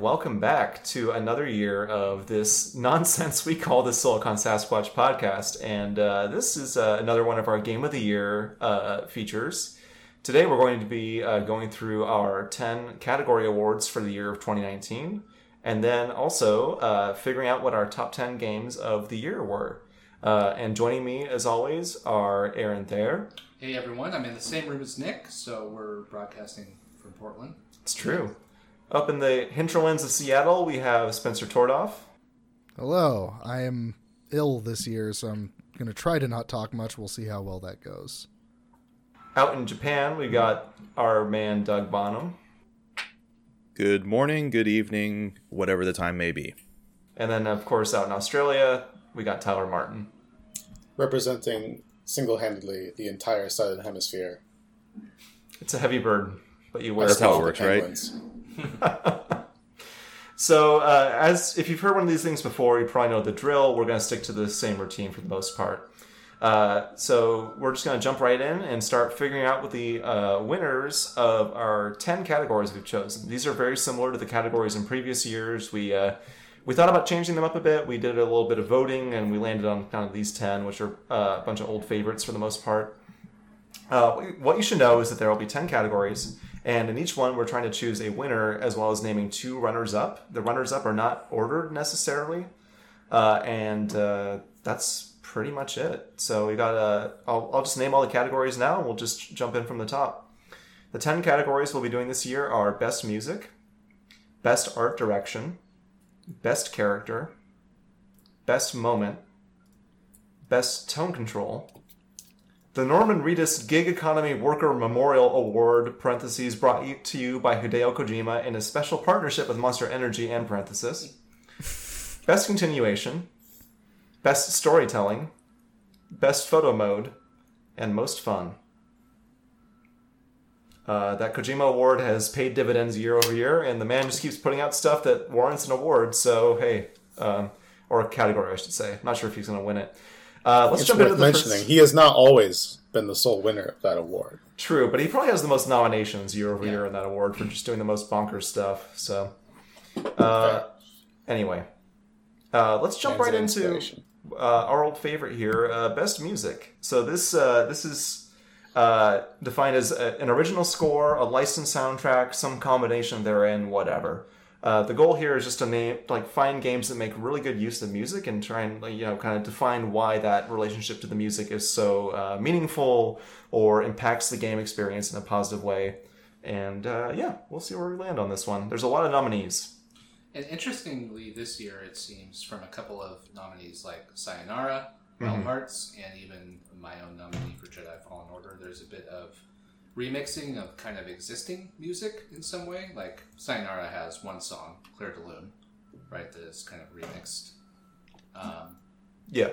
and welcome back to another year of this nonsense we call the Silicon Sasquatch podcast. And uh, this is uh, another one of our Game of the Year uh, features. Today, we're going to be uh, going through our 10 category awards for the year of 2019, and then also uh, figuring out what our top 10 games of the year were. Uh, and joining me, as always, are Aaron Thayer. Hey everyone, I'm in the same room as Nick, so we're broadcasting from Portland. It's true. Up in the hinterlands of Seattle, we have Spencer Tordoff. Hello, I am ill this year, so I'm going to try to not talk much. We'll see how well that goes. Out in Japan, we got our man Doug Bonham. Good morning, good evening, whatever the time may be. And then, of course, out in Australia, we got Tyler Martin. representing single-handedly the entire southern hemisphere. It's a heavy burden, but you wear That's it. how it The works, right? So, uh, as if you've heard one of these things before, you probably know the drill. We're going to stick to the same routine for the most part. Uh, so, we're just going to jump right in and start figuring out what the uh, winners of our 10 categories we've chosen. These are very similar to the categories in previous years. We uh, we thought about changing them up a bit. We did a little bit of voting, and we landed on kind of these 10, which are uh, a bunch of old favorites for the most part. Uh, what you should know is that there will be 10 categories, and in each one, we're trying to choose a winner as well as naming two runners up. The runners up are not ordered necessarily, uh, and uh, that's pretty much it. So we got uh, I'll, I'll just name all the categories now, and we'll just jump in from the top. The 10 categories we'll be doing this year are Best Music, Best Art Direction, Best Character, Best Moment, Best Tone Control, the Norman Reedus Gig Economy Worker Memorial Award (parentheses) brought to you by Hideo Kojima in a special partnership with Monster Energy and parenthesis). Best Continuation, Best Storytelling, Best Photo Mode, and Most Fun. Uh, that Kojima Award has paid dividends year over year, and the man just keeps putting out stuff that warrants an award. So hey, um, or a category, I should say. Not sure if he's going to win it. Uh, let's It's jump into worth the mentioning first. he has not always been the sole winner of that award. True, but he probably has the most nominations year over Yeah. year in that award for just doing the most bonkers stuff. So, uh, anyway, uh, let's jump Fans right into uh, our old favorite here, uh, best music. So this uh, this is uh, defined as a, an original score, a licensed soundtrack, some combination therein, whatever. Uh, the goal here is just to name like find games that make really good use of music and try and you know kind of define why that relationship to the music is so uh, meaningful or impacts the game experience in a positive way. And uh, yeah, we'll see where we land on this one. There's a lot of nominees. And interestingly, this year it seems from a couple of nominees like Sayonara, Realm Hearts, and even my own nominee for Jedi Fallen Order, there's a bit of remixing of kind of existing music in some way. Like Sayonara has one song, Clair de Lune, right, that is kind of remixed. Um, Yeah,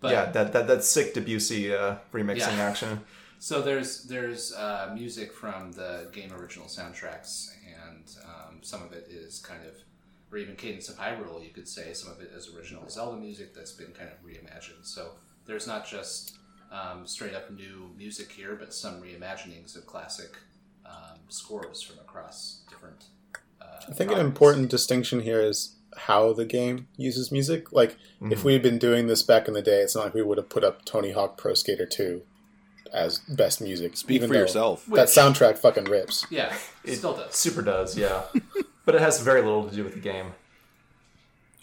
but yeah, that, that that sick Debussy uh, remixing Yeah. action. So there's there's uh, music from the game original soundtracks, and um, some of it is kind of, or even Cadence of Hyrule, you could say. Some of it is original Zelda music that's been kind of reimagined. So there's not just um, straight up new music here, but some reimaginings of classic um, scores from across different. Uh, I think an important distinction here is how the game uses music. Like, if we had been doing this back in the day, it's not like we would have put up Tony Hawk Pro Skater 2 as best music. Speak even for yourself. That Which- soundtrack fucking rips. Yeah, it still does. Super does, yeah. but it has very little to do with the game.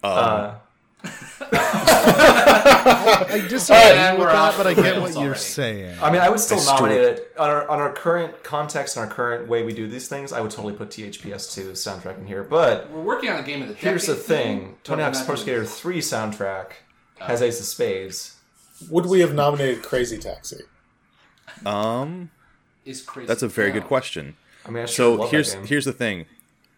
Um, Uh, I disagree and with we're that, but I get what you're already. saying. I mean, I would still It's nominate it on our, on our current context and our current way we do these things. I would totally put THPS2 soundtrack in here. But We're working on a game of the here's the decade thing: Tony Hawk's Pro Skater 3 soundtrack has Ace of Spades. Would we have nominated Crazy Taxi? um, is crazy. that's a very good question. I mean, I So love here's that game. here's the thing.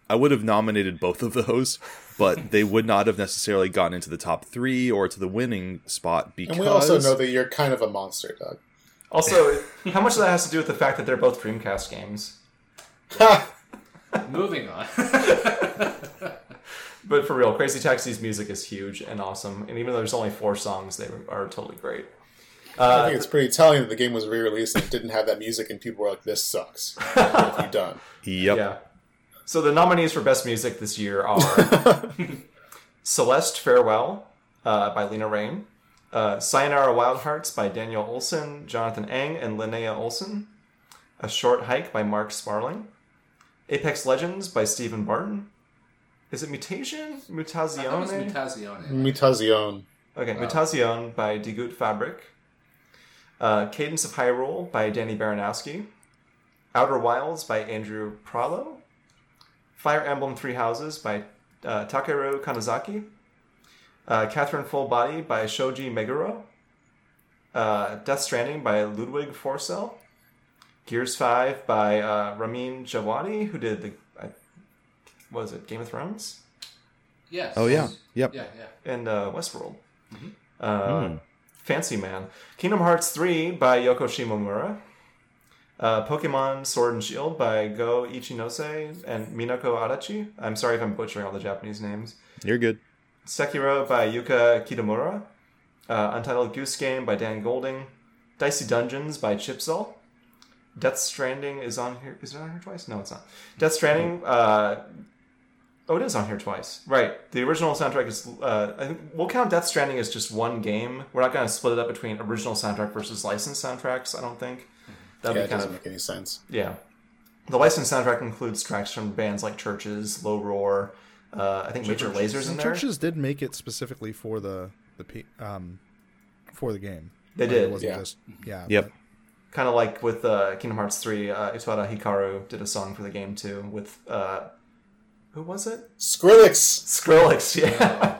I would have nominated both of those, but they would not have necessarily gotten into the top three or to the winning spot because And we also know that you're kind of a monster, Doug. Also, how much of that has to do with the fact that they're both Dreamcast games? Moving on. But for real, Crazy Taxi's music is huge and awesome, and even though there's only four songs, they are totally great. I Uh, think it's pretty telling that the game was re-released and it didn't have that music, and people were like, "This sucks." what have you done? Yep. Yeah. So the nominees for best music this year are Celeste Farewell uh, by Lena Raine, uh, Sayonara Wild Hearts by Daniel Olson, Jonathan Eng, and Linnea Olsson, A Short Hike by Mark Sparling, Apex Legends by Stephen Barton. Is it Mutation? That was Mutazione? Mutazione. Mutazione. Okay, Mutation by Die Gute Fabrik. Uh, Cadence of Hyrule by Danny Baranowski. Outer Wilds by Andrew Prahlow. Fire Emblem Three Houses by uh, Takeru Kanazaki. Uh, Catherine Full Body by Shoji Meguro. Uh, Death Stranding by Ludwig Forsell. Gears 5 by uh, Ramin Djawadi, who did the, uh, what was it, Game of Thrones? Yes. Oh yeah, yep. Yeah, yeah. and uh, Westworld. Uh, Fancy Man. Kingdom Hearts 3 by Yoko Shimomura. Uh, Pokemon Sword and Shield by Go Ichinose and Minako Adachi. I'm sorry if I'm butchering all the Japanese names. You're good. Sekiro by Yuka Kitamura. Uh, Untitled Goose Game by Dan Golding. Dicey Dungeons by Chipzel. Death Stranding is on here. Is it on here twice? No, it's not. Death Stranding. Uh, oh, it is on here twice. Right. The original soundtrack is. Uh, I think we'll count Death Stranding as just one game. We're not going to split it up between original soundtrack versus licensed soundtracks. I don't think. That'd Yeah, be kind doesn't of make any sense. yeah. The licensed soundtrack includes tracks from bands like CHVRCHES, Low Roar. Uh, I think Major Lazer's in there. CHVRCHES did make it specifically for the the um for the game. They Like, did, It wasn't yeah. just yeah. Yep. kind of like with uh, Kingdom Hearts 3, uh, Utada Hikaru did a song for the game too with uh, who was it? Skrillex. Skrillex. Yeah,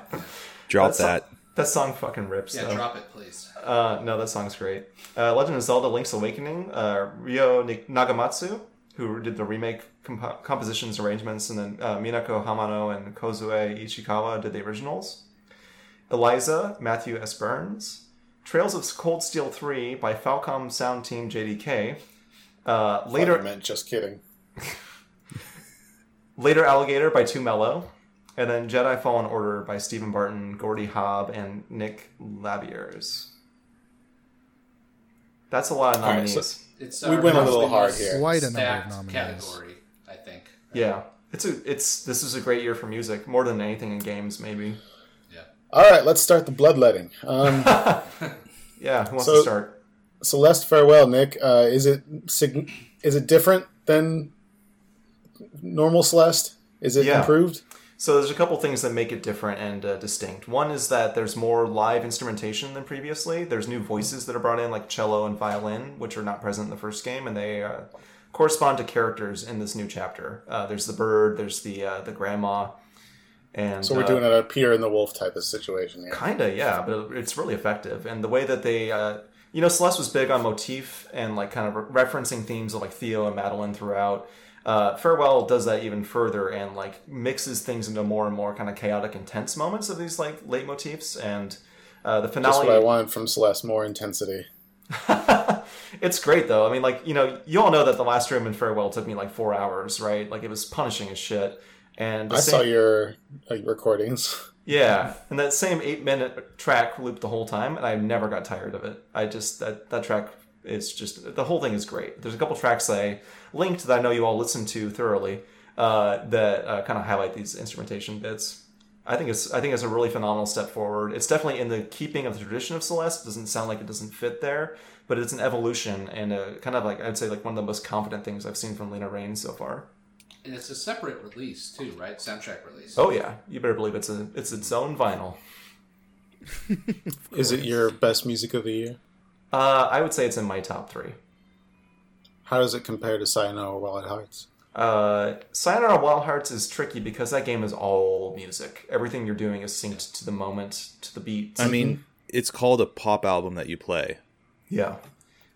Drop that. That song fucking rips. Yeah, though. drop it, please. Uh, no, that song's great. Uh, Legend of Zelda: Link's Awakening. Uh, Ryo Nagamatsu, who did the remake compo- compositions, arrangements, and then uh, Minako Hamano and Kozue Ichikawa did the originals. Eliza, Matthew S. Burns. Trails of Cold Steel 3 by Falcom Sound Team JDK. Uh, Later, later, meant just kidding. Later Alligator by 2 Mello. And then Jedi Fallen Order by Stephen Barton, Gordy Haab, and Nick Laviers. That's a lot of All right, nominees. so- It's We went a little hard here. Quite a number of nominees. category, I think. yeah, it's a it's this is a great year for music, more than anything in games, maybe. Yeah. All right, let's start the bloodletting. Um, Yeah, who wants So- to start? Celeste Farewell, Nick. Uh, is it sig- is it different than normal Celeste? Is it Yeah. improved? So there's a couple things that make it different and uh, distinct. One is that there's more live instrumentation than previously. There's new voices that are brought in, like cello and violin, which are not present in the first game, and they uh, correspond to characters in this new chapter. Uh, there's the bird, there's the uh, the grandma, and So we're doing a Peter and the Wolf type of situation here. Kinda, yeah, but it's really effective. And the way that they, uh, you know, Celeste was big on motif and like kind of re- referencing themes of like Theo and Madeline throughout. Uh, Farewell does that even further and like mixes things into more and more kind of chaotic, intense moments of these like leitmotifs. And uh, the Just finale, what I wanted from Celeste: more intensity. it's great though. I mean, like you know, you all know that the last room in Farewell took me like four hours, right? Like it was punishing as shit. And I same- saw your uh, recordings. Yeah, and that same eight minute track looped the whole time, and I never got tired of it. I just that that track is just the whole thing is great. There's a couple tracks I linked that I know you all listened to thoroughly uh, that uh, kind of highlight these instrumentation bits. I think it's I think it's a really phenomenal step forward. It's definitely in the keeping of the tradition of Celeste. It doesn't sound like it doesn't fit there, but it's an evolution and a, kind of like I'd say like one of the most confident things I've seen from Lena Raine so far. And it's a separate release too, right? Soundtrack release. Oh yeah, you better believe it's a it's its own vinyl. Is it your best music of the year? Uh, I would say it's in my top three. How does it compare to Sayonara Wild Hearts? Uh, Sayonara Wild Hearts is tricky because that game is all music. Everything you're doing is synced to the moment, to the beat. I mean, it's called a pop album that you play, yeah.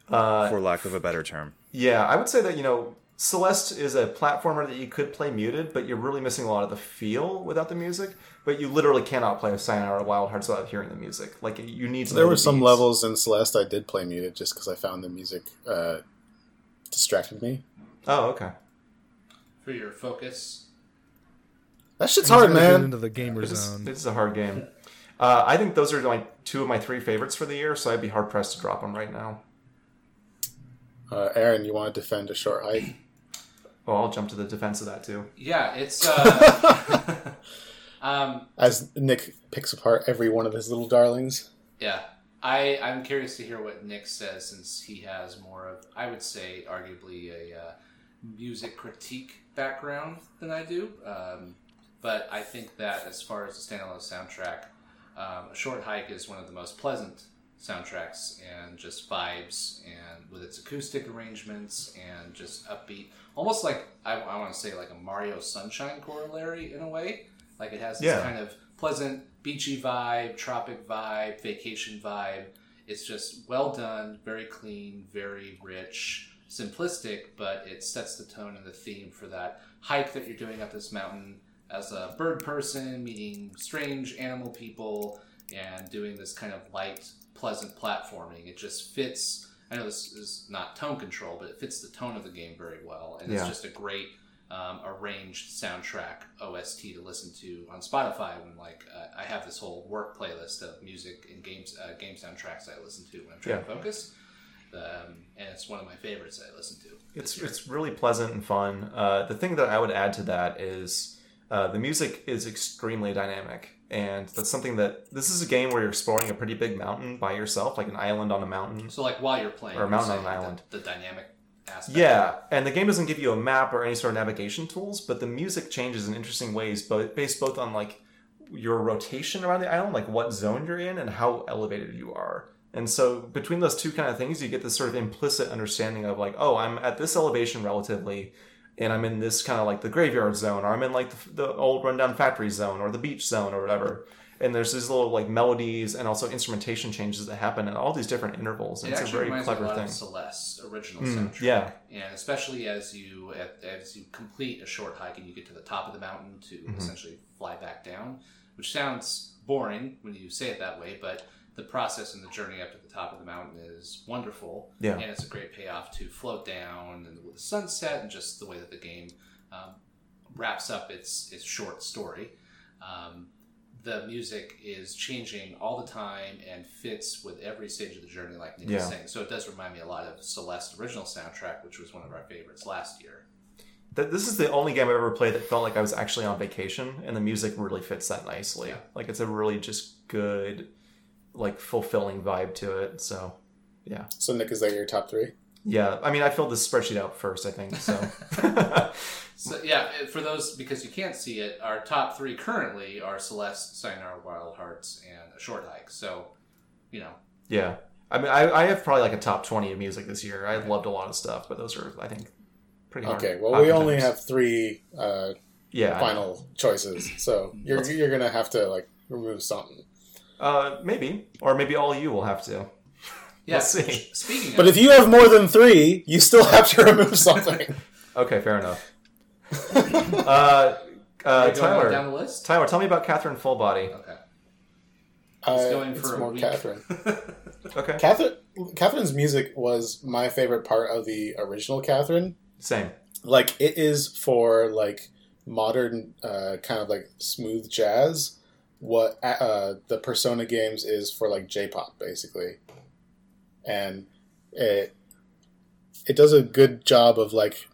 Uh, for lack of a better term. yeah, I would say that, you know, Celeste is a platformer that you could play muted, but you're really missing a lot of the feel without the music. But you literally cannot play a Sayonara Wild Hearts without hearing the music. Like, you need to There were the some beats. levels in Celeste I did play muted just because I found the music uh, distracted me. Oh, okay. For your focus. That shit's hard, man. Into the gamer It is, zone. it is a hard game. Uh, I think those are like two of my three favorites for the year, so I'd be hard pressed to drop them right now. Uh, Aaron, you want to defend a short hike? Well, I'll jump to the defense of that too. Yeah, it's. Uh, um, As Nick picks apart every one of his little darlings. yeah, I I'm curious to hear what Nick says since he has more of I would say arguably a uh, music critique background than I do. Um, but I think that as far as the standalone soundtrack, um, a short hike is one of the most pleasant soundtracks and just vibes and with its acoustic arrangements and just upbeat almost like i, I want to say like a mario sunshine corollary in a way like it has this Yeah. kind of pleasant beachy vibe tropic vibe vacation vibe it's just well done very clean very rich simplistic but it sets the tone and the theme for that hike that you're doing up this mountain as a bird person meeting strange animal people and doing this kind of light, pleasant platforming. It just fits. I know this is not tone control, but it fits the tone of the game very well, and it's just a great um, arranged soundtrack OST to listen to on Spotify. When like uh, I have this whole work playlist of music and games, uh, game soundtracks I listen to when I'm trying to focus, um, and it's one of my favorites that I listen to. It's it's really pleasant and fun. Uh, the thing that I would add to that is uh, the music is extremely dynamic, and that's something that this is a game where you're exploring a pretty big mountain by yourself, like an island on a mountain. So like while you're playing, Or a mountain on an the- island. the, dynamic aspect. Yeah, and the game doesn't give you a map or any sort of navigation tools, but the music changes in interesting ways, but based both on like your rotation around the island, like what zone you're in, and how elevated you are. And so between those two kind of things, you get this sort of implicit understanding of like, oh, I'm at this elevation relatively, and I'm in this kind of like the graveyard zone, or I'm in like the, the old rundown factory zone, or the beach zone, or whatever. And there's these little like melodies and also instrumentation changes that happen at all these different intervals. And It it's a very reminds me a clever lot thing. of Celeste original Mm, soundtrack. yeah. and especially as you as you complete a short hike and you get to the top of the mountain to Mm-hmm. essentially fly back down, which sounds boring when you say it that way, but the process and the journey up to the top of the mountain is wonderful. Yeah. and it's a great payoff to float down and with the sunset and just the way that the game um, wraps up its its short story. Um, the music is changing all the time and fits with every stage of the journey, like Nick was saying. So it does remind me a lot of Celeste original soundtrack, which was one of our favorites last year. Th- This is the only game I've ever played that felt like I was actually on vacation, and the music really fits that nicely. Yeah. Like it's a really just good, like fulfilling vibe to it. So, yeah, So Nick, is that your top three? Yeah. I mean, I filled this spreadsheet out first, I think. So, So yeah, for those because you can't see it, our top three currently are Celeste, Sayonara Wild Hearts, and A Short Hike. So, you know, yeah. I mean, I, I have probably like a top twenty of music this year. I loved a lot of stuff, but those are, I think, pretty hard. Okay, well we only contenders. have three uh, yeah final choices, so you're you're gonna have to like remove something. Uh, maybe, or maybe all you will have to. Yeah. We'll see. Speaking But of, if you have more than three, you still have to remove something. Okay, fair enough. uh, uh, we going Tyler, down the list. Tyler, tell me about Catherine Fullbody. Okay. Uh, going it's for a more week. Catherine. Okay, Catherine. Catherine's music was my favorite part of the original Catherine. same. Like it is for like modern uh, kind of like smooth jazz. What uh, the Persona games is for like J-pop basically, and it it does a good job of like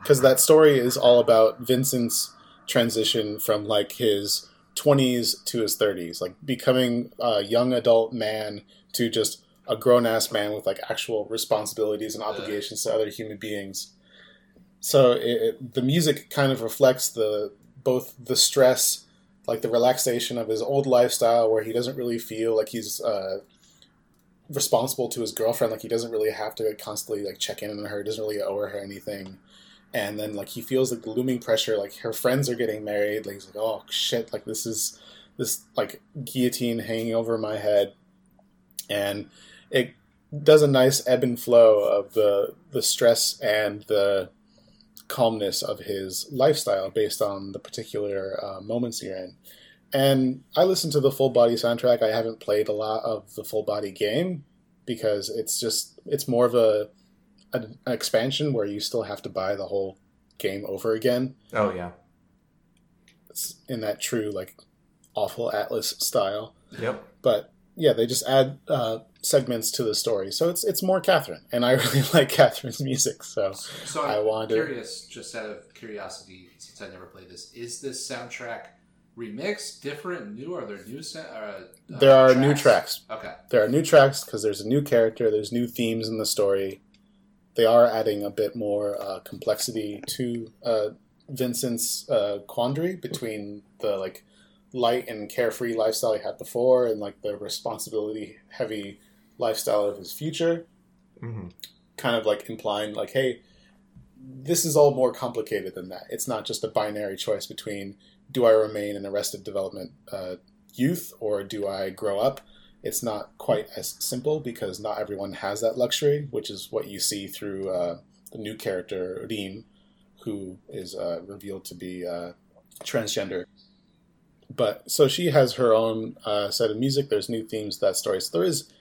because that story is all about Vincent's transition from like his 20s to his 30s like becoming a young adult man to just a grown-ass man with like actual responsibilities and obligations to other human beings. So it, it, the music kind of reflects the both the stress like the relaxation of his old lifestyle where he doesn't really feel like he's uh, responsible to his girlfriend like he doesn't really have to like, constantly like check in on her doesn't really owe her anything. And then like he feels like the looming pressure like her friends are getting married like he's like oh shit like this is this like guillotine hanging over my head. And it does a nice ebb and flow of the the stress and the calmness of his lifestyle based on the particular uh, moments you're in and I listened to the full body soundtrack. I haven't played a lot of the full body game because it's just it's more of a an, an expansion where you still have to buy the whole game over again. Oh yeah. It's in that true like awful Atlus style. Yep. But yeah, they just add uh, segments to the story. So it's it's more Catherine, and I really like Catherine's music. So So I'm I wanted- curious, just out of curiosity, since I never played this, is this soundtrack remixed, different, new? Are there new? sa- Uh, uh, there are new tracks. Okay. There are new tracks because there's a new character. There's new themes in the story. They are adding a bit more uh, complexity to uh, Vincent's uh, quandary between the like light and carefree lifestyle he had before and like the responsibility heavy lifestyle of his future. hmm kind of like implying like hey this is all more complicated than that it's not just a binary choice between do i remain an arrested development uh, youth or do i grow up? It's not quite as simple because not everyone has that luxury which is what you see through uh, the new character Rin, who is uh, revealed to be uh, transgender. But so she has her own uh, set of music. There's new themes to that story. So there is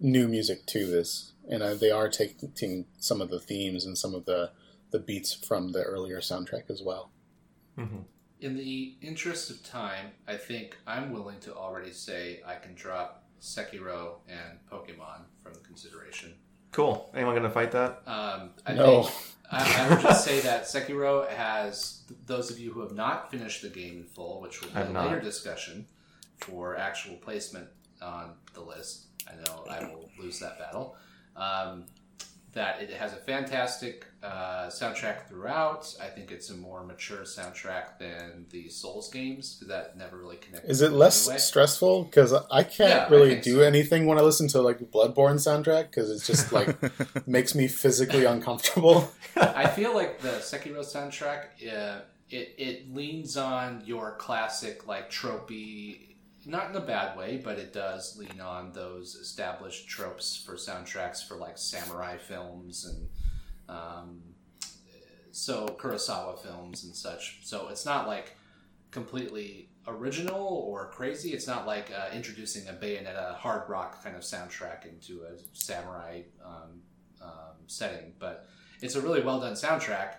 new music to this, and uh, they are taking some of the themes and some of the the beats from the earlier soundtrack as well. hmm In the interest of time, I think I'm willing to already say I can drop Sekiro and Pokemon from consideration. Cool. Anyone gonna fight that? Um, I No. think I, I would just say that Sekiro has those of you who have not finished the game in full, which will be I have a not. later discussion for actual placement on the list. I know I will lose that battle. Um, that it has a fantastic uh, soundtrack throughout. I think it's a more mature soundtrack than the Souls games because that never really connected. Is it less anyway. stressful? Because I can't Yeah, really think do so. anything when I listen to like Bloodborne soundtrack because it's just like makes me physically uncomfortable. I feel like the Sekiro soundtrack, uh, it it leans on your classic like tropey, not in a bad way, but it does lean on those established tropes for soundtracks for like samurai films and um, so Kurosawa films and such. So it's not like completely original or crazy. It's not like uh, introducing a Bayonetta hard rock kind of soundtrack into a samurai um, um, setting, but it's a really well done soundtrack.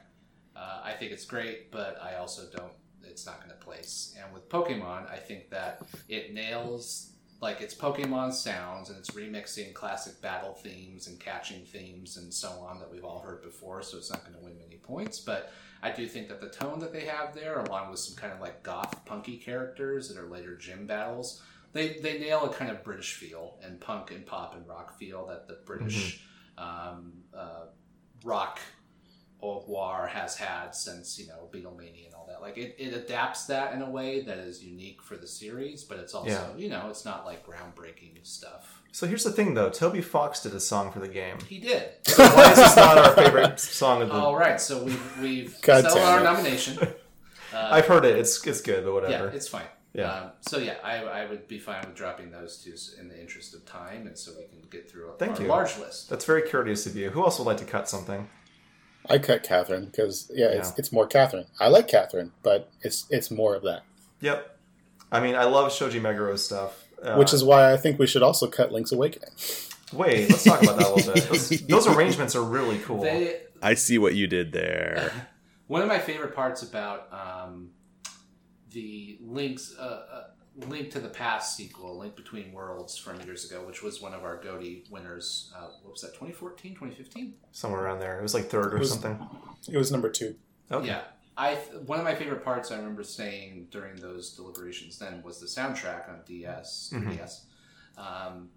Uh, I think it's great, but I also don't. It's not going to place. And with Pokemon, I think that it nails like it's Pokemon sounds and it's remixing classic battle themes and catching themes and so on that we've all heard before. So it's not going to win many points, but I do think that the tone that they have there, along with some kind of like goth punky characters that are later gym battles, they they nail a kind of British feel and punk and pop and rock feel that the British um, uh, rock au revoir has had since you know Beatlemania and all that. Like it, it adapts that in a way that is unique for the series, but it's also Yeah. you know it's not like groundbreaking stuff. So here's the thing, though. Toby Fox did a song for the game. He did. So why is this not our favorite song of the? All right, so we've we've God settled our it. nomination. Uh, I've heard it. It's it's good, but whatever. yeah, whatever. it's fine. Yeah. Um, so yeah, I, I would be fine with dropping those two in the interest of time, and so we can get through Thank our you. large list. That's very courteous of you. Who else would like to cut something? I cut Catherine because yeah, it's Yeah. it's more Catherine. I like Catherine, but it's it's more of that, Yep. I mean, I love Shoji Meguro's stuff. Uh, which is why I think we should also cut Link's Awakening. wait. Let's talk about that a little bit. Those, those arrangements are really cool. They I see what you did there. One of my favorite parts about um, the links, uh, uh, Link to the Past sequel, Link Between Worlds from years ago, which was one of our GOTY winners. Uh, what was that? 2014, 2015? Somewhere around there. It was like third or was- something. It was number two. Okay. Yeah. I one of my favorite parts I remember saying during those deliberations then was the soundtrack on DS. Mhm. DS. Um,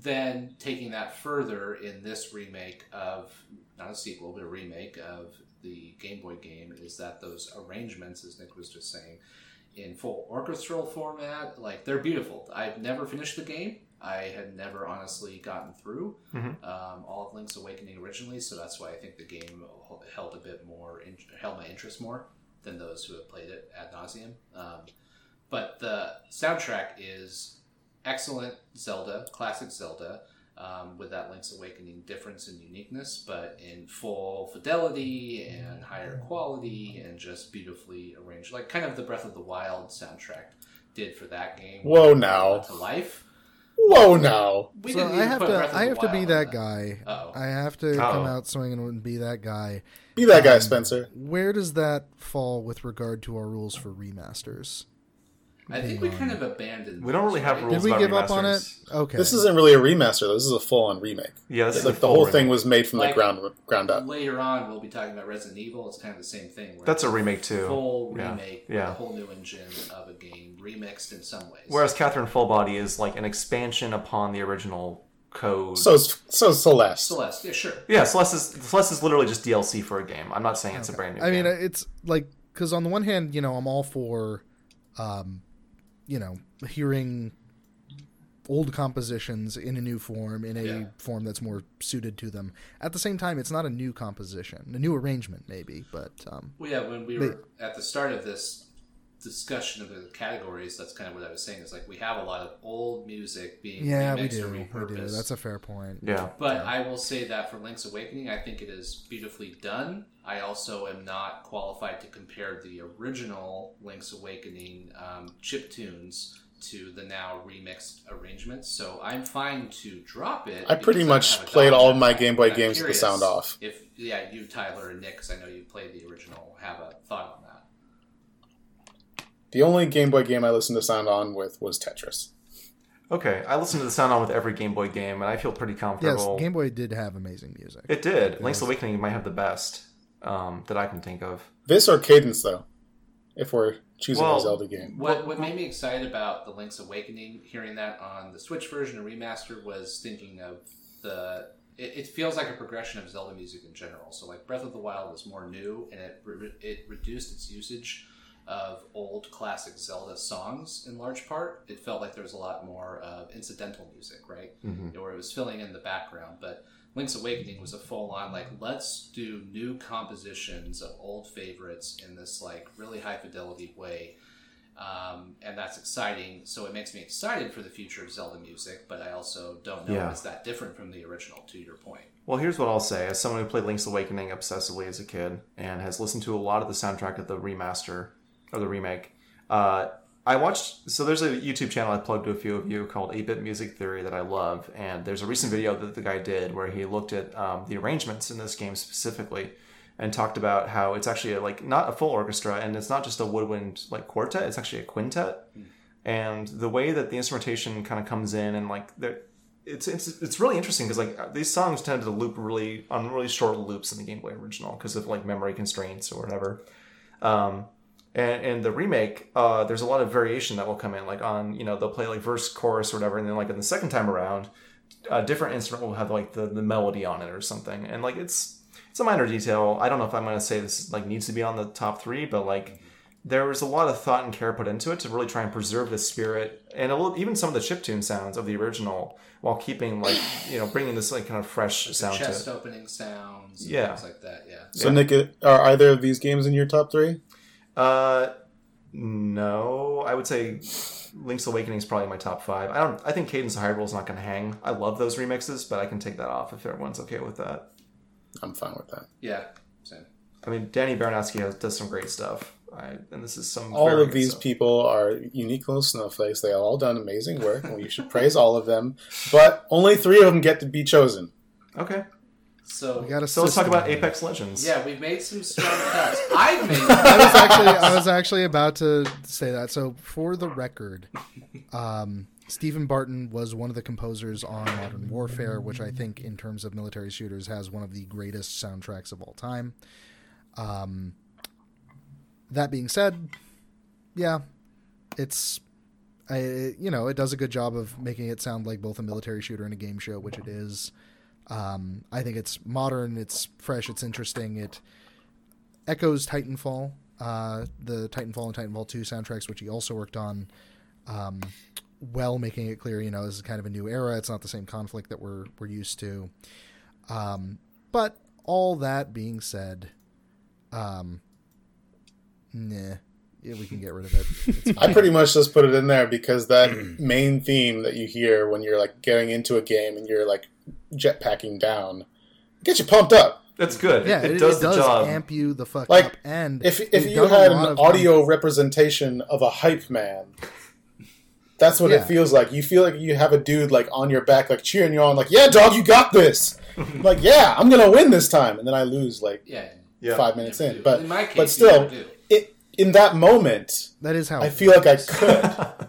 then taking that further in this remake of not a sequel but a remake of the Game Boy game is that those arrangements, as Nick was just saying, in full orchestral format, like they're beautiful. I've never finished the game. I had never honestly gotten through Mhm. um, all of Link's Awakening originally, so that's why I think the game held a bit more, in, held my interest more than those who have played it ad nauseum. Um, but the soundtrack is excellent Zelda, classic Zelda, um, with that Link's Awakening difference and uniqueness, but in full fidelity and higher quality and just beautifully arranged, like kind of the Breath of the Wild soundtrack did for that game. Whoa, now. to life. Whoa, now We so I have to I have to be Wild that guy. Uh-oh. I have to come Uh-oh. out swinging and be that guy. be that guy, Um, Spencer. Where does that fall with regard to our rules for remasters? I think we kind of abandoned. We don't really have right? rules. Did we about give up on it? Okay. This isn't really a remaster though. This is a full on remake. Yeah, this is Like a the whole remake. thing was made from Like- the ground ground up. Later on, we'll be talking about Resident Evil. It's kind of the same thing. where That's a remake too. Full Yeah. remake, Yeah. with a whole new engine of a game, remixed in some ways. Whereas Catherine Fullbody is like an expansion upon the original code. So it's so it's Celeste. Celeste, yeah, sure. yeah, Celeste is Celeste is literally just DLC for a game. I'm not saying it's a brand new. I mean, it's like because on the one hand, you know, I'm all for, um, you know, hearing old compositions in a new form, in a Yeah. form that's more suited to them. At the same time, it's not a new composition, a new arrangement, maybe, but um, Well, yeah, when we were at the start of this discussion of the categories, that's kind of what I was saying. Is like we have a lot of old music being yeah, we remixed do, or we repurposed. do. That's a fair point. yeah. But I will say that for Link's Awakening, I think it is beautifully done. I also am not qualified to compare the original Link's Awakening um, chip tunes to the now remixed arrangements. So I'm fine to drop it. I pretty much have a played all of my. Game Boy games with the sound off. If yeah, you Tyler and Nick, because I know you played the original, have a thought on that. The only Game Boy game I listened to sound on with was Tetris. Okay, I listened to the sound on with every Game Boy game, and I feel pretty comfortable. Yes, comfortable. Game Boy did have amazing music. it did. Link's Awakening might have the best um, that I can think of. This or Cadence though, if we're choosing Well, a Zelda game. What what made me excited about the Link's Awakening, hearing that on the Switch version and remaster, was thinking of the. It, it feels like a progression of Zelda music in general. So like Breath of the Wild was more new, and it re- it reduced its usage of old classic Zelda songs in large part. It felt like there was a lot more of incidental music, right, where it was filling in the background, but. Link's Awakening was a full on like let's do new compositions of old favorites in this like really high fidelity way um, and that's exciting. So it makes me excited for the future of Zelda music, but I also don't know Yeah. if it's that different from the original. To your point, Well, here's what I'll say. As someone who played Link's Awakening obsessively as a kid and has listened to a lot of the soundtrack of the remaster or the remake, uh, I watched. So there's a YouTube channel I plugged to a few of you called 8-Bit Music Theory that I love, and there's a recent video that the guy did where he looked at um, the arrangements in this game specifically and talked about how it's actually a, like not a full orchestra and it's not just a woodwind like quartet; it's actually a quintet. And the way that the instrumentation kind of comes in and like there it's it's it's really interesting because like these songs tend to loop really on really short loops in the Game Boy original because of like memory constraints or whatever. Um, and, and the remake, uh, there's a lot of variation that will come in, like on you know they'll play like verse, chorus, or whatever, and then like in the second time around, a different instrument will have like the, the melody on it or something, and like it's it's a minor detail. I don't know if I'm gonna say this like needs to be on the top three, but like there was a lot of thought and care put into it to really try and preserve the spirit and a little even some of the chip tune sounds of the original while keeping like you know bringing this like kind of fresh the sound to chest it. opening sounds, and Yeah. things like that. Yeah, So Yeah. Nick, are either of these games in your top three? Uh, no, I would say Link's Awakening is probably my top five. I don't. I think Cadence of Hyrule is not going to hang. I love those remixes, but I can take that off if everyone's okay with that. I'm fine with that. yeah, same. I mean, Danny Baranowski has, does some great stuff, I, and this is some. All of these stuff. people are unique little snowflakes. They have all done amazing work, and we should praise all of them. But only three of them get to be chosen. Okay, So We got a so let's talk about here. Apex Legends. yeah, we've made some strong cuts. I've made. I was actually I was actually about to say that. So for the record, um, Stephen Barton was one of the composers on Modern Warfare, which I think, in terms of military shooters, has one of the greatest soundtracks of all time. Um, that being said, yeah, it's. I, you know, it does a good job of making it sound like both a military shooter and a game show, which it is. Um, I think it's modern, it's fresh, it's interesting. It echoes Titanfall, uh, the Titanfall and Titanfall 2 soundtracks, which he also worked on, um, well making it clear, you know, this is kind of a new era. It's not the same conflict that we're we're used to. Um, but all that being said, um, nah, yeah, we can get rid of it. I pretty much just put it in there because that main theme that you hear when you're like getting into a game and you're like jetpacking down gets you pumped up. That's good. yeah, it, it, does it the does job. amp you the fuck Like, up. And If if you had an of audio representation of a hype man, that's what Yeah. it feels like. You feel like you have a dude like on your back, like cheering you on, like, "Yeah, dog, you got this." like, yeah, I'm gonna win this time, and then I lose like Yeah, Yeah. five minutes never in. But in my case, but still, never do. it in that moment, That is how I it feel like I could.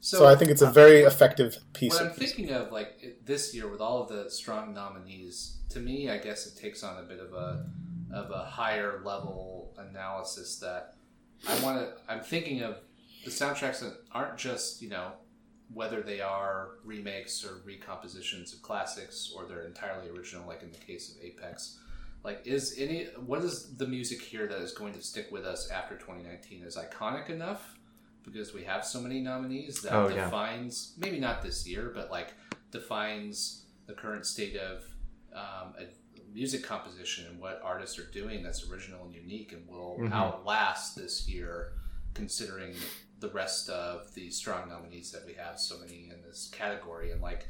so I think it's a uh, very effective piece What I'm of thinking of, like this year, with all of the strong nominees, to me, I guess it takes on a bit of a of a higher level analysis that I want to. I'm thinking of the soundtracks that aren't just you know whether they are remakes or recompositions of classics or they're entirely original, like in the case of Apex. Like, is any what is the music here that is going to stick with us after 2019 is iconic enough because we have so many nominees that Oh, yeah. defines maybe not this year, but like defines the current state of um, music composition and what artists are doing that's original and unique and will Mhm. outlast this year, considering the rest of the strong nominees that we have so many in this category and like.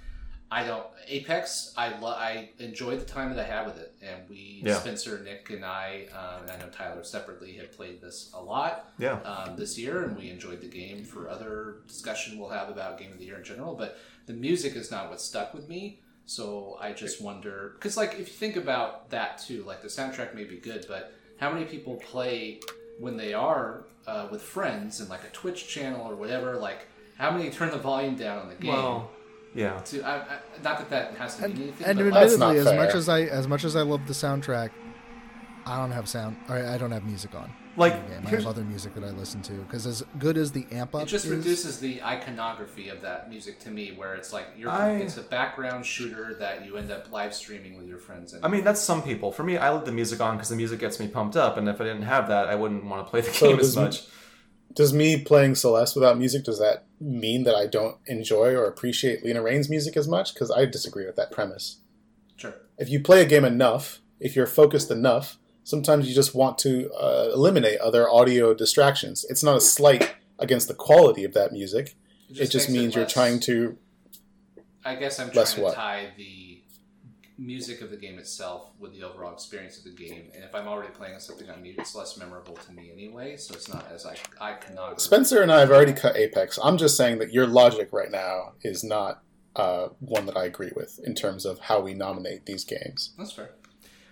I don't Apex. I lo- I enjoyed the time that I had with it, and we Yeah. Spencer, Nick, and I, um, and I know Tyler separately had played this a lot yeah. um, this year, and we enjoyed the game. For other discussion we'll have about game of the year in general, but the music is not what stuck with me. So I just wonder because, like, if you think about that too, like the soundtrack may be good, but how many people play when they are uh, with friends and like a Twitch channel or whatever? Like, how many turn the volume down on the game? Well, yeah. to, I, I, not that that has to mean And, anything, and but like, That's not admittedly, as much as I as much as I love the soundtrack, I don't have sound. Or I don't have music on. Like, the game. I have other music that I listen to because as good as the amp up It just is, reduces the iconography of that music to me, where it's like you're, I- it's a background shooter that you end up live streaming with your friends. And I mean, that's some people. For me, I leave the music on because the music gets me pumped up, and if I didn't have that, I wouldn't want to play the So game as does- much. Does me playing Celeste without music does that mean that I don't enjoy or appreciate Lena Raine's music as much? Because I disagree with that premise. sure. If you play a game enough, if you're focused enough, sometimes you just want to uh, eliminate other audio distractions. It's not a slight against the quality of that music. It just, makes means you're trying to. I guess I'm trying to what? tie the music of the game itself with the overall experience of the game, and if I'm already playing something on mute, it's less memorable to me anyway. So it's not as like cannot. Spencer and I have already cut Apex. I'm just saying that your logic right now is not uh, one that I agree with in terms of how we nominate these games. That's fair.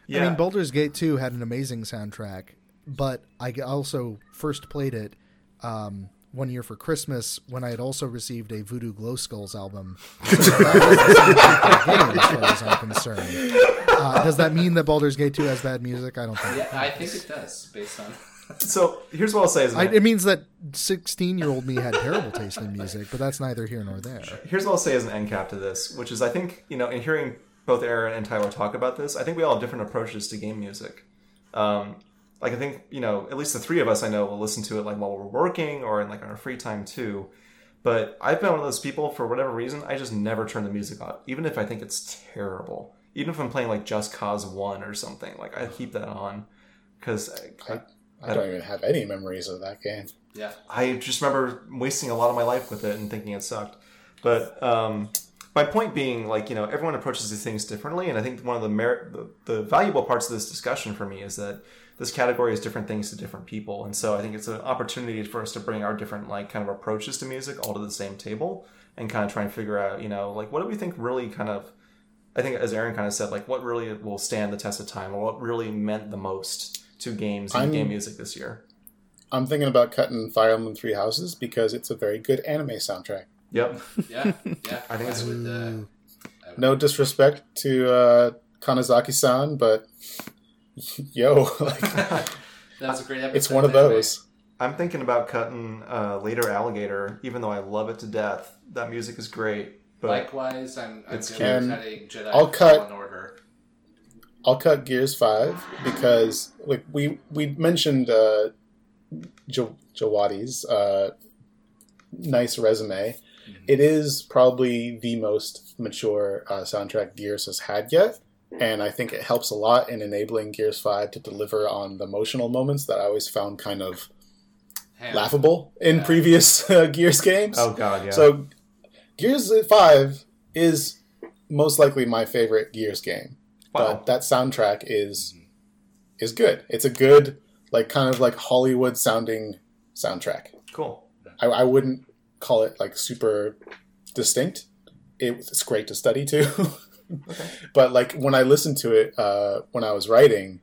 Yeah. I mean, Baldur's Gate 2 had an amazing soundtrack, but I also first played it um, one year for Christmas when I had also received a Voodoo Glow Skulls album. So that was the soundtrack of the game, as far as I'm concerned. Uh, does that mean that Baldur's Gate 2 has bad music? I don't think. Yeah, I think it does based on. so here's what I'll say: is I, it means that 16 year old me had terrible taste in music, but that's neither here nor there. here's what I'll say as an end cap to this, which is I think you know, in hearing both Aaron and Tyler talk about this, I think we all have different approaches to game music. Um, like I think you know, at least the three of us I know will listen to it like while we're working or in like on our free time too. But I've been one of those people for whatever reason I just never turn the music on, even if I think it's terrible. Even if I'm playing like Just Cause One or something, like I keep that on because I, I don't even have any memories of that game. Yeah, I just remember wasting a lot of my life with it and thinking it sucked. But um, my point being, like you know, everyone approaches these things differently, and I think one of the, mer- the the valuable parts of this discussion for me is that this category is different things to different people, and so I think it's an opportunity for us to bring our different like kind of approaches to music all to the same table and kind of try and figure out, you know, like what do we think really kind of. I think, as Aaron kind of said, like what really will stand the test of time, or what really meant the most to games and I'm- game music this year. I'm thinking about cutting Fire Emblem Three Houses because it's a very good anime soundtrack. Yep. yeah, yeah. I think it's- would. Uh, I would- No disrespect to uh, Kanazaki-san, but yo, like, That's a great episode. it's one of anyway. those. I'm thinking about cutting uh, later alligator, even though I love it to death. That music is great, but Likewise, I'm, I'm It's going cutting Jedi I'll cut- Fallen Order. I'll cut Gears Five because like we we mentioned uh, jo- Djawadi's uh, nice resume. It is probably the most mature uh, soundtrack Gears has had yet, and I think it helps a lot in enabling Gears Five to deliver on the emotional moments that I always found kind of Ham. laughable in Yeah. previous uh, Gears games. oh god, yeah. So, Gears Five is most likely my favorite Gears game wow. but that soundtrack is is good. It's a good like kind of like Hollywood sounding soundtrack. cool. I, I wouldn't call it like super distinct. It, it's great to study too. Okay. But like when I listened to it uh, when I was writing,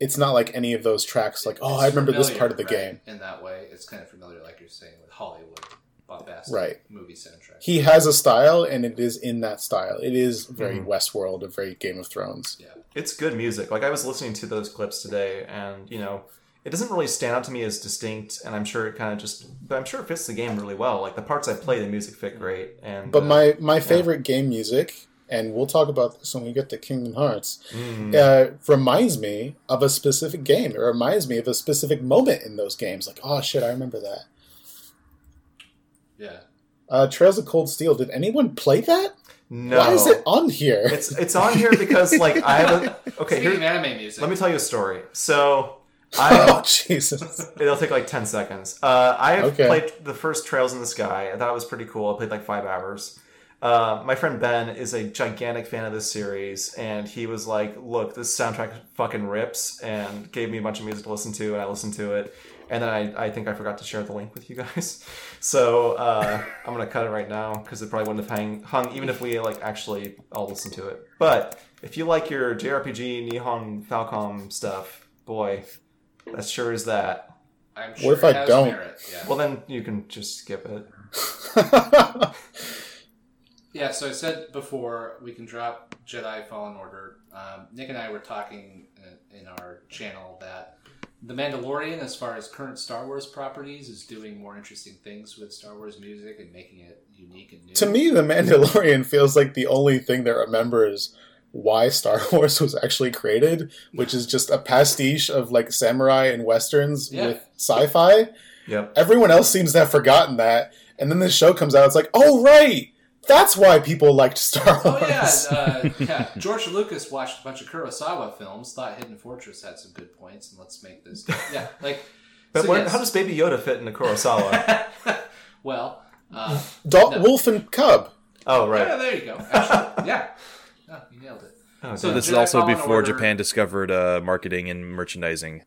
it's not like any of those tracks. Like, oh, It's I remember this part of the right? game. In that way, it's kind of familiar, like you're saying, with Hollywood bombastic Right. movie soundtrack. He has a style, and it is in that style. It is very Mhm. Westworld, a very Game of Thrones. yeah. it's good music. Like I was listening to those clips today, and you know, it doesn't really stand out to me as distinct. And I'm sure it kind of just, but I'm sure it fits the game really well. Like the parts I play, the music fit great. And But uh, my my favorite game music, and we'll talk about this when we get to Kingdom Hearts, mm, uh, reminds me of a specific game. It reminds me of a specific moment in those games. Like, oh shit, I remember that. Yeah. Uh, Trails of Cold Steel. Did anyone play that? no, Why is it on here? It's it's on here because like I have a okay. Speaking Here, anime music, let me tell you a story. So I oh Jesus! It'll take like 10 seconds. Uh, I have Okay. played the first Trails in the Sky. I thought it was pretty cool. I played like five hours. Uh, my friend Ben is a gigantic fan of this series, and he was like, Look, this soundtrack fucking rips, and gave me a bunch of music to listen to, and I listened to it. And then I, I think I forgot to share the link with you guys. So uh, I'm going to cut it right now because it probably wouldn't have hang, hung even if we like actually all listen to it. But if you like your JRPG, Nihon Falcom stuff, boy, that sure is that. I'm What if I it has don't? merit. Yeah. Well, then you can just skip it. Yeah, so I said before we can drop Jedi Fallen Order. Um, Nick and I were talking in, in our channel that The Mandalorian, as far as current Star Wars properties, is doing more interesting things with Star Wars music and making it unique and new. to me, The Mandalorian feels like the only thing that remembers why Star Wars was actually created, which is just a pastiche of like samurai and westerns Yeah. with sci-fi. Yep. Everyone else seems to have forgotten that, and then this show comes out. It's like, oh right, that's why people liked Star Wars. Oh yeah, uh, yeah. George Lucas watched a bunch of Kurosawa films, thought Hidden Fortress had some good points, and let's make this. Yeah, like. But so where, yes. how does Baby Yoda fit into Kurosawa? well, uh, Dol- No. Wolf and Cub. oh, right. yeah, there you go. Actually, yeah, no, you nailed it. Oh, So damn. This is also Fallen before Order- Japan discovered uh, marketing and merchandising.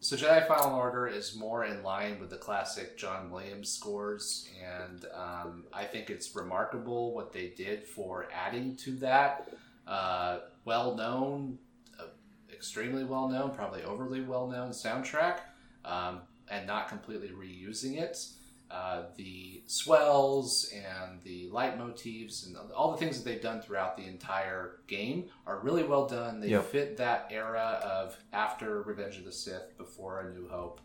So Jedi Fallen Order is more in line with the classic John Williams scores, and um, I think it's remarkable what they did for adding to that. Uh, well known, uh, extremely well known, probably overly well known soundtrack, um, and not completely reusing it. Uh, the swells and the leitmotifs and all the things that they've done throughout the entire game are really well done. They Yep. fit that era of after Revenge of the Sith, before A New Hope.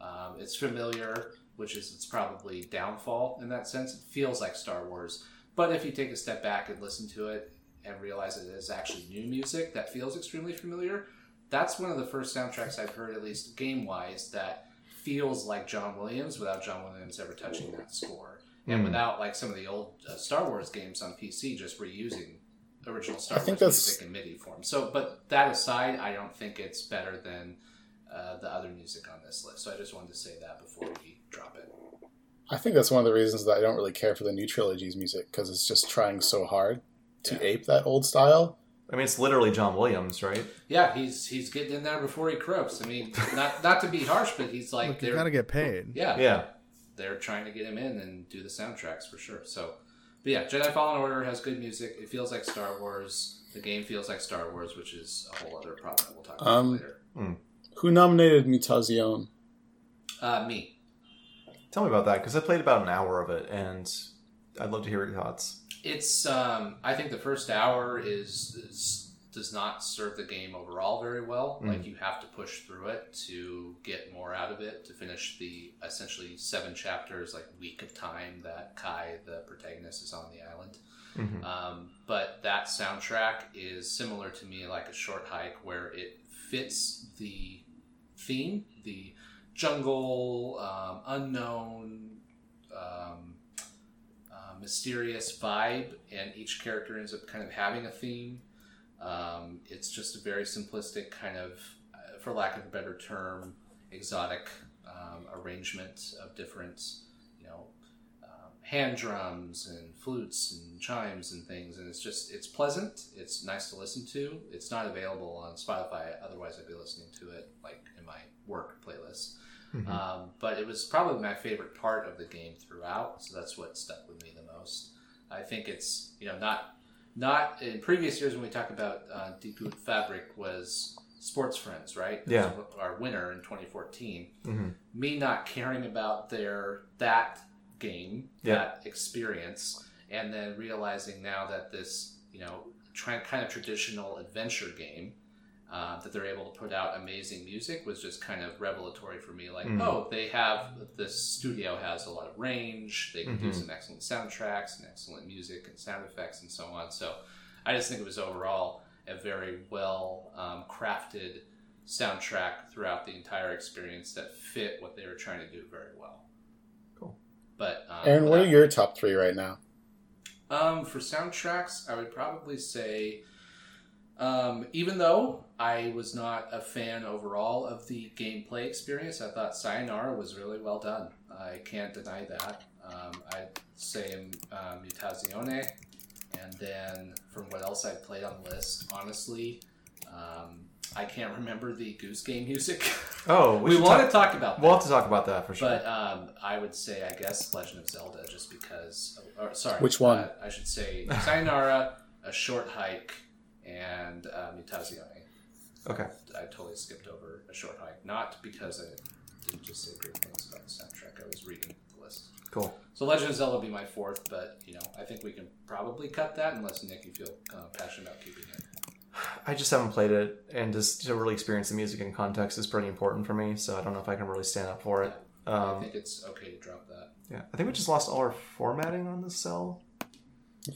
Um, it's familiar, which is its probably downfall in that sense. It feels like Star Wars, but if you take a step back and listen to it and realize it is actually new music that feels extremely familiar, that's one of the first soundtracks I've heard, at least game wise, that feels like John Williams without John Williams ever touching that score, and Hmm. without like some of the old uh, Star Wars games on PC just reusing original Star I think Wars music in MIDI form. So, but that aside, I don't think it's better than uh, the other music on this list. So I just wanted to say that before we drop it. I think that's one of the reasons that I don't really care for the new trilogy's music because it's just trying so hard to Yeah. ape that old style. I mean, it's literally John Williams, right? Yeah, he's he's getting in there before he croaks. I mean, not not to be harsh, but he's like Look, they're gotta get paid. yeah, Yeah. they're trying to get him in and do the soundtracks for sure. So, but yeah, Jedi Fallen Order has good music. It feels like Star Wars. The game feels like Star Wars, which is a whole other problem we'll talk about Um, later. Who nominated Mutazione? Uh, me. Tell me about that because I played about an hour of it, and I'd love to hear your thoughts. It's um, I think the first hour is, is does not serve the game overall very well. Mm. Like you have to push through it to get more out of it to finish the essentially seven chapters, like week of time that Kai, the protagonist, is on the island. Mhm. Um, but that soundtrack is similar to me, like a short hike, where it fits the theme, the jungle, um, unknown, um, mysterious vibe, and each character ends up kind of having a theme. Um, it's just a very simplistic kind of, uh, for lack of a better term, exotic um, arrangement of different, you know, um, hand drums and flutes and chimes and things, and it's just it's pleasant. It's nice to listen to. It's not available on Spotify. Otherwise, I'd be listening to it like in my work playlist. Mhm. Um, but it was probably my favorite part of the game throughout, so that's what stuck with me the most. I think it's you know not not in previous years when we talk about uh, Die Gute Fabrik was Sports Friends, right? Yeah. Our winner in 2014. Mhm. Me not caring about their that game, Yeah. that experience, and then realizing now that this, you know, kind of traditional adventure game. Uh, that they're able to put out amazing music was just kind of revelatory for me. Like, Mhm. oh, they have this studio has a lot of range. They can do Mhm. some excellent soundtracks and excellent music and sound effects and so on. So, I just think it was overall a very well um, crafted soundtrack throughout the entire experience that fit what they were trying to do very well. Cool. But um, Aaron, what are your top three right now? um, for soundtracks, I would probably say, um, even though I was not a fan overall of the gameplay experience, I thought Sayonara was really well done. I can't deny that. Um, I'd say um, Mutazione, and then from what else I played on the list, honestly, um, I can't remember the Goose Game music. Oh, we should want talk- to talk about that. We'll have to talk about that for sure. But um, I would say, I guess, Legend of Zelda, just because. Or, sorry, Which one? Uh, I should say Sayonara, A Short Hike, and uh, Mutazione. okay. I totally skipped over A Short Hike, not because I didn't just say great things about the soundtrack. I was reading the list. Cool. So Legend of Zelda will be my fourth, but you know, I think we can probably cut that unless Nick, you feel uh, passionate about keeping it. I just haven't played it, and just to really experience the music in context is pretty important for me. So I don't know if I can really stand up for it. I Um, think it's okay to drop that. yeah, I think we just lost all our formatting on the cell.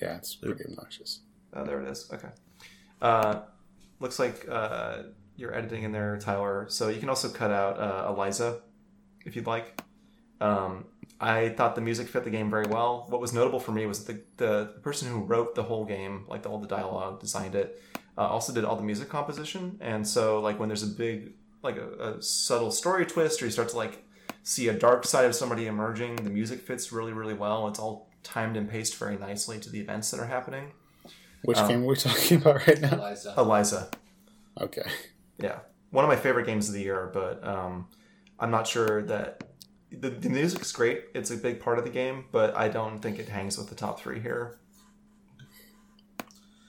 Yeah, it's pretty obnoxious. Oh, there it is. Okay. Uh, looks like uh, you're editing in there, Tyler. So you can also cut out uh, Eliza if you'd like. Um, I thought the music fit the game very well. What was notable for me was the, the, the person who wrote the whole game, like the, all the dialogue, designed it, uh, also did all the music composition. And so, like when there's a big, like a, a subtle story twist, or you start to like see a dark side of somebody emerging, the music fits really, really well. It's all timed and paced very nicely to the events that are happening. Which Um, game are we talking about right now? Eliza. Eliza. Okay. Yeah, one of my favorite games of the year, but um, I'm not sure that the, the music's great. It's a big part of the game, but I don't think it hangs with the top three here.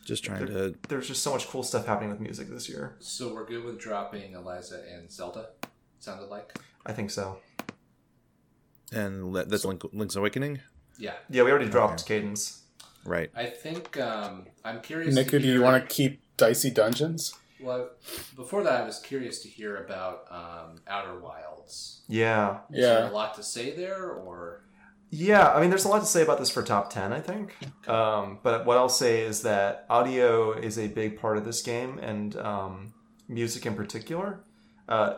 Just trying to. There's just so much cool stuff happening with music this year. So we're good with dropping Eliza and Zelda. Sounded like. I think so. And le- that's Link, Link's Awakening? Yeah, Yeah, we already dropped Cadence. Right. I think um, I'm curious. Nick, do you want to keep Dicey Dungeons? Well, before that, I was curious to hear about um, Outer Wilds. Yeah, Is there Yeah. a lot to say there, or yeah. I mean, there's a lot to say about this for top ten. I think. Um, but what I'll say is that audio is a big part of this game, and um, music in particular. Uh,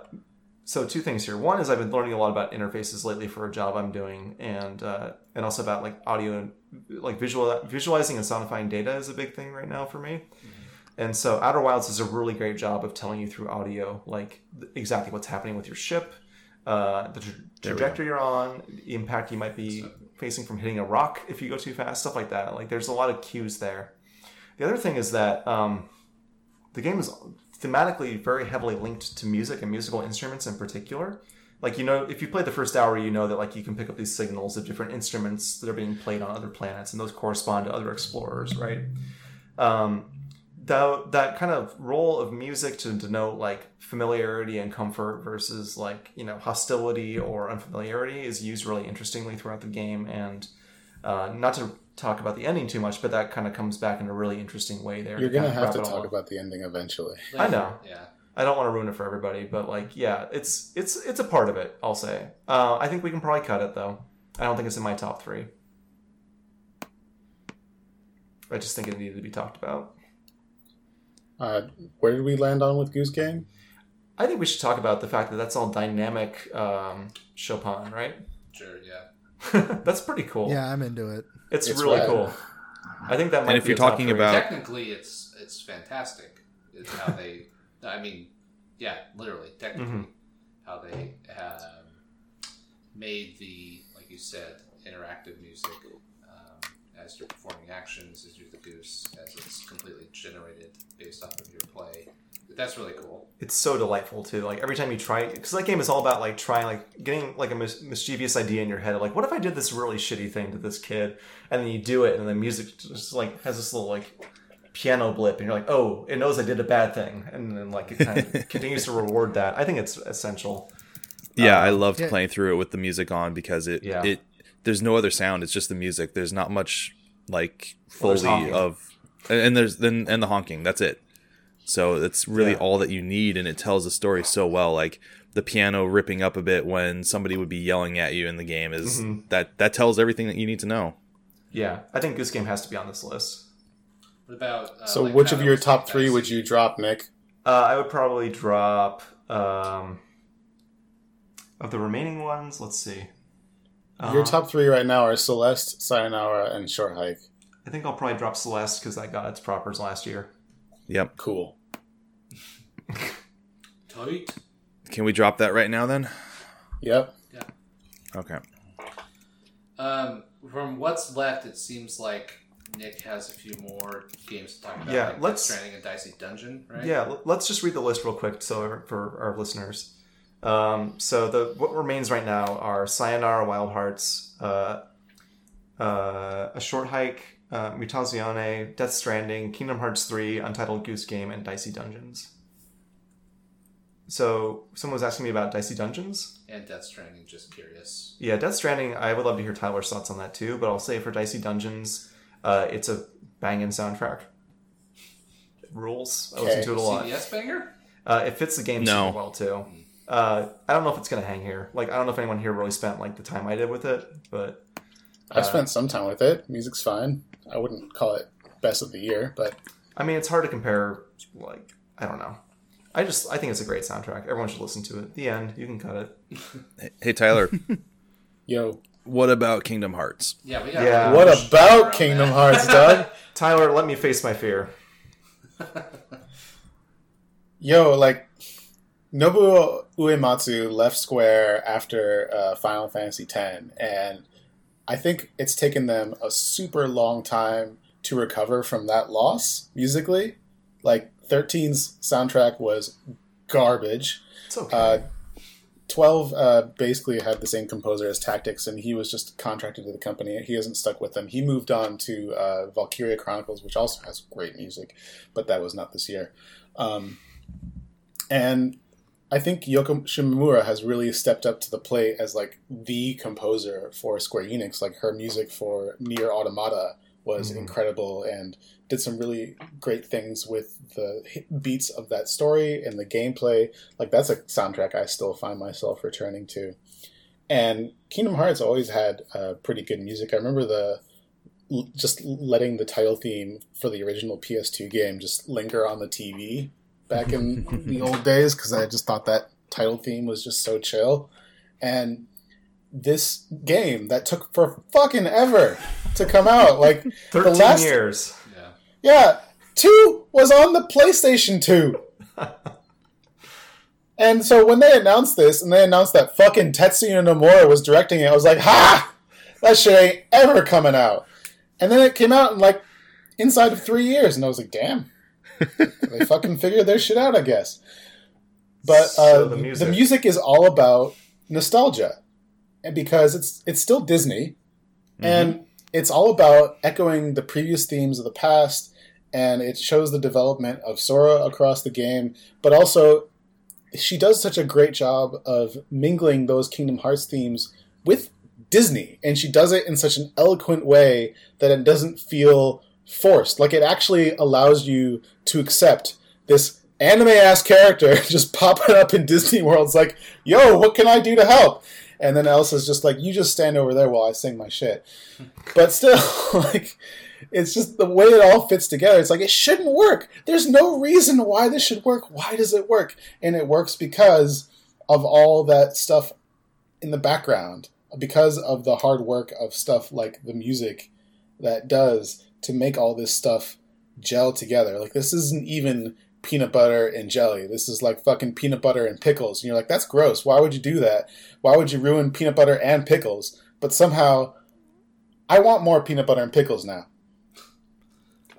so two things here. One is I've been learning a lot about interfaces lately for a job I'm doing, and uh, and also about like audio and like visual visualizing and soundifying data is a big thing right now for me. And so Outer Wilds does a really great job of telling you through audio like exactly what's happening with your ship, uh, the tra- trajectory you're on, the impact you might be facing from hitting a rock if you go too fast, stuff like that. Like there's a lot of cues there. The other thing is that um, the game is thematically very heavily linked to music and musical instruments in particular. Like you know, if you play the first hour, you know that like you can pick up these signals of different instruments that are being played on other planets, and those correspond to other explorers, right? Um, that that kind of role of music to denote like familiarity and comfort versus like you know hostility or unfamiliarity is used really interestingly throughout the game, and uh, not to talk about the ending too much, but that kind of comes back in a really interesting way there. You're kind gonna have to talk up. about the ending eventually. I know. Yeah, I don't want to ruin it for everybody, but like, yeah, it's it's it's a part of it. I'll say. Uh, I think we can probably cut it though. I don't think it's in my top three. I just think it needed to be talked about. Uh, where did we land on with Goose Game? I think we should talk about the fact that that's all dynamic um, Chopin, right? sure. Yeah, that's pretty cool. Yeah, I'm into it. It's, It's really rad. cool. I think that might. And if be you're a talking about- technically, it's it's fantastic. It's how they. I mean, yeah, literally, technically, Mhm. how they um, made the like you said interactive music um, as you're performing actions, as you're the goose, as it's completely generated based off of your play. That's really cool. it's so delightful too. Like every time you try, because that game is all about like trying, like getting like a mis- mischievous idea in your head. Of, like, what if I did this really shitty thing to this kid, and then you do it, and the music just like has this little like piano blip, and you're like, oh, it knows I did a bad thing, and then like it kind of continues to reward that. I think it's essential. Yeah, um, I loved yeah. playing through it with the music on because it Yeah. it there's no other sound. It's just the music. There's not much like Well, there's foley honking. of and and there's then and the honking. That's it. So that's really Yeah. all that you need, and it tells the story so well. Like the piano ripping up a bit when somebody would be yelling at you in the game is Mm-hmm. that that tells everything that you need to know. Yeah, I think Goose Game has to be on this list. What about? Uh, So, like which of your top three would you drop, Nick? Uh, I would probably drop um, of the remaining ones. Let's see. Your Uh, top three right now are Celeste, Sayonara, and Short Hike. I think I'll probably drop Celeste because I got its propers last year. Yep. Cool. Tight. Can we drop that right now then? Yep. Yeah. Okay. Um, from what's left, it seems like Nick has a few more games to talk about. Yeah, like let's- Stranding and Dicey Dungeon, right? Yeah, let's just read the list real quick so for our listeners. Um, so the what remains right now are Sayonara Wild Hearts, uh, uh, A Short Hike, uh, Mutazione, Death Stranding, Kingdom Hearts 3, Untitled Goose Game, and Dicey Dungeons. So someone was asking me about Dicey Dungeons. And Death Stranding. Just curious. Yeah, Death Stranding, I would love to hear Tyler's thoughts on that too, but I'll say for Dicey Dungeons, uh, it's a banging soundtrack. It rules. I listen to it a lot. CBS banger. Uh, it fits the game No. super well too. Uh, I don't know if it's gonna hang here. Like, I don't know if anyone here really spent like the time I did with it, but I Uh, spent some time with it. Music's fine. I wouldn't call it best of the year, but I mean, it's hard to compare. Like, I don't know. I just I think it's a great soundtrack. Everyone should listen to it. The end. You can cut it. Hey Tyler, yo, what about Kingdom Hearts? Yeah, we got. Yeah. a what about around Kingdom that. Hearts, Doug? Tyler, let me face my fear. Yo, like Nobuo Uematsu left Square after uh, Final Fantasy X, and I think it's taken them a super long time to recover from that loss musically. Like 13's soundtrack was garbage. It's okay. Uh, 12 uh, basically had the same composer as Tactics, and he was just contracted to the company. He hasn't stuck with them. He moved on to uh, Valkyria Chronicles, which also has great music, but that was not this year. Um, and I think Yoko Shimomura has really stepped up to the plate as like the composer for Square Enix. Like her music for NieR Automata was Mhm. incredible and did some really great things with the beats of that story and the gameplay. Like that's a soundtrack I still find myself returning to. And Kingdom Hearts always had uh, pretty good music. I remember the just letting the title theme for the original PS2 game just linger on the TV back in the old days because I just thought that title theme was just so chill. And this game that took for fucking ever to come out, like Thirteen last- years. Yeah. yeah, two was on the PlayStation 2. and so when they announced this and they announced that fucking Tetsuya Nomura was directing it, I was like, ha! That shit ain't ever coming out. And then it came out in like inside of three years, and I was like, damn. They fucking figured their shit out, I guess. But So uh, the the, music. music. is all about nostalgia, and because it's it's still Disney, and it's all about echoing the previous themes of the past, and it shows the development of Sora across the game, but also she does such a great job of mingling those Kingdom Hearts themes with Disney, and she does it in such an eloquent way that it doesn't feel forced. Like it actually allows you to accept this anime ass character just popping up in Disney World's like, yo, what can I do to help? And then Elsa's just like, you just stand over there while I sing my shit. But still, like, it's just the way it all fits together. It's like, it shouldn't work. There's no reason why this should work. Why does it work? And it works because of all that stuff in the background, because of the hard work of stuff like the music that does to make all this stuff gel together. Like, this isn't even peanut butter and jelly. This is like fucking peanut butter and pickles. And you're like, that's gross. Why would you do that? Why would you ruin peanut butter and pickles? But somehow, I want more peanut butter and pickles now.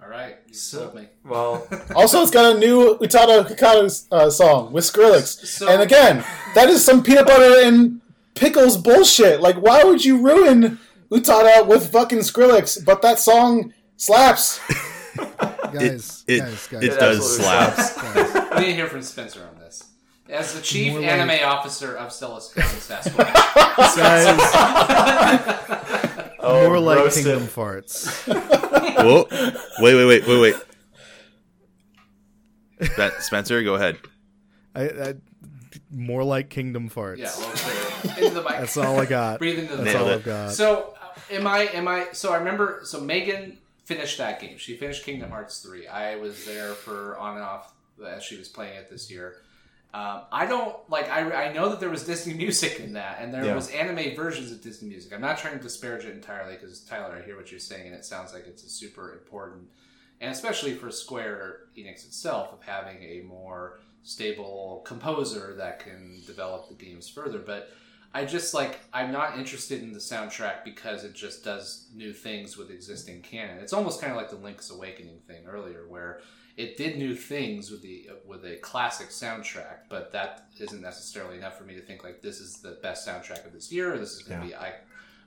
All right. You So- sold me. Well, Also, it's got a new Utada Hikaru uh, song with Skrillex. So- and again, that is some peanut butter and pickles bullshit. Like, why would you ruin Utada with fucking Skrillex? But that song slaps. Guys, it, guys, guys, it It does absolutely slap. slaps. guys. We need to hear from Spencer on this. As the chief More like- anime officer of Celis Sasquatch. guys, Oh, more like roasted. Kingdom Farts. Whoa. Wait, wait, wait, wait, wait. Spen- Spencer, go ahead. I, I, more like Kingdom Farts. yeah, well, into the mic. That's all I got. Breathe into the That's Nailed all. I've got. So uh, am I? Am I? So I remember. So Megan finished that game. She finished Kingdom Hearts three. I was there for on and off as she was playing it this year. Um, I don't like. I, I know that there was Disney music in that, and there Yeah. was anime versions of Disney music. I'm not trying to disparage it entirely because Tyler, I hear what you're saying, and it sounds like it's a super important, and especially for Square Enix itself, of having a more stable composer that can develop the games further. But I just like I'm not interested in the soundtrack because it just does new things with existing canon. It's almost kind of like the Link's Awakening thing earlier, where it did new things with the with a classic soundtrack, but that isn't necessarily enough for me to think like this is the best soundtrack of this year. Or this is going to be I.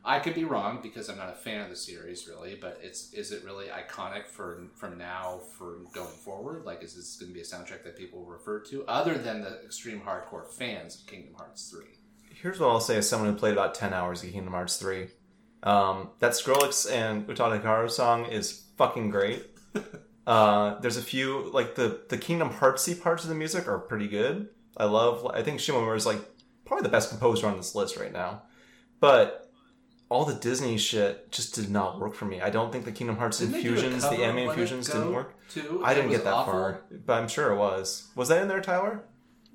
I could be wrong because I'm not a fan of the series really, but it's is it really iconic for from now for going forward? Like, is this going to be a soundtrack that people refer to other than the extreme hardcore fans of Kingdom Hearts three? Here's what I'll say as someone who played about 10 hours of Kingdom Hearts 3. Um, that Skrillex and Utada Hikaru song is fucking great. Uh, there's a few, like, the, the Kingdom Heartsy parts of the music are pretty good. I love, I think Shimomura is, like, probably the best composer on this list right now. But all the Disney shit just did not work for me. I don't think the Kingdom Hearts Didn't they do a infusions, the anime infusions didn't work. Too, I didn't get that awful. far, but I'm sure it was. Was that in there, Tyler?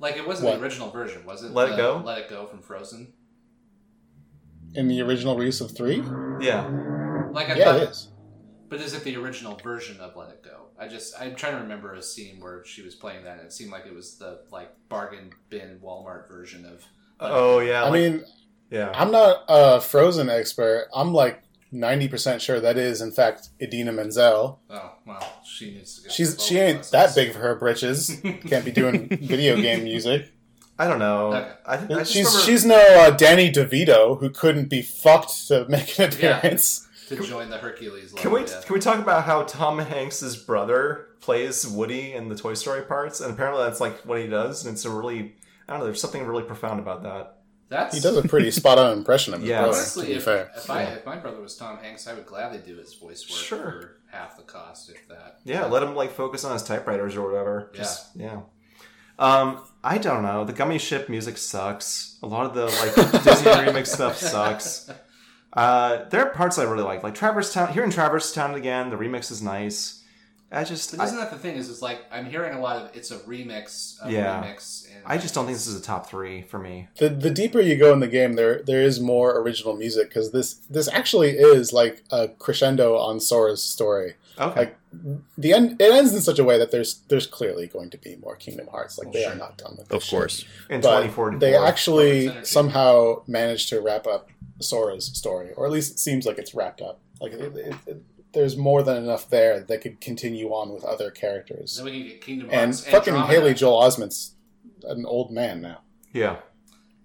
Like it wasn't What? the original version, was it? Let It Go? Let it go from Frozen. In the original release of three, Yeah. Like I yeah, thought, it is. but is it the original version of Let It Go? I just I'm trying to remember a scene where she was playing that, and it seemed like it was the like bargain bin Walmart version of. Let It Oh, yeah. I like- mean, yeah. I'm not a Frozen expert. I'm like 90% sure that is, in fact, Idina Menzel. Oh well, she needs to get. She's she ain't lessons. that big for her britches. Can't be doing video game music. I don't know. Okay. I, I She's remember, she's no uh, Danny DeVito who couldn't be fucked to make an Yeah. appearance. to join the Hercules. Can we yeah. can we talk about how Tom Hanks's brother plays Woody in the Toy Story parts? And apparently that's like what he does, and it's a really I don't know. There's something really profound about that. That's He does a pretty spot on impression of his Yeah. brother. honestly. to be If, fair, if I Yeah. if my brother was Tom Hanks, I would gladly do his voice work Sure. for half the cost, if that. Yeah, let him like focus on his typewriters or whatever. Just yeah. Um, I don't know. The Gummy Ship music sucks. A lot of the like Disney remix stuff sucks. Uh, there are parts I really like, like Traverse Town. Here in Traverse Town again, the remix is nice. I just, But isn't I, that the thing? Is it's like I'm hearing a lot of it's a remix, of Yeah. remix, and I just don't think this is a top three for me. the the deeper you go in the game, there there is more original music because this this actually is like a crescendo on Sora's story. Okay, Like the end, it ends in such a way that there's there's clearly going to be more Kingdom Hearts. Like they Sure. are not done with this. Of this course. shit. in but they actually somehow managed to wrap up Sora's story, or at least it seems like it's wrapped up. Like it, it, it, there's more than enough there that could continue on with other characters. then we can get Kingdom And Hearts fucking Andromeda. Haley Joel Osment's an old man now. yeah,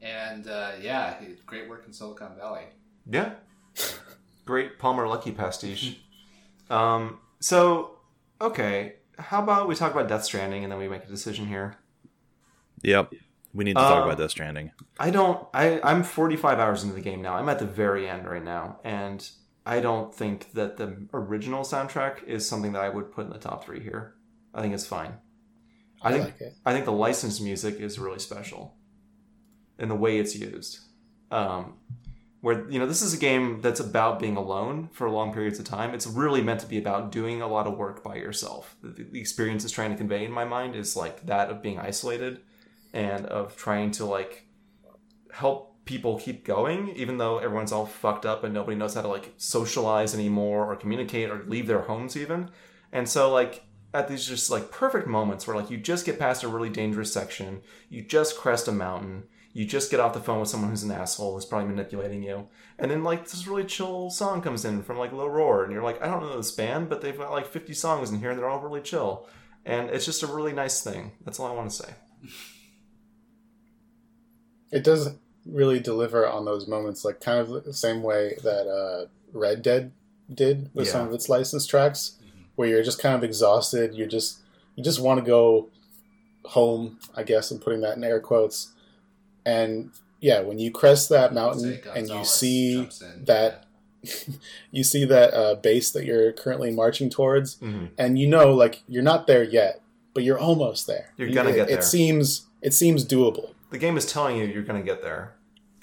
and uh, yeah, he- great work in Silicon Valley. yeah. Great Palmer Luckey pastiche. um, so okay, how about we talk about Death Stranding and then we make a decision here. Yep. We need to talk Uh, about Death Stranding. I don't. I I'm 45 hours into the game now. I'm at the very end right now, and I don't think that the original soundtrack is something that I would put in the top three here. I think it's fine. I, I think like. I think the licensed music is really special, in the way it's used. Um, where you know this is a game that's about being alone for long periods of time. It's really meant to be about doing a lot of work by yourself. The, the experience is trying to convey in my mind is like that of being isolated and of trying to like help people keep going even though everyone's all fucked up and nobody knows how to like socialize anymore or communicate or leave their homes even. And so like at these just like perfect moments where like you just get past a really dangerous section you just crest a mountain you just get off the phone with someone who's an asshole who's probably manipulating you and then like this really chill song comes in from like low roar and you're like i don't know this band but they've got like 50 songs in here and they're all really chill. And it's just a really nice thing. That's all i want to say. It does really deliver on those moments, like kind of the same way that uh, Red Dead did with some of its licensed tracks. where you're just kind of exhausted. You just you just want to go home, I guess. I'm putting that in air quotes. And yeah, when you crest that mountain and you see that you see that uh, base that you're currently marching towards, Mhm. and you know like you're not there yet, but you're almost there. You're gonna it, get there. It seems it seems doable. The game is telling you you're going to get there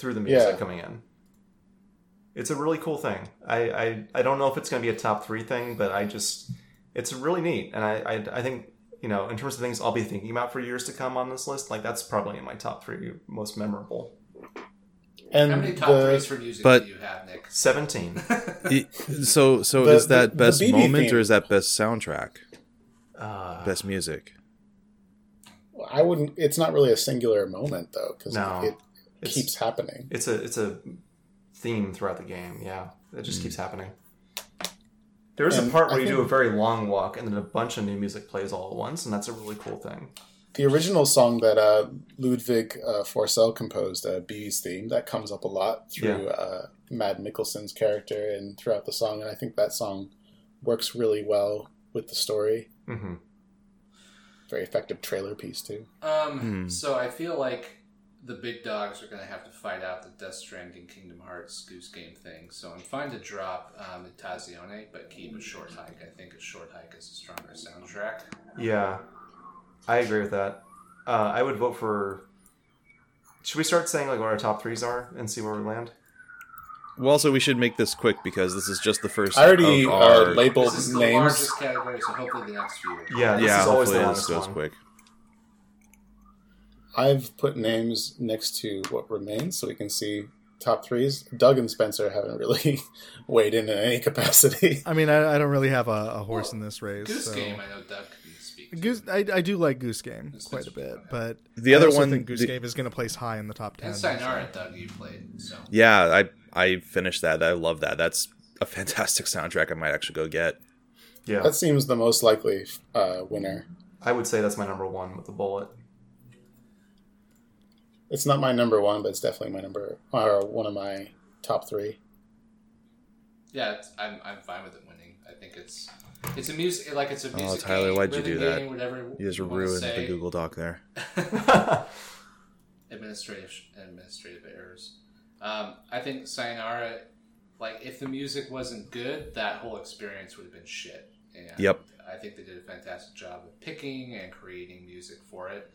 through the music Yeah. coming in. It's a really cool thing. I, I, I don't know if it's going to be a top three thing, but I just it's really neat, and I, I I think you know in terms of things I'll be thinking about for years to come on this list, like that's probably in my top three most memorable. And How many top the, threes for music but- do you have, Nick? Seventeen. So so The- is that the- the best BB moment theme. or is that best soundtrack? Uh, Best music? I wouldn't. It's not really a singular moment though, because No. it It's- keeps happening. It's a it's a theme throughout the game. Yeah, it just keeps happening. There's a part where I you do a very long walk, and then a bunch of new music plays all at once, and that's a really cool thing. The original song that uh, Ludwig uh, Forssell composed, uh, Bee's theme, that comes up a lot through uh, Mads Mikkelsen's character and throughout the song, and I think that song works really well with the story. hmm Very effective trailer piece too. Um, Hmm. So I feel like the big dogs are going to have to fight out the Death Stranding Kingdom Hearts Goose Game thing. So I'm fine to drop um, Itazione, but keep a short hike. I think a short hike is a stronger soundtrack. Yeah, I agree with that. Uh, I would vote for. Should we start saying like what our top threes are and see where we land? Well, also we should make this quick because this is just the first. I already of uh, our... labeled This is the names. largest category, so hopefully the next few. will- Yeah, this Yeah, is always the hopefully this longest goes one. quick. I've put names next to what remains so we can see top threes. Doug and Spencer haven't really weighed in in any capacity. I mean, I, I don't really have a, a horse in this race. Goose so. Game, I know Doug can speak. to. Goose, I, I do like Goose Game It's quite a just- bit, but The I other also one- think Goose the- Game is going to place high in the top ten. And Sayonara, Doug, you played. So Yeah, I I finished that. I love that. That's a fantastic soundtrack. I might actually go get. Yeah, That seems the most likely uh, winner. I would say that's my number one with the bullet. It's not my number one, but it's definitely my number or one of my top three. yeah, it's, I'm, I'm fine with it winning. I think it's it's a music like it's a music. Oh, Tyler, game, why'd you do that? game, Whatever You just wanna ruined the Google Doc there. administrative administrative errors. Um, I think Sayonara, like if the music wasn't good, that whole experience would have been shit. And Yep. I think they did a fantastic job of picking and creating music for it.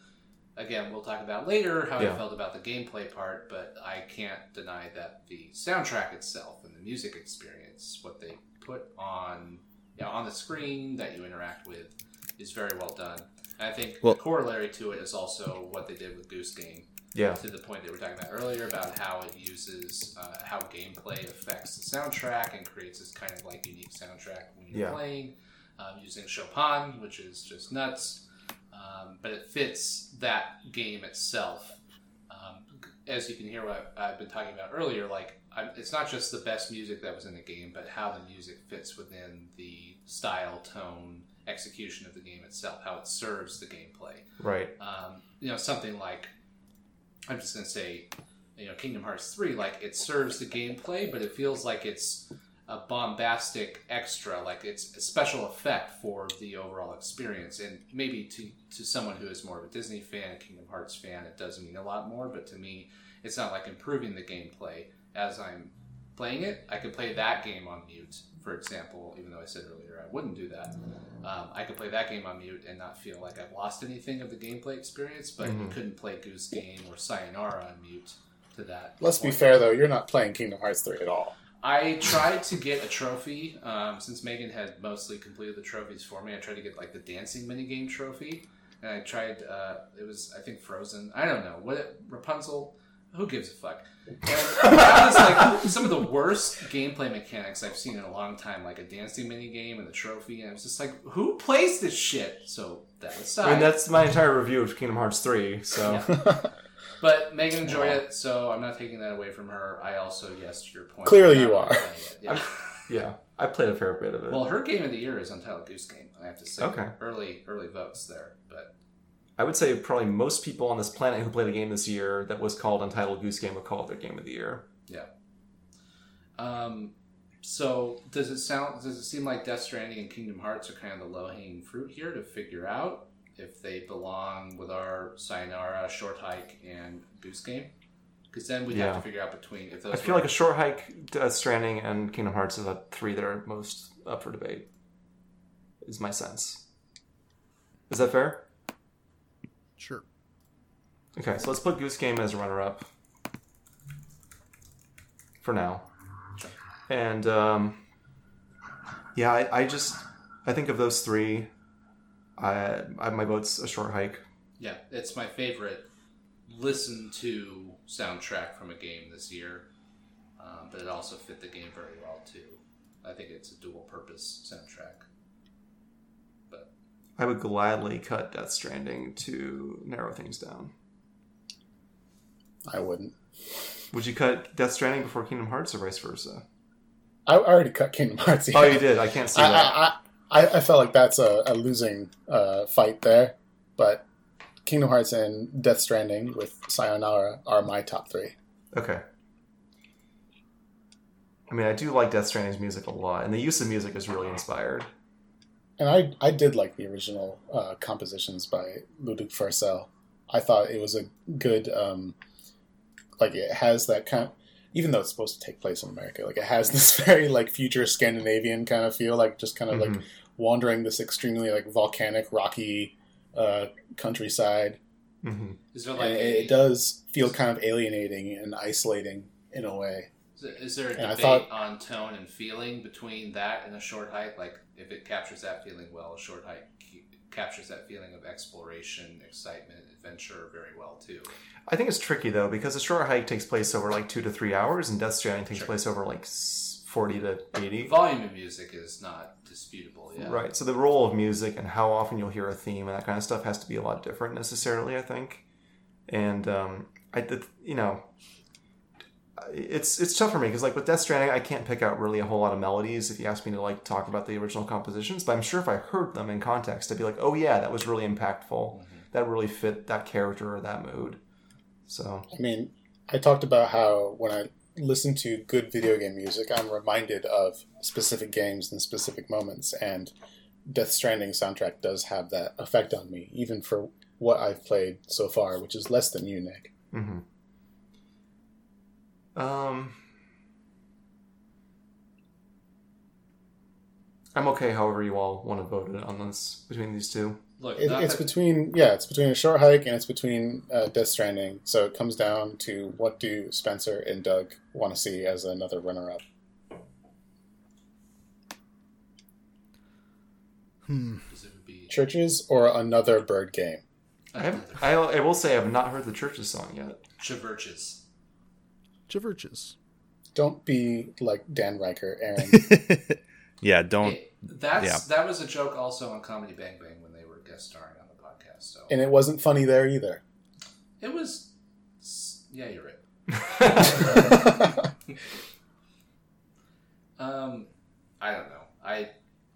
Again, we'll talk about later how Yeah. I felt about the gameplay part, but I can't deny that the soundtrack itself and the music experience, what they put on you know, on the screen that you interact with, is very well done. And I think Well- the corollary to it is also what they did with Goose Game yeah, to the point that we were talking about earlier about how it uses uh, how gameplay affects the soundtrack and creates this kind of like unique soundtrack when you're Yeah. playing um, using Chopin, which is just nuts. Um, but it fits that game itself. Um, as you can hear what I've been talking about earlier, like I'm, it's not just the best music that was in the game, but how the music fits within the style, tone, execution of the game itself, how it serves the gameplay right. um, you know something like i'm just going to say you know kingdom hearts 3 like it serves the gameplay but it feels like it's a bombastic extra like it's a special effect for the overall experience and maybe to, to someone who is more of a disney fan kingdom hearts fan it does mean a lot more but to me it's not like improving the gameplay as i'm playing it i could play that game on mute for example even though i said earlier i wouldn't do that um, I could play that game on mute and not feel like I've lost anything of the gameplay experience, but you Mhm. couldn't play Goose Game or Sayonara on mute to that. Let's be fair though, you're not playing Kingdom Hearts 3 at all. I tried to get a trophy um, since Megan had mostly completed the trophies for me. I tried to get like the dancing minigame trophy, and I tried. Uh, it was I think Frozen. I don't know what Rapunzel. Who gives a fuck? And that was like some of the worst gameplay mechanics I've seen in a long time, like a dancing minigame and the trophy. And I was just like, who plays this shit? So that aside, I mean, that's my entire review of Kingdom Hearts 3, so. Yeah. But Megan enjoyed it, so I'm not taking that away from her. I also, yes, to your point. Clearly you are. Yeah. Yeah, I played a fair bit of it. well, her game of the year is Untitled Goose Game. I have to say, Okay. early early votes there, but I would say probably most people on this planet who played a game this year that was called Untitled Goose Game would call it their game of the year. yeah. Um, So does it sound? Does it seem like Death Stranding and Kingdom Hearts are kind of the low hanging fruit here to figure out if they belong with our Sayonara, Short Hike, and Goose Game? Because then we'd have to figure out between if those. I feel were- like a short hike, Death Stranding, and Kingdom Hearts are the three that are most up for debate. Is my sense. Is that fair? Sure. Okay, so let's put Goose Game as a runner-up for now. And um, yeah, I, I just I think of those three. I, I my vote's a short hike. Yeah, it's my favorite listen to soundtrack from a game this year, um, but it also fit the game very well too. I think it's a dual purpose soundtrack. But I would gladly cut Death Stranding to narrow things down. I wouldn't. Would you cut Death Stranding before Kingdom Hearts or vice versa? I already cut Kingdom Hearts. Oh, you did. I can't see I, that. I, I, I felt like that's a, a losing uh, fight there, but Kingdom Hearts and Death Stranding with Sayonara are my top three. Okay. I mean, I do like Death Stranding's music a lot, and the use of music is really inspired. And I, I did like the original uh, compositions by Ludwig Forssell. I thought it was a good, um, like it has that kind. even though it's supposed to take place in America, like it has this very like future Scandinavian kind of feel, like just kind of like Mhm. Wandering this extremely like volcanic, rocky uh, countryside. hmm is there like it, a, it does feel kind of alienating and isolating in a way. Is there a And debate thought- on tone and feeling between that and a short hike? Like, if it captures that feeling well, a short hike captures that feeling of exploration, excitement, adventure very well too. I think it's tricky though because a short hike takes place over like two to three hours, and Death Stranding takes Sure. place over like s- forty to eighty. Volume of music is not disputable. Yeah, Right. So the role of music and how often you'll hear a theme and that kind of stuff has to be a lot different necessarily. I think, and um, I, th- you know, it's it's tough for me because like with Death Stranding, I can't pick out really a whole lot of melodies if you ask me to like talk about the original compositions. But I'm sure if I heard them in context, I'd be like, oh yeah, that was really impactful. That really fit that character or that mood. So I mean, I talked about how when I listen to good video game music, I'm reminded of specific games and specific moments, and Death Stranding soundtrack does have that effect on me, even for what I've played so far, which is less than you, Nick. hmm Um, I'm okay. However, you all want to vote on this between these two. Look, It, it's that- between yeah, it's between a short hike and it's between uh, Death Stranding. So it comes down to what do Spencer and Doug want to see as another runner-up. Hmm. be CHVRCHES or another bird game. I, have, I, I will say I have not heard the CHVRCHES song yet. Chiverches. Chiverches. Don't be like Dan Ryckert, Aaron. yeah, don't. Hey, that's yeah. that was a joke also on Comedy Bang Bang when guest starring on the podcast. So and it wasn't funny there either. it was. Yeah, you're right. Um, I don't know. I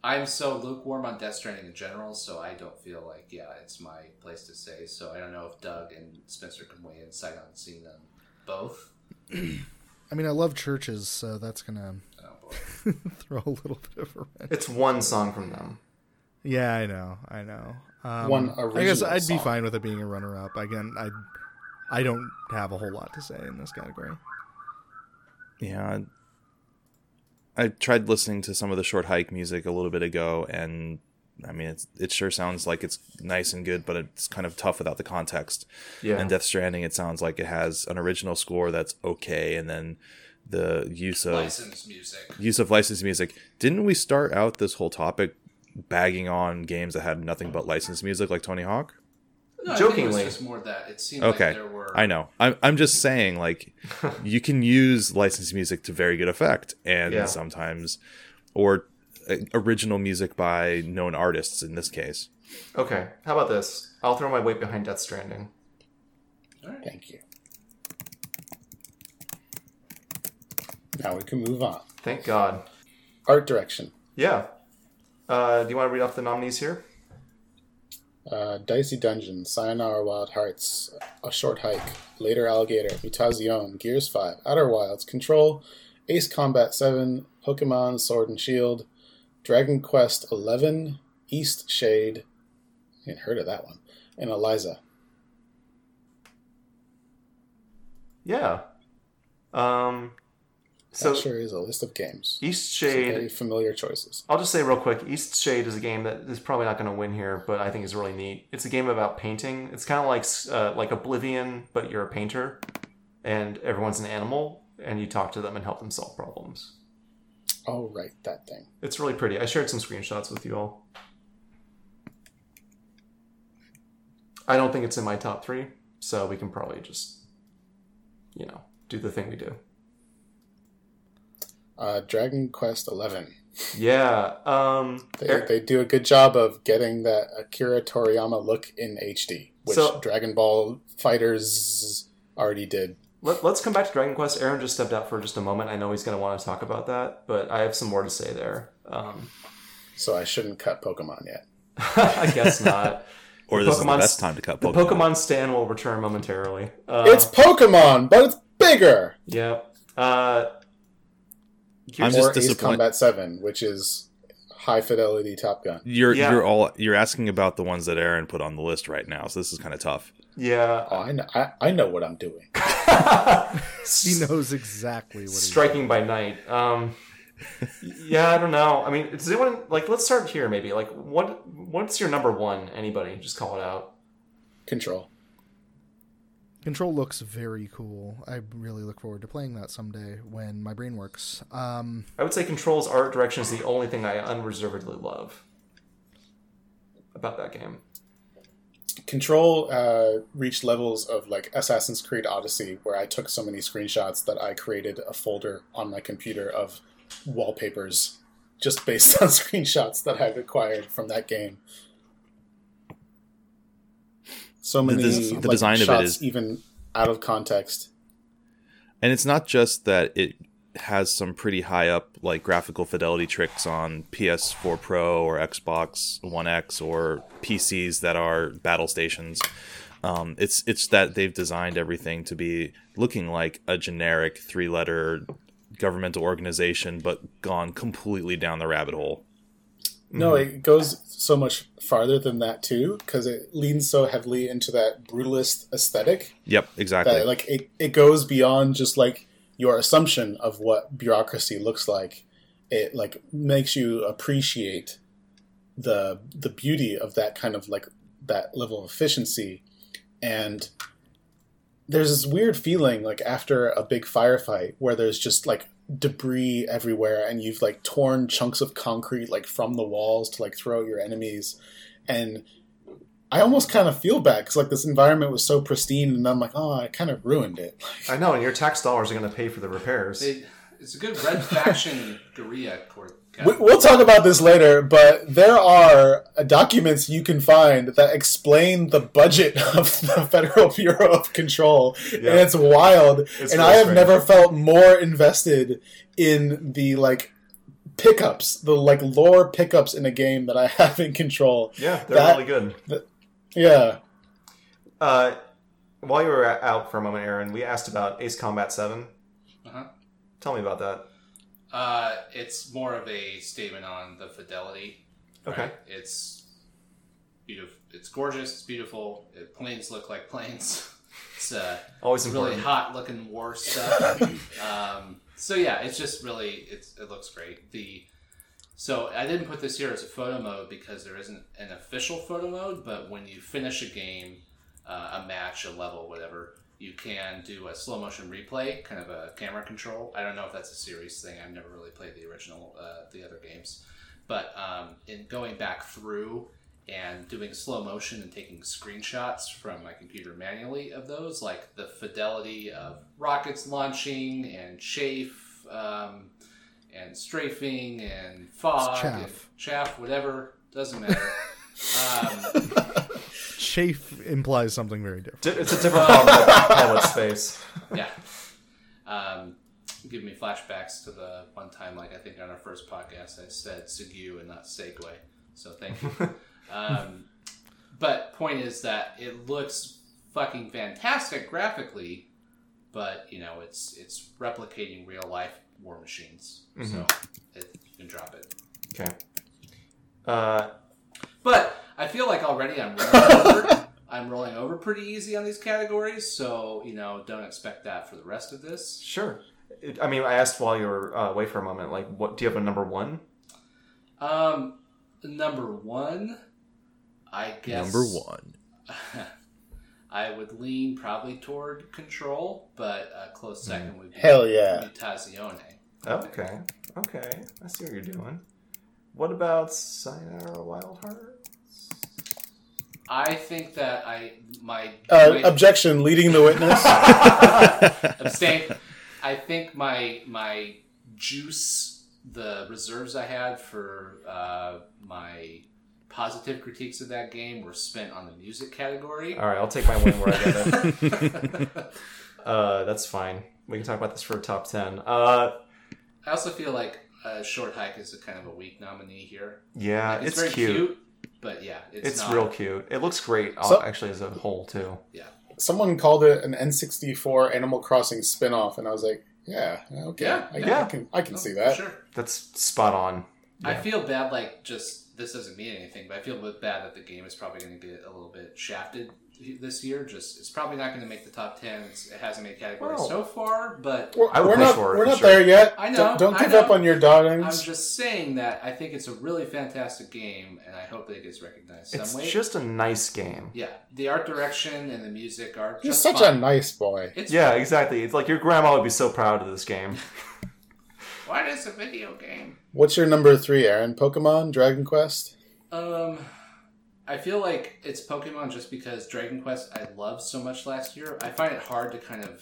I'm so lukewarm on Death Stranding in general, so I don't feel like yeah, it's my place to say. So I don't know if Doug and Spencer can weigh in sight on seeing them both. I mean, I love CHVRCHES, so that's gonna Oh throw a little bit of a wrench. It's one song from them. Yeah, I know, I know. Um, One I guess I'd be fine with it being a runner-up. Again, I, I don't have a whole lot to say in this category. Yeah. I tried listening to some of the short hike music a little bit ago, and I mean, it's, it sure sounds like it's nice and good, but it's kind of tough without the context. Yeah. And Death Stranding, it sounds like it has an original score that's okay, and then the use of Licensed music. use of licensed music. Didn't we start out this whole topic bagging on games that had nothing but licensed music, like Tony Hawk? No, I think it Jokingly. was just more that it seemed Okay, like there were. I know. I'm I'm just saying, like, you can use licensed music to very good effect, and Yeah. sometimes, or uh, original music by known artists in this case. Okay, how about this? I'll throw my weight behind Death Stranding. All right. Thank you. Now we can move on. Thank God. Art direction. Yeah. Uh, do you want to read off the nominees here? Uh, Dicey Dungeon, Sayonara Wild Hearts, A Short Hike, Later Alligator, Mutazione, Gears 5, Outer Wilds, Control, Ace Combat 7, Pokemon Sword and Shield, Dragon Quest 11, Eastshade, I ain't heard of that one, and Eliza. Yeah. Um, So that sure is a list of games. Eastshade. very familiar choices. I'll just say real quick, Eastshade is a game that is probably not going to win here, but I think is really neat. It's a game about painting. It's kind of like uh, like Oblivion, but you're a painter, and everyone's an animal, and you talk to them and help them solve problems. Oh, right, that thing. It's really pretty. I shared some screenshots with you all. I don't think it's in my top three, so we can probably just, you know, do the thing we do. Uh, Dragon Quest 11. Yeah. Um, They, Er- they do a good job of getting that Akira Toriyama look in HD, which So- Dragon Ball FighterZ already did. Let, us come back to Dragon Quest. Aaron just stepped out for just a moment. I know he's going to want to talk about that, but I have some more to say there. Um, So I shouldn't cut Pokemon yet. I guess not. Or The this is the Pokemon best time to cut The Pokemon. Pokemon stand will return momentarily. Uh, it's Pokemon, but it's bigger. yeah. Uh, I'm here's- just or Ace Combat 7, which is high fidelity Top Gun. You're Yeah. you're all you're asking about the ones that Aaron put on the list right now, so this is kind of tough. yeah. Oh, I know, I, I know what I'm doing. He knows exactly what he's striking by night. Um, yeah, I don't know. I mean, does anyone like? Let's start here, maybe. Like, what what's your number one? Anybody? Just call it out. Control. Control looks very cool. I really look forward to playing that someday when my brain works. Um, I would say Control's art direction is the only thing I unreservedly love about that game. Control uh, reached levels of like Assassin's Creed Odyssey, where I took so many screenshots that I created a folder on my computer of wallpapers just based on screenshots that I've acquired from that game. So many the like, design of it shots, is- even out of context. And it's not just that it has some pretty high up like graphical fidelity tricks on PS4 Pro or Xbox One X or PCs that are battle stations. Um, it's it's that they've designed everything to be looking like a generic three letter governmental organization, but gone completely down the rabbit hole. No, mm-hmm. it goes so much farther than that too, because it leans so heavily into that brutalist aesthetic. Yep, exactly. that like it, it goes beyond just like your assumption of what bureaucracy looks like it like makes you appreciate the the beauty of that kind of like that level of efficiency and there's this weird feeling like after a big firefight where there's just like debris everywhere and you've like torn chunks of concrete like from the walls to like throw at your enemies and I almost kind of feel bad because like this environment was so pristine, and I'm like, oh, I kind of ruined it. I know, and your tax dollars are going to pay for the repairs. They, it's a good red faction guerrilla court. We- We'll talk about this later, but there are uh, documents you can find that explain the budget of the Federal Bureau of Control, and it's wild. It's and I have strange. never felt more invested in the like pickups, the like lore pickups in a game that I have in Control. yeah, they're That- really good. Yeah, Uh, while you were out for a moment, Aaron, we asked about Ace Combat 7. Uh-huh. Tell me about that. Uh, it's more of a statement on the fidelity. Okay. right? It's beautiful. It's gorgeous. It's beautiful. It, planes look like planes. It's uh, Always really important. hot looking war stuff. um, so yeah, it's just really it's it looks great. The so I didn't put this here as a photo mode because there isn't an official photo mode. But when you finish a game, uh, a match, a level, whatever, you can do a slow motion replay, kind of a camera control. I don't know if that's a serious thing. I've never really played the original, uh, the other games, but um, in going back through and doing slow motion and taking screenshots from my computer manually of those, like the fidelity of rockets launching and chafe um, and strafing and fog chaff. and chaff, whatever, doesn't matter. um, Chafe implies something very different. Di- It's a different problem than pilot's face. yeah. Um, give me flashbacks to the one time, like I think on our first podcast, I said Segue and not Segway. So thank you. um, but point is that it looks fucking fantastic graphically, but you know it's it's replicating real life War Machines. Mm-hmm. So it, you can drop it. Okay. Uh, But I feel like already I'm rolling over. I'm rolling over pretty easy on these categories, so you know, don't expect that for the rest of this. sure. It, I mean, I asked while you were uh, away for a moment. Like, what do you have a number one? Um, number one, I guess Number one. I would lean probably toward Control, but a close second would be Hell yeah. Mutazione. Okay. Okay. I see what you're doing. What about Sayonara Wild Hearts? I think that I my, Uh, my objection, leading the witness. abstain. I think my my juice, the reserves I had for uh, my positive critiques of that game were spent on the music category. All right, I'll take my win where I get it. uh, that's fine. We can talk about this for a top ten. Uh, I also feel like uh, Short Hike is a kind of a weak nominee here. yeah, Like, it's, very cute. But yeah, it's, It's not, real cute. It looks great, uh, So- actually, as a whole too. Yeah, Someone called it an N64 Animal Crossing spin-off, and I was like, yeah, okay. Yeah, I, yeah. I can, I can No, see that. Sure. That's spot on. I feel bad, like just this doesn't mean anything, but I feel bad that the game is probably going to get a little bit shafted this year. Just it's probably not going to make the top ten. It's, it hasn't made categories Well- so far, but We're, I we're push not, for it, we're not sure. there yet. I know, Don't, don't I give know. up on your I'm darlings. just saying that I think it's a really fantastic game, and I hope that it gets recognized It's some way. It's just a nice game. yeah, the art direction and the music are You're just such fine. a nice boy. It's Yeah, exactly. It's like your grandma would be so proud of this game. what is a video game? What's your number three, Aaron? Pokemon, Dragon Quest. Um, I feel like it's Pokemon just because Dragon Quest I loved so much last year. I find it hard to kind of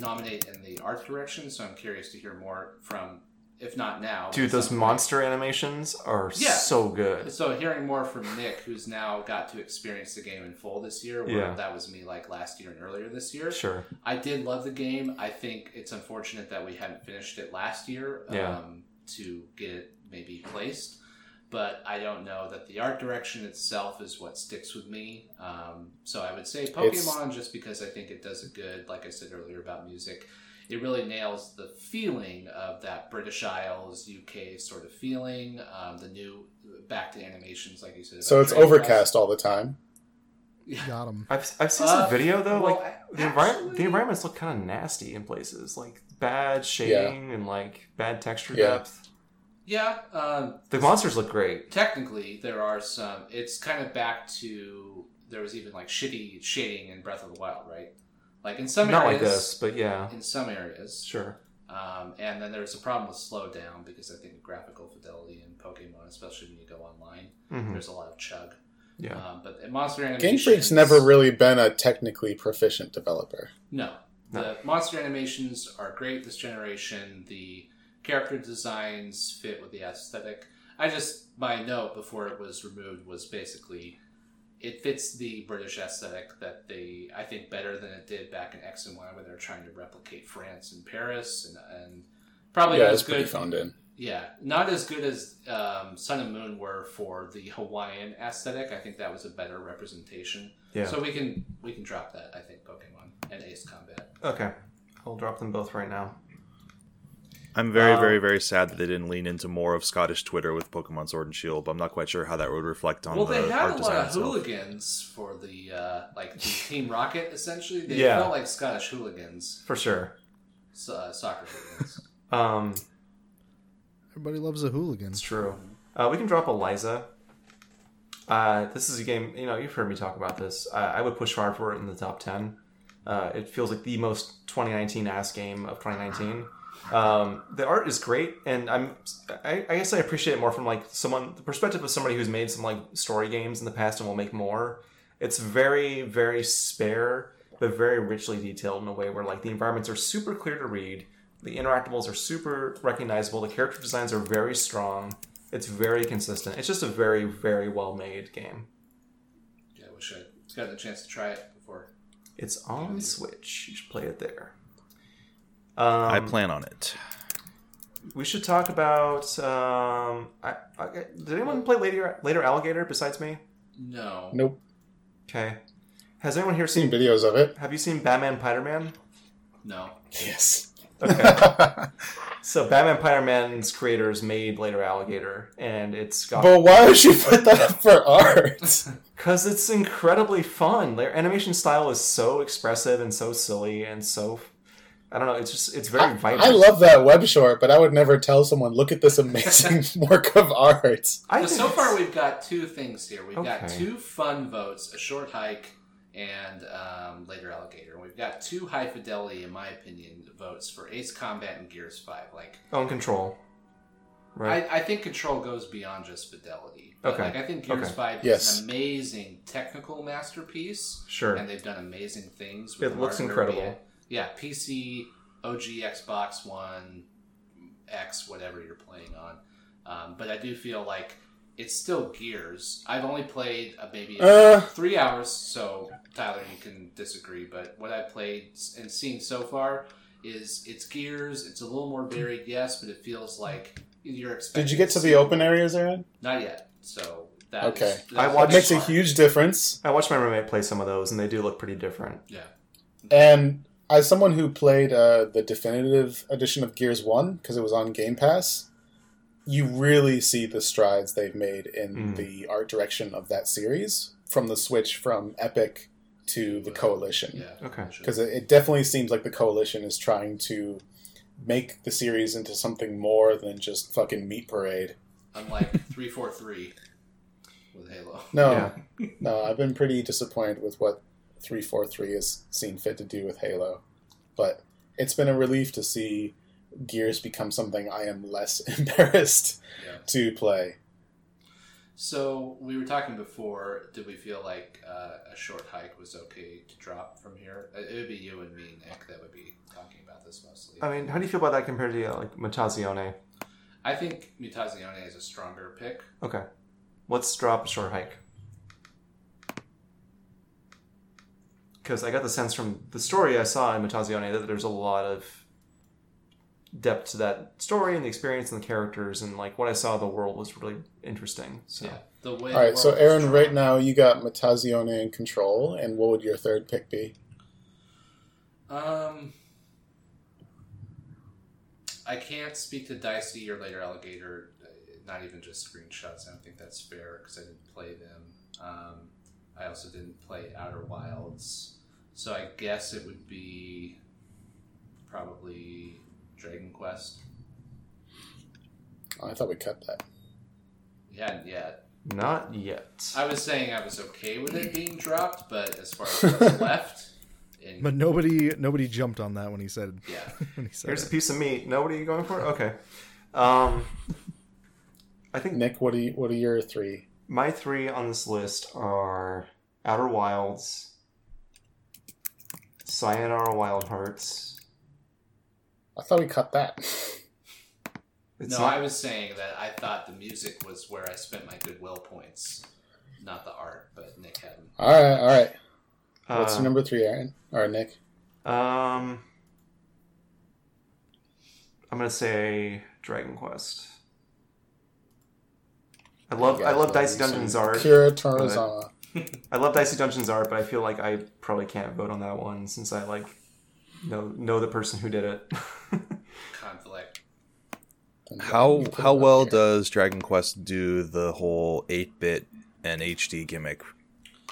nominate in the art direction, so I'm curious to hear more from, if not now, Dude, those monster animations are Yeah. so good. So hearing more from Nick, who's now got to experience the game in full this year, where Yeah. that was me like last year and earlier this year. Sure. I did love the game. I think it's unfortunate that we hadn't finished it last year Yeah. um, to get it maybe placed. But I don't know that the art direction itself is what sticks with me. Um, so I would say Pokemon just because I think it does a good, like I said earlier about music. It really nails the feeling of that British Isles, UK sort of feeling. Um, the new back to animations, like you said. So it's overcast all the time. Quest. Got him. I've, I've seen Uh, some video though. well, like the environment, the environments look kind of nasty in places, like bad shading and like bad texture Yeah. depth. Yeah, um, The monsters look great. technically there are some it's kind of back to there was even like shitty shading in breath of the wild right like in some Not like areas this, but yeah, in some areas sure. um, and then there's a problem with slowdown because i think graphical fidelity in pokemon especially when you go online hmm there's a lot of chug Yeah. um, but in monster Game Freak's never really been a technically proficient developer. no the monster animations are great this generation the character designs fit with the aesthetic i just my note before it was removed was basically it fits the british aesthetic that they i think better than it did back in x and y where they're trying to replicate france and paris and, and probably yeah, it's pretty good phoned in. yeah not as good as um, sun and moon were for the hawaiian aesthetic i think that was a better representation Yeah. so we can we can drop that i think pokemon and ace combat okay. I'll drop them both right now. I'm very, Um, very, very sad that they didn't lean into more of Scottish Twitter with Pokemon Sword and Shield, but I'm not quite sure how that would reflect on well, the they had art a lot of itself. hooligans for the uh, like the Team Rocket. Essentially, they Yeah. felt like Scottish hooligans, For sure. so, uh, soccer hooligans. Um, Everybody loves a hooligan. it's true. Uh, we can drop Eliza. Uh, this is a game, you know, you've heard me talk about this. I, I would push hard for it in the top 10. Uh, it feels like the most 2019 ass game of 2019. Um, the art is great, and I'm, I, I guess I appreciate it more from like someone, the perspective of somebody who's made some like story games in the past and will make more. It's very, very spare, but very richly detailed in a way where like the environments are super clear to read, the interactables are super recognizable, the character designs are very strong. It's very consistent. It's just a very, very well made game. yeah, I wish I got the chance to try it before. It's on Switch. You should play it there. Um, I plan on it. We should talk about. Um, I, I, did anyone play later, later Alligator besides me? No, Nope. Okay. Has anyone here Seen seen? videos of it. Have you seen Batman Spider Man? no. Yes. Okay. so Batman Spider Man's creators made Later Alligator, and it's got but why would you put that up for art? because it's incredibly fun. Their animation style is so expressive and so silly and so I don't know. It's just it's very I, vibrant. I love that web short, but I would never tell someone, "Look at this amazing work of art." I But think so far, we've got two things here. We've got two fun votes: a short hike and um, later alligator. We've got two high fidelity, in my opinion, votes for Ace Combat and Gears Five. Like, on control. Right. I, I think Control goes beyond just fidelity. But, Okay. Like, I think Gears Okay. Five Yes. is an amazing technical masterpiece, sure. and they've done amazing things. With It looks incredible. it- Yeah, PC, OG, Xbox One, X, whatever you're playing on. Um, but I do feel like it's still Gears. I've only played uh, maybe Uh. three hours, so Tyler, you can disagree. But what I've played and seen so far is it's Gears. It's a little more varied, yes, but it feels like you're expecting. Did you get to the open areas, Aaron? Not yet. So that Okay. is- I that's- watched- It makes a huge difference. I watched my roommate play some of those, and they do look pretty different. Yeah. And as someone who played uh, the definitive edition of Gears One because it was on Game Pass, you really see the strides they've made in Mm. the art direction of that series from the switch from Epic to the Coalition. Yeah. Okay. Because it, it definitely seems like the Coalition is trying to make the series into something more than just fucking meat parade. Unlike three four three with Halo. No, Yeah. no, I've been pretty disappointed with what 343 has seen fit to do with Halo. But it's been a relief to see Gears become something I am less embarrassed Yeah. to play. So we were talking before. Did we feel like uh, a short hike was okay to drop from here? It would be you and me, Nick, that would be talking about this mostly. I mean, how do you feel about that compared to uh, like Mutazione? I think Mutazione is a stronger pick. Okay. Let's drop a short hike. Because I got the sense from the story I saw in Mutazione that there's a lot of depth to that story and the experience and the characters and like what I saw the world was really interesting. So Yeah, the way. All right, the so Aaron, drawn. right now you got Mutazione in control, and what would your third pick be? Um, I can't speak to Dicey or later Alligator. uh, Not even just screenshots. I don't think that's fair because I didn't play them. Um, I also didn't play Outer Wilds, so I guess it would be probably Dragon Quest. Oh, I thought we cut that. We hadn't yet. not yet. I was saying I was okay with it being dropped, but as far as what's left, in, But nobody nobody jumped on that when he said yeah, when he said Here's a piece of meat. Nobody going for it? Okay. Um, I think Nick, what are you, what are your three? my three on this list are Outer Wilds, Sayonara Wild Hearts. I thought we cut that. It's no, not- I was saying that I thought the music was where I spent my goodwill points, not the art. But Nick hadn't. all right, all right. What's uh, your number three, Aaron or Nick? Um, I'm gonna say Dragon Quest. I love I love love Dicey you some Dungeons art. Kira Toriyama. I love Dicey Dungeons art, but I feel like I probably can't vote on that one since I like know know the person who did it. Conflict. How how well does Dragon Quest do the whole eight bit and HD gimmick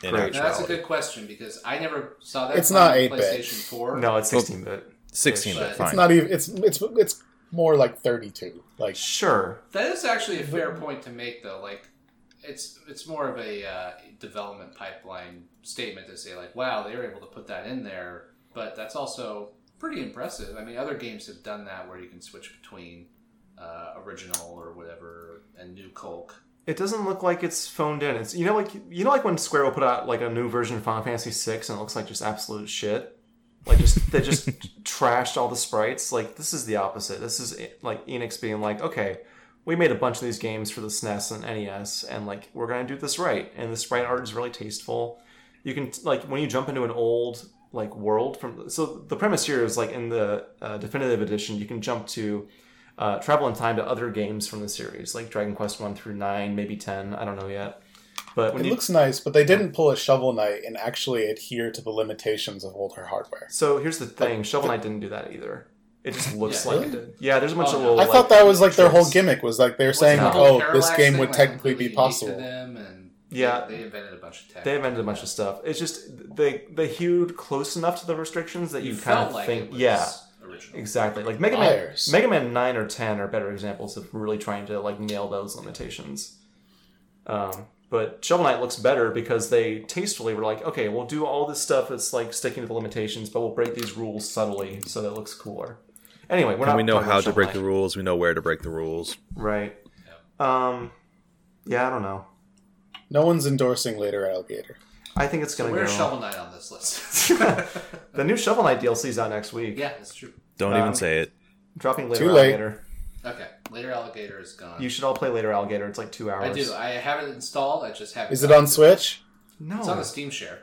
in Now, that's a good question because I never saw that. It's on not 8-bit. PlayStation Four. no, it's 16 bit. Sixteen bit. it's fine. It's not even. It's it's it's more like thirty-two. Like Sure. that is actually a fair point to make, though. Like, it's it's more of a uh, development pipeline statement to say, like, wow, they were able to put that in there, but that's also pretty impressive. I mean, other games have done that where you can switch between uh, original or whatever and new Colk. It doesn't look like it's phoned in. It's you know like you know like when Square will put out like a new version of Final Fantasy VI and it looks like just absolute shit. Like just they just trashed all the sprites. Like this is the opposite. This is like Enix being like, okay, we made a bunch of these games for the SNES and NES, and like we're gonna do this right. And the sprite art is really tasteful. You can like when you jump into an old like world from. So the premise here is like in the uh, definitive edition, you can jump to uh, travel in time to other games from the series, like Dragon Quest one through nine, maybe ten. I don't know yet. But it you looks nice, but they didn't pull a Shovel Knight and actually adhere to the limitations of older hardware. so here's the thing, Shovel Knight didn't do that either. It just looks Yeah. like it did. Yeah, there's a bunch Oh, of little. I like, thought that was like their whole gimmick was like they were saying, the like, "Oh, parallax this game thing, would like, technically be possible." And Yeah. they, they invented a bunch of tech. They invented a bunch of stuff. It's just they they hewed close enough to the restrictions that you, You kind of like think, it was yeah, original. exactly. Like Mega Man, Liars. Mega Man nine or ten are better examples of really trying to like nail those limitations. Um, but Shovel Knight looks better because they tastefully were like, okay, we'll do all this stuff that's like sticking to the limitations, but we'll break these rules subtly so that it looks cooler. Anyway, we're And not. we know how to break Knight. the rules. We know where to break the rules. Right. Um. Yeah, I don't know. No one's endorsing later alligator. I think it's gonna where's go. Shovel Knight on this list? the new Shovel Knight DLC's out next week. yeah, that's true. Don't Um, even say it. Dropping later Too late. alligator. Okay, later alligator is gone. You should all play later alligator. It's like two hours. I do. I have it installed. I just haven't. Is it on to Switch? No, It's on the Steam Share.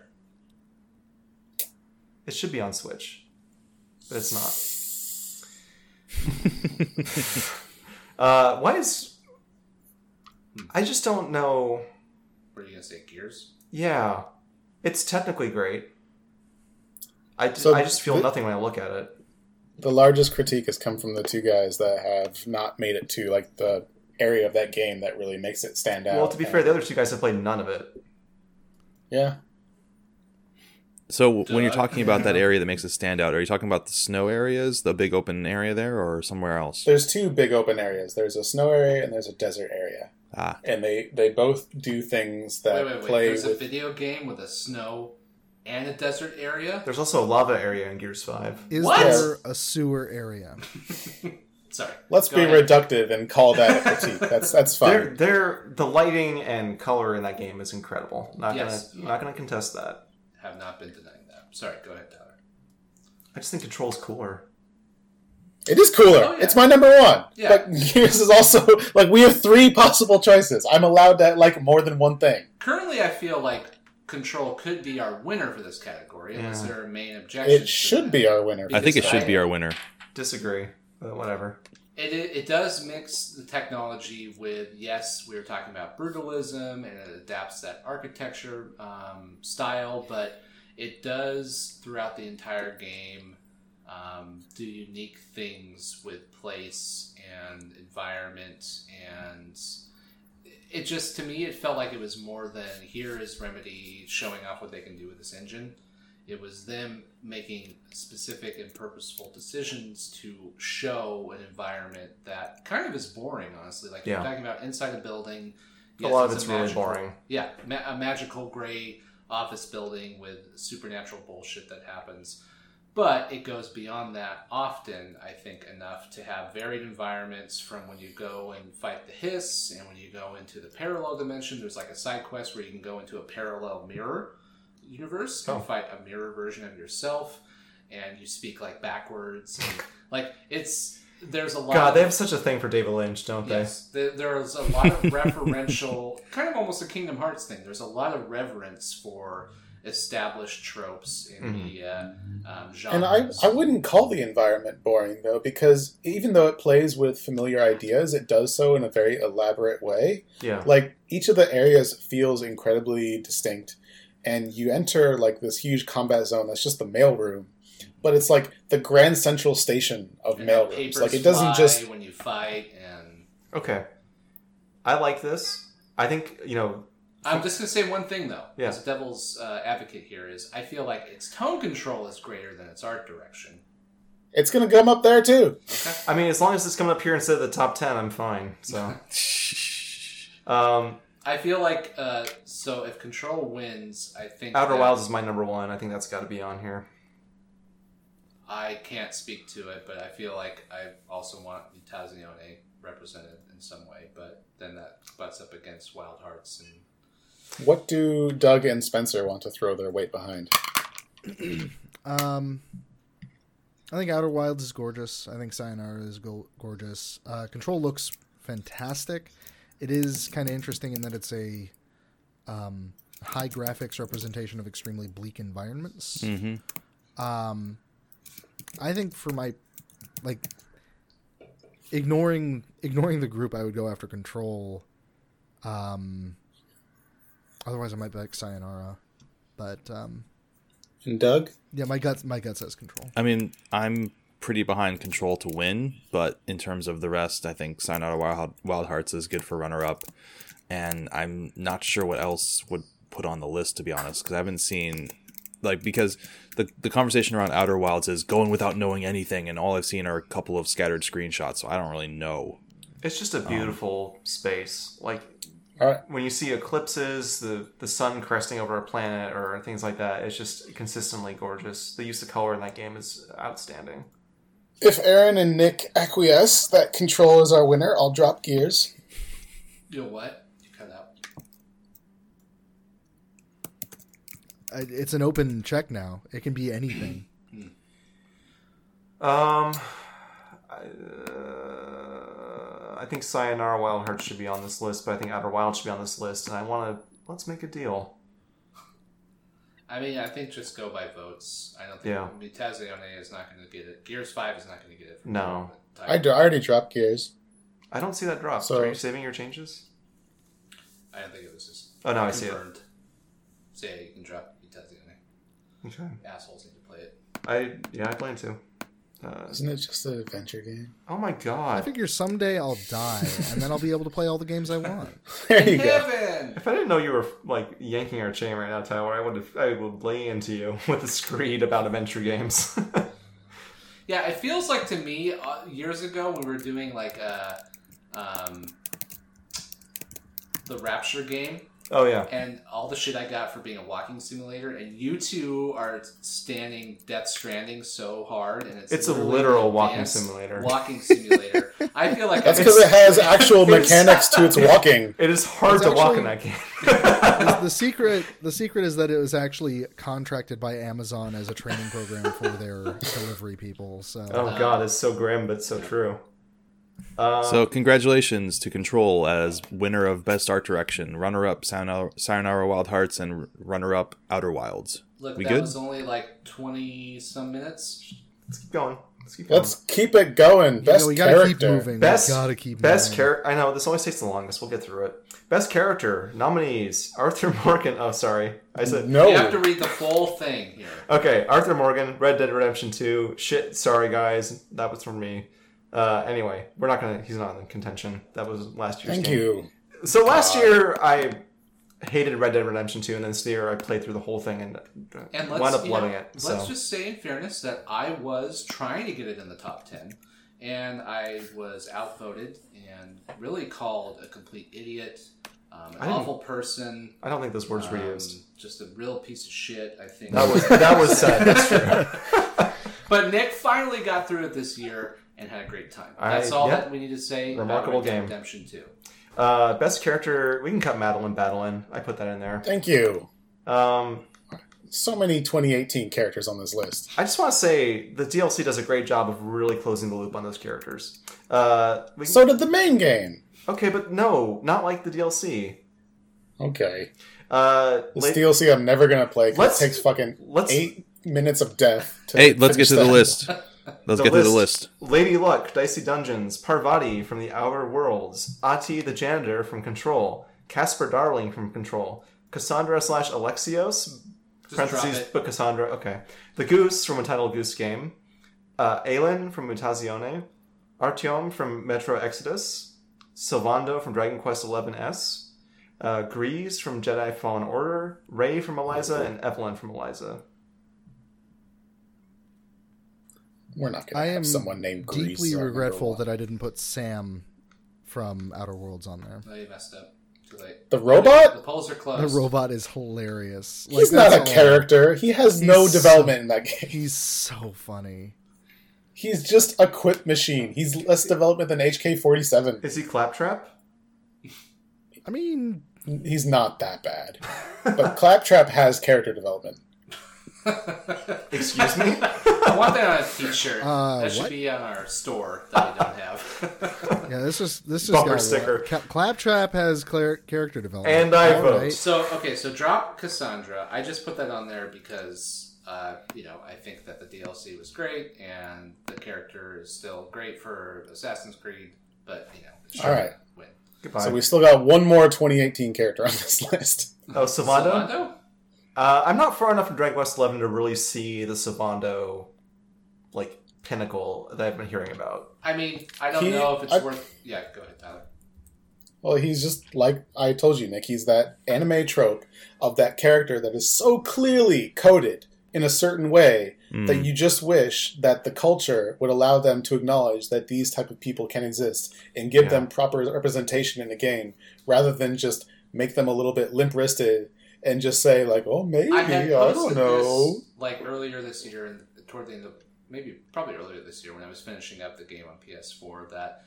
it should be on Switch, but it's not. uh, why is? I just don't know. What are you gonna say? Gears? Yeah, it's technically great. I, So I just feel the- nothing when I look at it. The largest critique has come from the two guys that have not made it to like the area of that game that really makes it stand out. Well, to be And- fair, the other two guys have played none of it. yeah, So when you're talking about that area that makes it stand out, are you talking about the snow areas, the big open area there, or somewhere else? there's two big open areas. There's a snow area and there's a desert area, Ah, and they they both do things that Wait, wait, wait. play There's a video game with a snow and a desert area. There's also a lava area in Gears Five. Is What? there a sewer area? Sorry. Let's Go be ahead. reductive and call that a critique. That's that's They're, fine. they're, the lighting and color in that game is incredible. Not Yes. gonna not gonna contest that. Have not been denying that. Sorry. Go ahead, Tyler. I just think Control's cooler. It is cooler. Oh, yeah. It's my number one. Yeah. But Gears is also like we have three possible choices. I'm allowed to like more than one thing. Currently, I feel like Control could be our winner for this category, unless Yeah. there are main objections. It should that. be our winner. I think it should I- be our winner. Disagree, but whatever. It, it, does mix the technology with, yes, we were talking about brutalism and it adapts that architecture um, style, but it does throughout the entire game um, do unique things with place and environment. And it just, to me, it felt like it was more than here is Remedy showing off what they can do with this engine. It was them making specific and purposeful decisions to show an environment that kind of is boring, honestly. Like Yeah. you're talking about inside a building. a lot of a it's really magical- boring. Yeah, ma- a magical gray office building with supernatural bullshit that happens. But it goes beyond that often, I think, enough to have varied environments from when you go and fight the hiss and when you go into the parallel dimension. There's like a side quest where you can go into a parallel mirror universe and Oh. fight a mirror version of yourself and you speak like backwards and like it's there's a lot God, of, they have such a thing for David Lynch, don't they? Yes, there, there's a lot of referential, kind of almost a Kingdom Hearts thing. There's a lot of reverence for established tropes in the uh, um, genre. And I, I wouldn't call the environment boring though, because even though it plays with familiar ideas, it does so in a very elaborate way. Yeah. Like each of the areas feels incredibly distinct, and you enter like this huge combat zone that's just the mailroom, but it's like the grand central station of And how mailrooms. Like it doesn't fly just when you fight. And Okay. I like this. I think you know. I'm just gonna say one thing though, Yeah. as a devil's uh, advocate here is, I feel like its tone control is greater than its art direction. it's gonna come up there too. Okay. I mean, as long as it's coming up here instead of the top ten, I'm fine. So. Um, I feel like uh, so if Control wins, I think Outer that- Wilds is my number one. I think that's got to be on here. I can't speak to it, but I feel like I also want Mutazione represented in some way. But then that butts up against Wild Hearts, and What do Doug and Spencer want to throw their weight behind? Um, I think Outer Wilds is gorgeous. I think Sayonara is go- gorgeous. Uh, Control looks fantastic. It is kind of interesting in that it's a um, high graphics representation of extremely bleak environments. hmm Um, I think for my like ignoring ignoring the group, I would go after Control. Um, otherwise, I might back Sayonara, but um, And Doug? yeah, my gut my gut says Control. I mean, I'm pretty behind Control to win, but in terms of the rest, I think Sayonara Wild, Wild Hearts is good for runner up. And I'm not sure what else would put on the list to be honest, because I haven't seen like because the the conversation around Outer Wilds is going without knowing anything, and all I've seen are a couple of scattered screenshots, so I don't really know. It's just a um, beautiful space. Like All right. when you see eclipses, the the sun cresting over a planet or things like that, it's just consistently gorgeous. The use of color in that game is outstanding. If Aaron and Nick acquiesce that Control is our winner, I'll drop gears. You know what? You cut out. I- It's an open check now. It can be anything. Um, I, uh, I think Sayonara Wild Hearts should be on this list, but I think Outer Wild should be on this list, and I want to let's make a deal. I mean, I think just go by votes. I don't think Yeah. I mean, Tazione is not going to get it. Gears Five is not going to get it. No. the I, do, I already dropped gears. I don't see that drop. So- Are you saving your changes? I don't think it was just. Oh, no, I see it. confirmed. So yeah, you can drop Tazione. Okay. Assholes need to play it. I yeah, I plan to. Uh, Isn't it just an adventure game? oh my god! I figure someday I'll die, and then I'll be able to play all the games I want. There you go. If I didn't know you were like yanking our chain right now, Tyler, I would have I would lay into you with a screed about adventure games. Yeah, it feels like to me uh, years ago we were doing like a, um, the Rapture game, oh yeah, and all the shit I got for being a walking simulator, and you two are standing Death Stranding so hard, and it's It's a literal walking simulator. Walking simulator. I feel like That's because it has actual mechanics to its walking. it is hard It's to walk in that game. the, the secret, the secret is that it was actually contracted by Amazon as a training program for their delivery people. So oh god, it's so grim but so true. Uh, So congratulations to Control as winner of Best Art Direction, runner-up Sayonara, Sayonara Wild Hearts, and runner-up Outer Wilds. look, we that good? was only like twenty some minutes. let's keep going. Let's keep going. Let's keep it going. you Best know, we gotta character. keep moving. Best, we gotta keep best character. I know this always takes the longest. We'll get through it. Best character nominees: Arthur Morgan. Oh, sorry, I said No. You have to read the full thing here. Okay, Arthur Morgan, Red Dead Redemption Two. Shit, sorry guys, that was from me. Uh, anyway, we're not gonna. He's not in contention. That was last year's. Thank game. you. So last year I hated Red Dead Redemption Two, and then this year I played through the whole thing and, And wound up loving know, it. Let's just say, in fairness, that I was trying to get it in the top 10, and I was outvoted and really called a complete idiot, um, an awful person, I don't think those words were um, used. just a real piece of shit, I think. That was that was said. That's true. but Nick finally got through it this year and had a great time. That's I- all yeah. that we need to say. Remarkable about game. Redemption 2. Uh, best character, we can cut Madeline Battle in. I put that in there. Thank you. Um, So many 2018 characters on this list. I just want to say the DLC does a great job of really closing the loop on those characters. Uh, we can, So did the main game. okay, but no, not like the DLC. Okay. Uh, This la- DLC I'm never gonna play 'cause Let's- it takes fucking let's- eight minutes of death. To Hey, let's get finish to the list. Let's The get to the list. Lady Luck, Dicey Dungeons, Parvati from the Outer Worlds, Ahti the Janitor from Control, Casper Darling from Control, Cassandra slash Alexios, Just parentheses, but Cassandra, okay. The Goose from Untitled Goose Game, uh, Aelin from Mutazione, Artyom from Metro Exodus, Sylvando from Dragon Quest XI S, uh, Greez from Jedi Fallen Order, Rae from Eliza, and Evelyn from Eliza. We're not gonna I have am someone named Greez. deeply regretful that I didn't put Sam from Outer Worlds on there. No, you messed up. Too late. The robot? The polls are closed. The robot is hilarious. one. He's not a all- character. He has no He's development in that game. He's so funny. He's just a quip machine. He's less development than HK47. Is he Claptrap? I mean, He's not that bad. But Claptrap has character development. Excuse me? I want that on a t-shirt. Uh, that should what? be on our store that we don't have. yeah, this is this is Bumper sticker. lot. Ca- Claptrap has clar- character development, And I All vote. so okay, so drop Cassandra. I just put that on there because uh, you know I think that the DLC was great and the character is still great for Assassin's Creed, but you know, it All right. win. Goodbye. So we still got one more 2018 character on this list. oh, Sylvando? Sylvando? Uh, I'm not far enough in Dragon Quest XI to really see the Sylvando like pinnacle that I've been hearing about. I mean, I don't He- know if it's I- worth. Yeah, go ahead, Tyler. Well, he's just like I told you, Nick. He's that anime trope of that character that is so clearly coded in a certain way Mm. that you just wish that the culture would allow them to acknowledge that these type of people can exist and give Yeah. them proper representation in a game, rather than just make them a little bit limp wristed and just say like, "Oh, maybe I I, don't know." this like earlier this year, and toward the end of maybe probably earlier this year when I was finishing up the game on PS4. That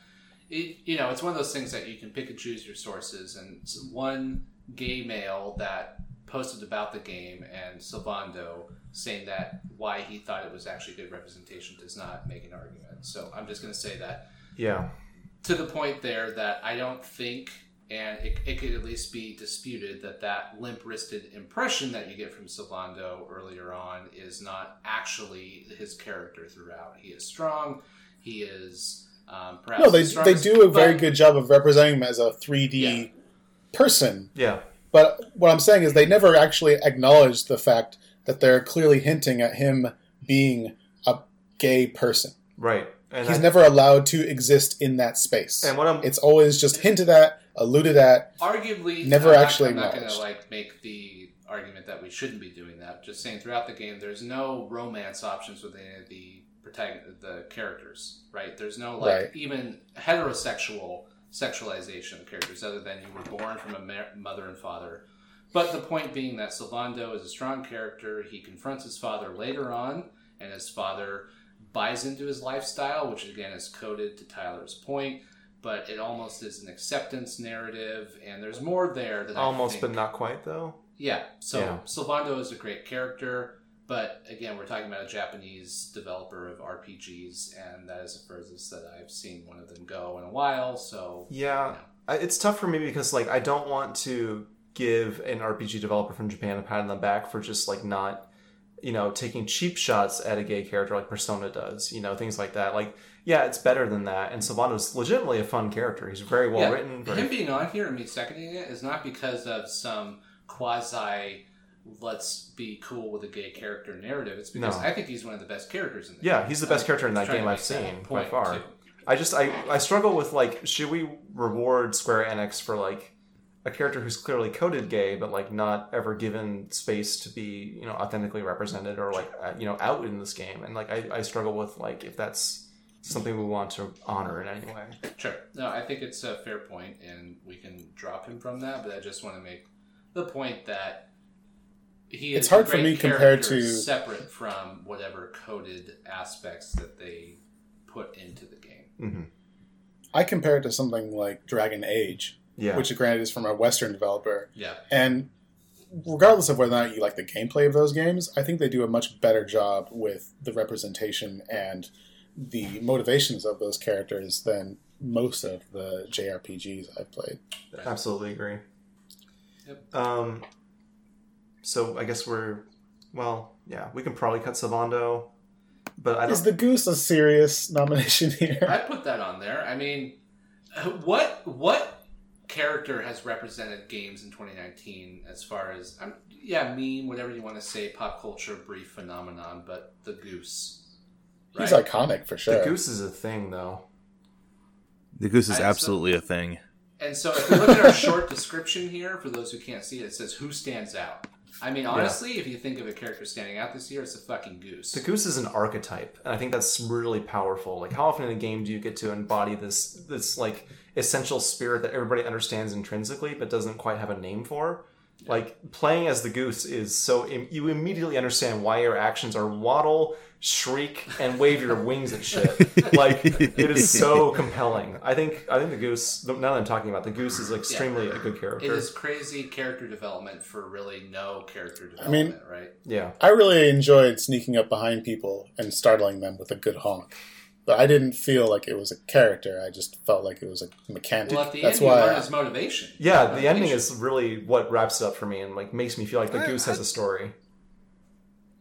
it, you know, it's one of those things that you can pick and choose your sources. And one gay male that posted about the game and Sylvando saying that why he thought it was actually good representation does not make an argument. So I'm just going to say that Yeah, to the point there that I don't think, and it, it could at least be disputed, that that limp wristed impression that you get from Sylvando earlier on is not actually his character throughout. He is strong. He is um, perhaps No, they the they do a very but- good job of representing him as a 3D Yeah. person. yeah, But what I'm saying is they never actually acknowledge the fact that they're clearly hinting at him being a gay person. right. And He's I- never allowed to exist in that space. And what I'm It's always just hinted at, alluded at. arguably Never I'm not- actually I'm not going to like make the argument that we shouldn't be doing that. Just saying throughout the game, there's no romance options with any of the protagon- the characters. Right? There's no like Right. even heterosexual sexualization of characters, other than you were born from a ma- mother and father. But the point being that Sylvando is a strong character. He confronts his father later on, and his father buys into his lifestyle, which again is coded to Tyler's point. But it almost is an acceptance narrative, and there's more there that I almost, but not quite though. yeah. So Yeah. Sylvando is a great character, but again, we're talking about a Japanese developer of RPGs, and that is the furthest that I've seen one of them go in a while. So Yeah, I- it's tough for me because like I don't want to give an RPG developer from Japan a pat on the back for just like not, you know, taking cheap shots at a gay character like Persona does. You know, things like that. Like, yeah, it's better than that. And Sylvando's legitimately a fun character. He's very well Yeah, written. Very, him being on here and me seconding it is not because of some quasi let's be cool with a gay character narrative. It's because No. I think he's one of the best characters in the game. Yeah, game. he's the best character in that game I've seen by far. too. I just I I struggle with like should we reward Square Enix for like a character who's clearly coded gay but like not ever given space to be you know authentically represented or like uh, you know out in this game and like I, I struggle with like if that's something we want to honor in any way. Sure. No, I think it's a fair point, and we can drop him from that. But I just want to make the point that he is It's hard a for me compared to- separate from whatever coded aspects that they put into the game. hmm I compare it to something like Dragon Age, Yeah, which granted is from a Western developer. Yeah. And regardless of whether or not you like the gameplay of those games, I think they do a much better job with the representation and the motivations of those characters than most of the JRPGs I've played. absolutely agree. Yep. Um, so I guess we're well, yeah, we can probably cut Sylvando, but I don't. Is the Goose a serious nomination here? I put that on there. I mean, what what character has represented games in 2019 as far as um, yeah, meme, whatever you want to say, pop culture, brief phenomenon, but the goose. He's right? iconic for sure. the goose is a thing though. The goose is I- so- absolutely a thing. And so if you look at our short description here, for those who can't see it, it says who stands out. I mean, honestly, if you think of a character standing out this year, it's a fucking goose. The goose is an archetype, and I think that's really powerful. Like, how often in a game do you get to embody this this like essential spirit that everybody understands intrinsically, but doesn't quite have a name for? Like playing as the goose is so im- you immediately understand why your actions are waddle, shriek, and wave your wings at shit. Like it is so compelling. I think I think the goose. Now that I'm talking about the goose, is extremely a good character. It is crazy character development for really no character development. I mean- right? Yeah, I really enjoyed sneaking up behind people and startling them with a good honk. But I didn't feel like it was a character. I just felt like it was a mechanic. Well, at the That's end, you why learn I- his motivation. yeah. The Motivation. ending is really what wraps it up for me, and like makes me feel like the I- goose has I- a story.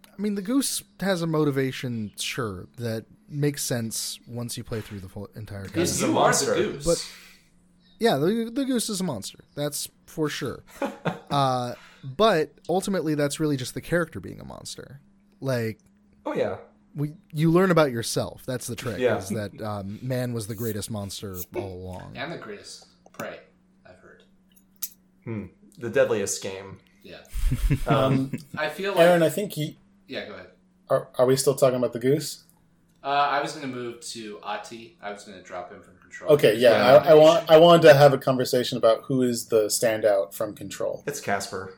I mean, the goose has a motivation, sure, that makes sense once you play through the full entire game. Goose is a monster, the goose. but- Yeah, the, the goose is a monster. That's for sure. uh, but ultimately, that's really just the character being a monster. Like, Oh yeah, we you learn about yourself. That's the trick. Yeah. Is that um, man was the greatest monster all along. And the greatest prey, I've heard. Hmm. The deadliest game. Yeah. Um, I feel like. Aaron, I think you yeah, go ahead. are. Are we still talking about the goose? Uh, I was going to move to Ahti. I was going to drop him from control. Okay, yeah. Yeah. I, I want. I wanted to have a conversation about who is the standout from Control. it's Casper,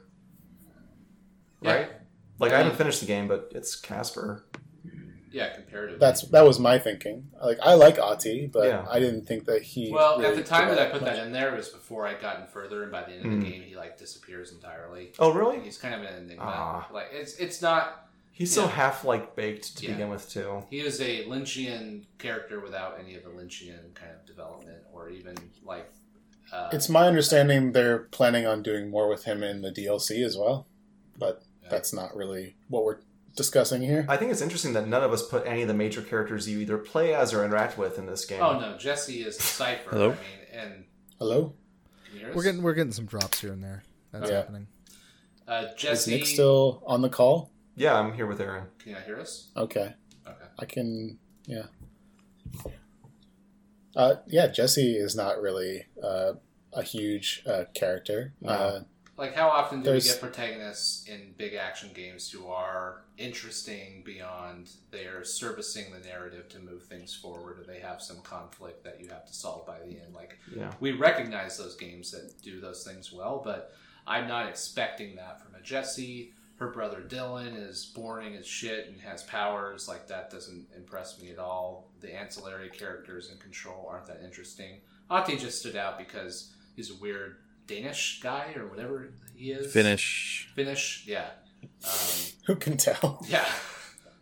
Yeah. right? Like I haven't finished the game, but it's Casper. Yeah, comparatively. That's that was my thinking. Like I like Ahti, but Yeah. I didn't think that he. Well, at the time that I put much. that in there, it was before I'd gotten further, and by the end of Hmm. the game, he like disappears entirely. Oh, really? He's kind of an enigma. Ah. Like it's it's not. He's so Yeah. half like baked to Yeah. begin with, too. He is a Lynchian character without any of the Lynchian kind of development, or even like. Uh, It's my understanding they're planning on doing more with him in the DLC as well, but Yeah. that's not really what we're discussing here. I think it's interesting that none of us put any of the major characters you either play as or interact with in this game. Oh no, Jesse is the cipher. Hello? I mean, and Hello, can you hear us? We're getting we're getting some drops here and there. That's Yeah. happening. uh, is Jesse. Nick still on the call? Yeah, I'm here with Aaron. Can you hear us? Okay, Okay. I can. Yeah. Uh, yeah, Jesse is not really uh, a huge uh, character. No. Like, how often do There's- we get protagonists in big action games who are interesting beyond they're servicing the narrative to move things forward, or they have some conflict that you have to solve by the end? Like, Yeah. we recognize those games that do those things well, but I'm not expecting that from a Jesse. Her brother Dylan is boring as shit and has powers. Like, that doesn't impress me at all. The ancillary characters in Control aren't that interesting. Ahti just stood out because he's a weird Danish guy or whatever he is. Finnish. Finnish, yeah. Um, who can tell? yeah.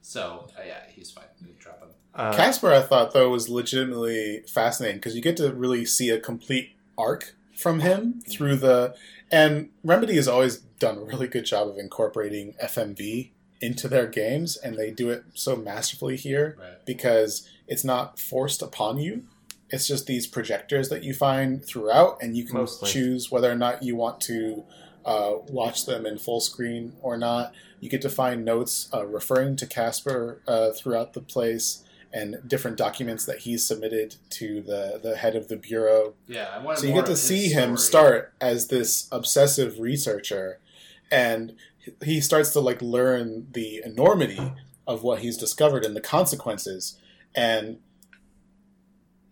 So, uh, yeah, he's fine. You can drop him. Uh, Casper, I thought though was legitimately fascinating because you get to really see a complete arc from him through the and Remedy has always done a really good job of incorporating FMV into their games, and they do it so masterfully here Right. because it's not forced upon you. It's just these projectors that you find throughout, and you can Mostly. choose whether or not you want to uh, watch them in full screen or not. You get to find notes uh, referring to Casper uh, throughout the place and different documents that he's submitted to the, the head of the bureau. Yeah, I want So you get to see him start as this obsessive researcher, and he starts to like learn the enormity of what he's discovered and the consequences. And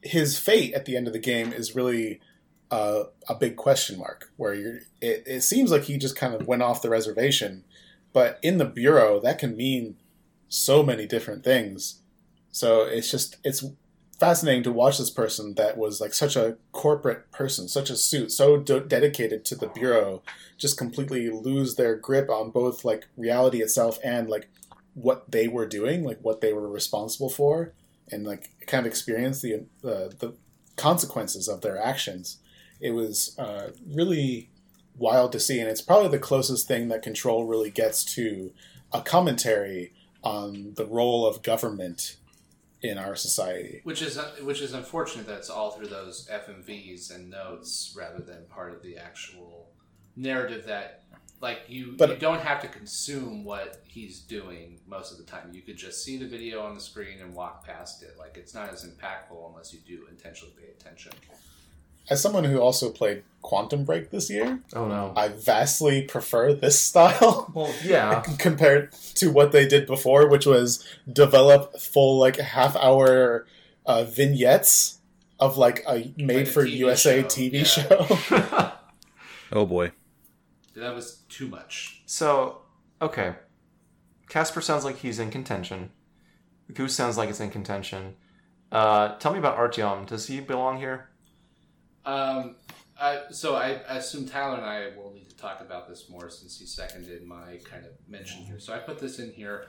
his fate at the end of the game is really uh, a big question mark. Where you're, it, it seems like he just kind of went off the reservation, but in the bureau that can mean so many different things. So it's just it's fascinating to watch this person that was like such a corporate person, such a suit, so de- dedicated to the bureau, just completely lose their grip on both like reality itself and like what they were doing, like what they were responsible for, and like kind of experience the uh, the consequences of their actions. It was uh, really wild to see, and it's probably the closest thing that Control really gets to a commentary on the role of government in our society. Which is which is unfortunate that it's all through those FMVs and notes rather than part of the actual narrative that like you But- you don't have to consume what he's doing most of the time. You could just see the video on the screen and walk past it. Like it's not as impactful unless you do intentionally pay attention. As someone who also played Quantum Break this year, oh no. I vastly prefer this style Well, yeah. compared to what they did before, which was develop full like half hour uh, vignettes of like a made for TV USA show, TV yeah. show. Oh boy. That was too much. so, okay. Casper sounds like he's in contention. Goose sounds like it's in contention. Uh, tell me about Artyom. Does he belong here? Um, I, so I, I assume Tyler and I will need to talk about this more since he seconded my kind of mention here. So I put this in here,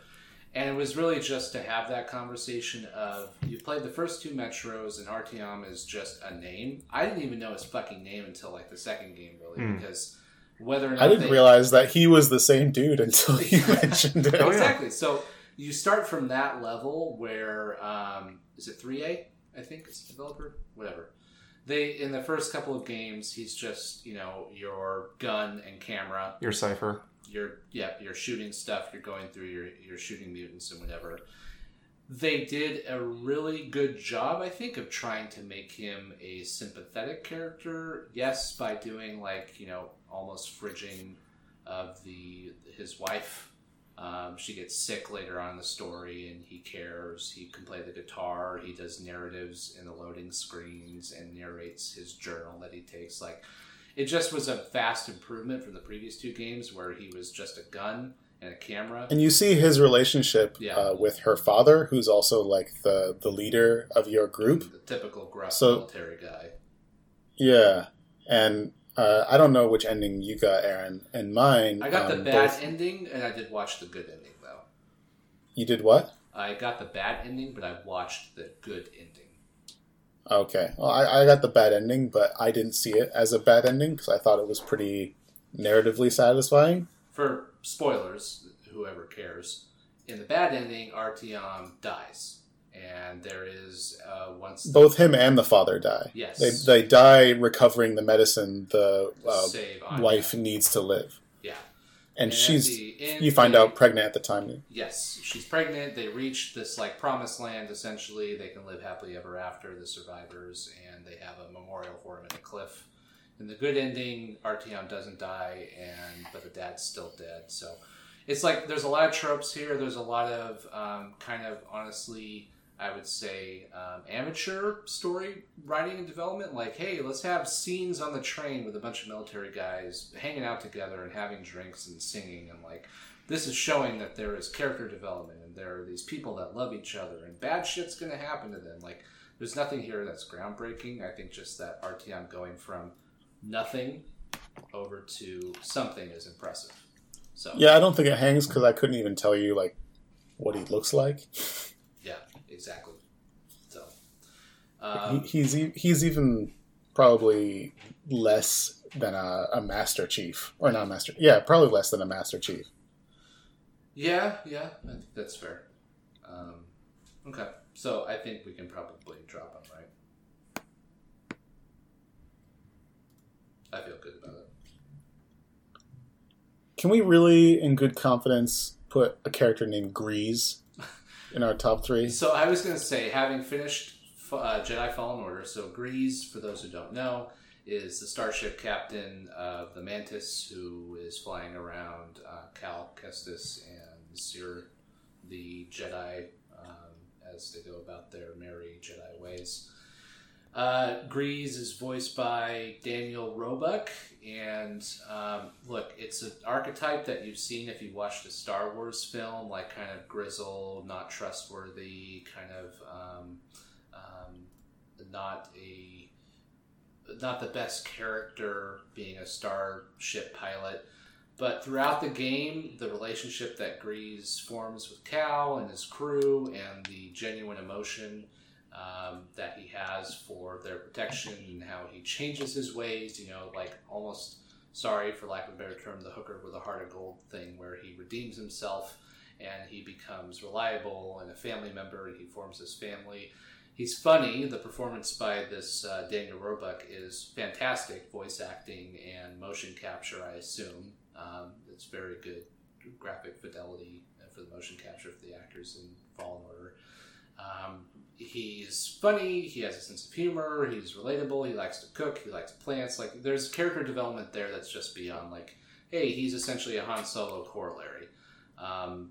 and it was really just to have that conversation of you played the first two Metros, and Artyom is just a name. I didn't even know his fucking name until like the second game, really, Hmm. because whether or not I didn't they- realize that he was the same dude until you mentioned it. Oh, yeah. exactly. So you start from that level where um, is it three A? I think it's the developer. Whatever. They in the first couple of games, he's just you know your gun and camera. Your cipher. You're yeah, you're shooting stuff. You're going through. You're you're shooting mutants and whatever. they did a really good job, I think, of trying to make him a sympathetic character. Yes, by doing like you know almost fridging of the his wife. Um, she gets sick later on in the story, and he cares. He can play the guitar. He does narratives in the loading screens and narrates his journal that he takes. Like, it just was a vast improvement from the previous two games, where he was just a gun and a camera. And you see his relationship Yeah. uh, with her father, who's also like the the leader of your group. The typical gruff So- military guy. Yeah, and uh, I don't know which ending you got, Aaron. And mine, I got the um, bad both- ending, and I did watch the good ending though. You did what? I got the bad ending, but I watched the good ending. Okay, well, I, I got the bad ending, but I didn't see it as a bad ending because I thought it was pretty narratively satisfying. For spoilers, whoever cares, in the bad ending, Artyom dies, and there is uh, once Both him and the father die. Yes. They, they die recovering the medicine the uh, wife needs to live. Yeah, And, at she's, end, you find they- out pregnant at the time. Yes, she's pregnant. They reach this like promised land. Essentially, they can live happily ever after. The survivors, and they have a memorial for him in a cliff. In the good ending, Artyom doesn't die, and but the dad's still dead. So it's like there's a lot of tropes here. There's a lot of um, kind of honestly, I would say, um, amateur story writing and development. Like, hey, let's have scenes on the train with a bunch of military guys hanging out together and having drinks and singing, and like this is showing that there is character development and there are these people that love each other and bad shit's going to happen to them. Like, there's nothing here that's groundbreaking. I think just that Artyom going from nothing over to something is impressive. So Yeah, I don't think it hangs because I couldn't even tell you like what he looks like. exactly. So he, um, he's e- he's even probably less than a, a master chief or not a master. Yeah, probably less than a master chief. yeah, yeah, I think that's fair. Um, okay, so I think we can probably drop him, right? I feel good about it. Can we really, in good confidence, put a character named Greez in our top three? So I was going to say, having finished uh, Jedi Fallen Order, so Greez, for those who don't know, is the starship captain of the Mantis who is flying around uh, Cal Kestis and Cere, the Jedi, um, as they go about their merry Jedi ways. Uh, Greez is voiced by Daniel Roebuck, and um, look, it's an archetype that you've seen if you watched a Star Wars film, like kind of grizzled, not trustworthy, kind of um, um, not a not the best character, being a starship pilot. But throughout the game, the relationship that Greez forms with Cal and his crew, and the genuine emotion um, that he has for their protection and how he changes his ways, you know, like almost, sorry for lack of a better term, the hooker with a heart of gold thing, where he redeems himself and he becomes reliable and a family member and he forms his family. He's funny. The performance by this uh, Daniel Roebuck is fantastic, voice acting and motion capture, I assume. Um, it's very good graphic fidelity for the motion capture of the actors in Fallen Order. Um, he's funny. He has a sense of humor. He's relatable. He likes to cook. He likes plants. Like there's character development there that's just beyond like, hey, he's essentially a Han Solo corollary. Um,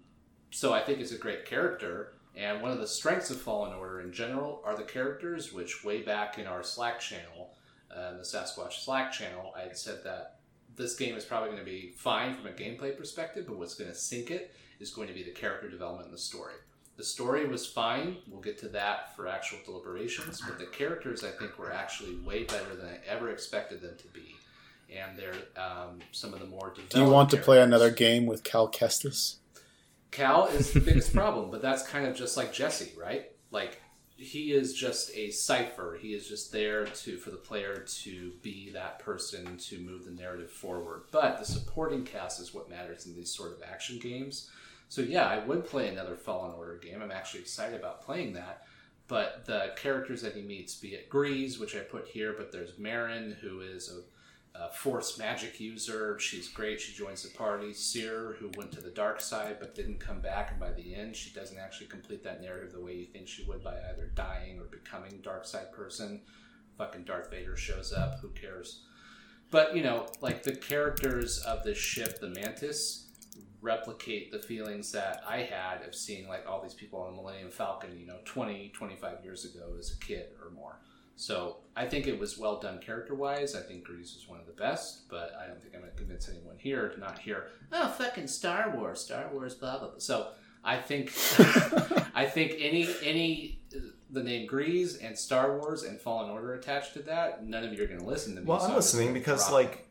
so I think it's a great character. And one of the strengths of Fallen Order in general are the characters, which way back in our Slack channel, uh, the Sasquatch Slack channel, I had said that this game is probably going to be fine from a gameplay perspective, but what's going to sink it is going to be the character development and the story. The story was fine. We'll get to that for actual deliberations, but the characters I think were actually way better than I ever expected them to be, and they're um, some of the more. Do you want to play another game with Cal Kestis? Cal is the biggest problem, but that's kind of just like Jesse, right? Like he is just a cipher. He is just there to for the player to be that person to move the narrative forward. But the supporting cast is what matters in these sort of action games. So yeah, I would play another Fallen Order game. I'm actually excited about playing that. But the characters that he meets, be it Greez, which I put here, but there's Merrin, who is a a force magic user. She's great. She joins the party. Cere, who went to the dark side but didn't come back, and by the end, she doesn't actually complete that narrative the way you think she would by either dying or becoming dark side person. Fucking Darth Vader shows up. Who cares? But you know, like the characters of this ship, the Mantis, replicate the feelings that I had of seeing like all these people on the Millennium Falcon, you know, 20, 25 years ago as a kid or more. So I think it was well done character wise. I think Greez was one of the best, but I don't think I'm going to convince anyone here to not hear, oh, fucking Star Wars, Star Wars, blah, blah, blah. So I think, I think any, any, uh, the name Greez and Star Wars and Fallen Order attached to that, none of you are going to listen to me. Well, so I'm listening because drop like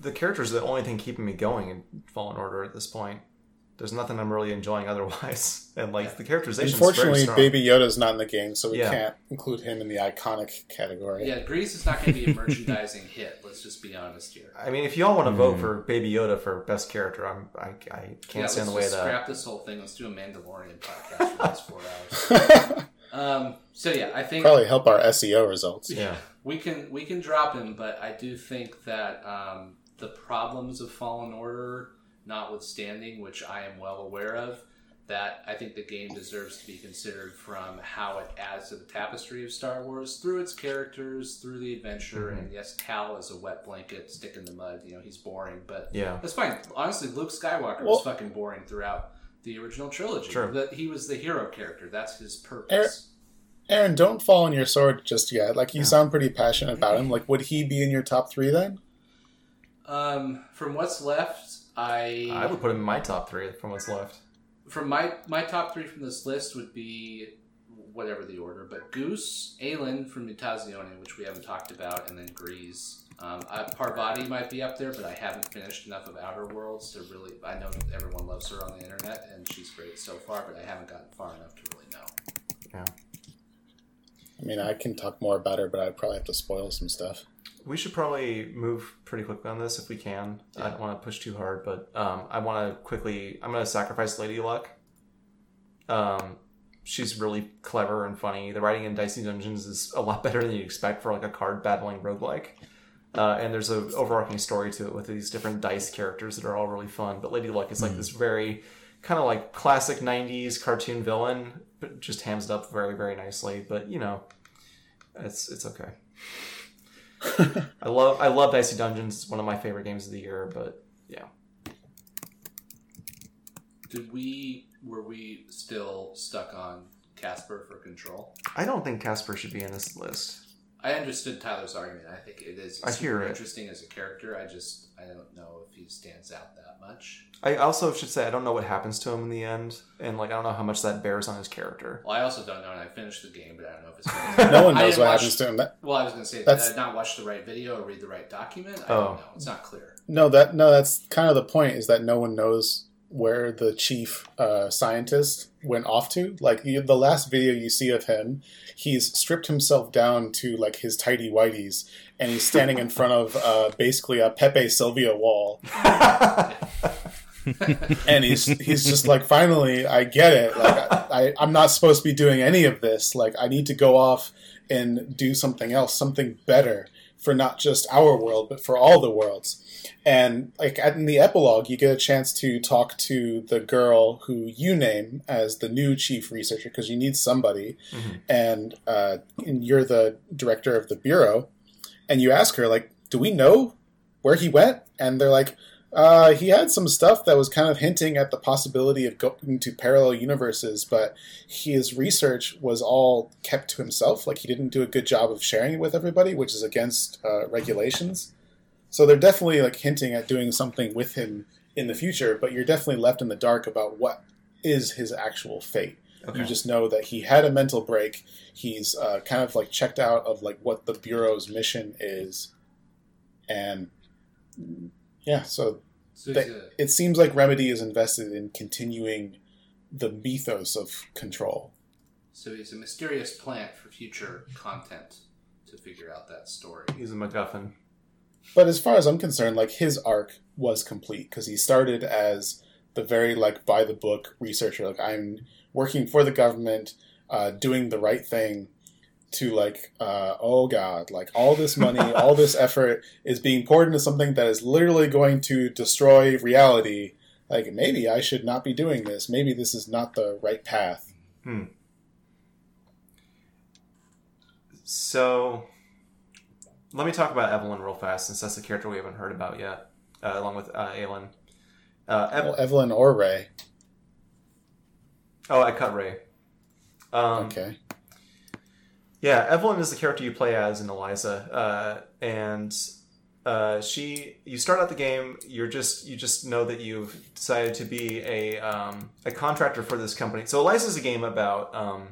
the characters are the only thing keeping me going in Fallen Order at this point. There's nothing I'm really enjoying otherwise, and like the characterization. Unfortunately, very strong. Baby Yoda's not in the game, so we Yeah. can't include him in the iconic category. Yeah, Greez is not going to be a merchandising hit. Let's just be honest here. I mean, if y'all want to vote for Baby Yoda for best character, I'm I, I can't yeah, stand let's the way that. scrap this whole thing. Let's do a Mandalorian podcast for the next four hours. Um, so yeah, I think Probably help our SEO results. Yeah, we can we can drop him, but I do think that um, the problems of Fallen Order, notwithstanding, which I am well aware of, that I think the game deserves to be considered from how it adds to the tapestry of Star Wars through its characters, through the adventure, mm-hmm. and yes, Cal is a wet blanket, stick in the mud. You know, he's boring, but yeah. that's fine. Honestly, Luke Skywalker Well- was fucking boring throughout the original trilogy. True. That he was the hero character. That's his purpose. Aaron, don't fall on your sword just yet. Like you sound pretty passionate about him. Like, would he be in your top three then? Um, from what's left, I I would put him in my top three from what's left. from my my top three from this list would be whatever the order, but Goose, Aelin from Mutazione, which we haven't talked about, and then Greez. Um, I, Parvati might be up there, but I haven't finished enough of Outer Worlds to really. I know everyone loves her on the internet, and she's great so far, but I haven't gotten far enough to really know. Yeah, I mean, I can talk more about her, but I'd probably have to spoil some stuff. We should probably move pretty quickly on this if we can. I don't want to push too hard, but um, I want to quickly. I'm going to sacrifice Lady Luck. Um, she's really clever and funny. The writing in Dicey Dungeons is a lot better than you'd expect for like a card battling roguelike. Uh, and there's an overarching story to it with these different dice characters that are all really fun. But Lady Luck is like this very kind of like classic 90s cartoon villain, but just hams it up very, very nicely. But you know, it's it's okay. I love I love Dicey Dungeons. It's one of my favorite games of the year. But yeah, Did we were we still stuck on Casper for control? I don't think Casper should be in this list. I understood Tyler's argument. I think it is I super it. interesting as a character. I just I don't know if he stands out that much. I also should say I don't know what happens to him in the end, and like I don't know how much that bears on his character. Well, I also don't know, and I finished the game, but I don't know if it's. No one knows didn't what watch- happens to him. That, Well, I was going to say, did I not watch the right video or read the right document? I Oh. don't know. It's not clear. no, that no, that's kind of the point. Is that no one knows where the chief uh, scientist went off to. Like you, the last video you see of him, he's stripped himself down to like his tidy whities, and he's standing in front of uh, basically a Pepe Sylvia wall. and he's he's just like finally i get it like I, i'm not supposed to be doing any of this like i need to go off and do something else something better for not just our world but for all the worlds. And like at- in the epilogue you get a chance to talk to the girl who you name as the new chief researcher because you need somebody. Mhm. and uh, and you're the director of the bureau. And you ask her like do we know where he went? And they're like uh, he had some stuff that was kind of hinting at the possibility of going to parallel universes, but his research was all kept to himself. Like he didn't do a good job of sharing it with everybody, which is against uh, regulations. So they're definitely like hinting at doing something with him in the future, but you're definitely left in the dark about what is his actual fate. Okay. You just know that he had a mental break. He's uh, kind of like checked out of like what the bureau's mission is, and yeah, so So They- a, it seems like Remedy is invested in continuing the mythos of control. so he's a mysterious plant for future content to figure out that story. He's a MacGuffin. But as far as I'm concerned, like his arc was complete because he started as the very like by the book researcher. Like I'm working for the government, uh, doing the right thing, to like, uh, oh god, like all this money, all this effort is being poured into something that is literally going to destroy reality. Like maybe I should not be doing this. Maybe this is not the right path. Hmm. So, let me talk about Evelyn real fast, since that's the character we haven't heard about yet, uh, along with uh, Aelin. Uh, Ev- Well, Evelyn or Rae. oh, I cut Rae. Um, Okay. Yeah, Evelyn is the character you play as in Eliza, uh, and uh, she. You start out the game. You're just you just know that you've decided to be a um, a contractor for this company. So Eliza is a game about um,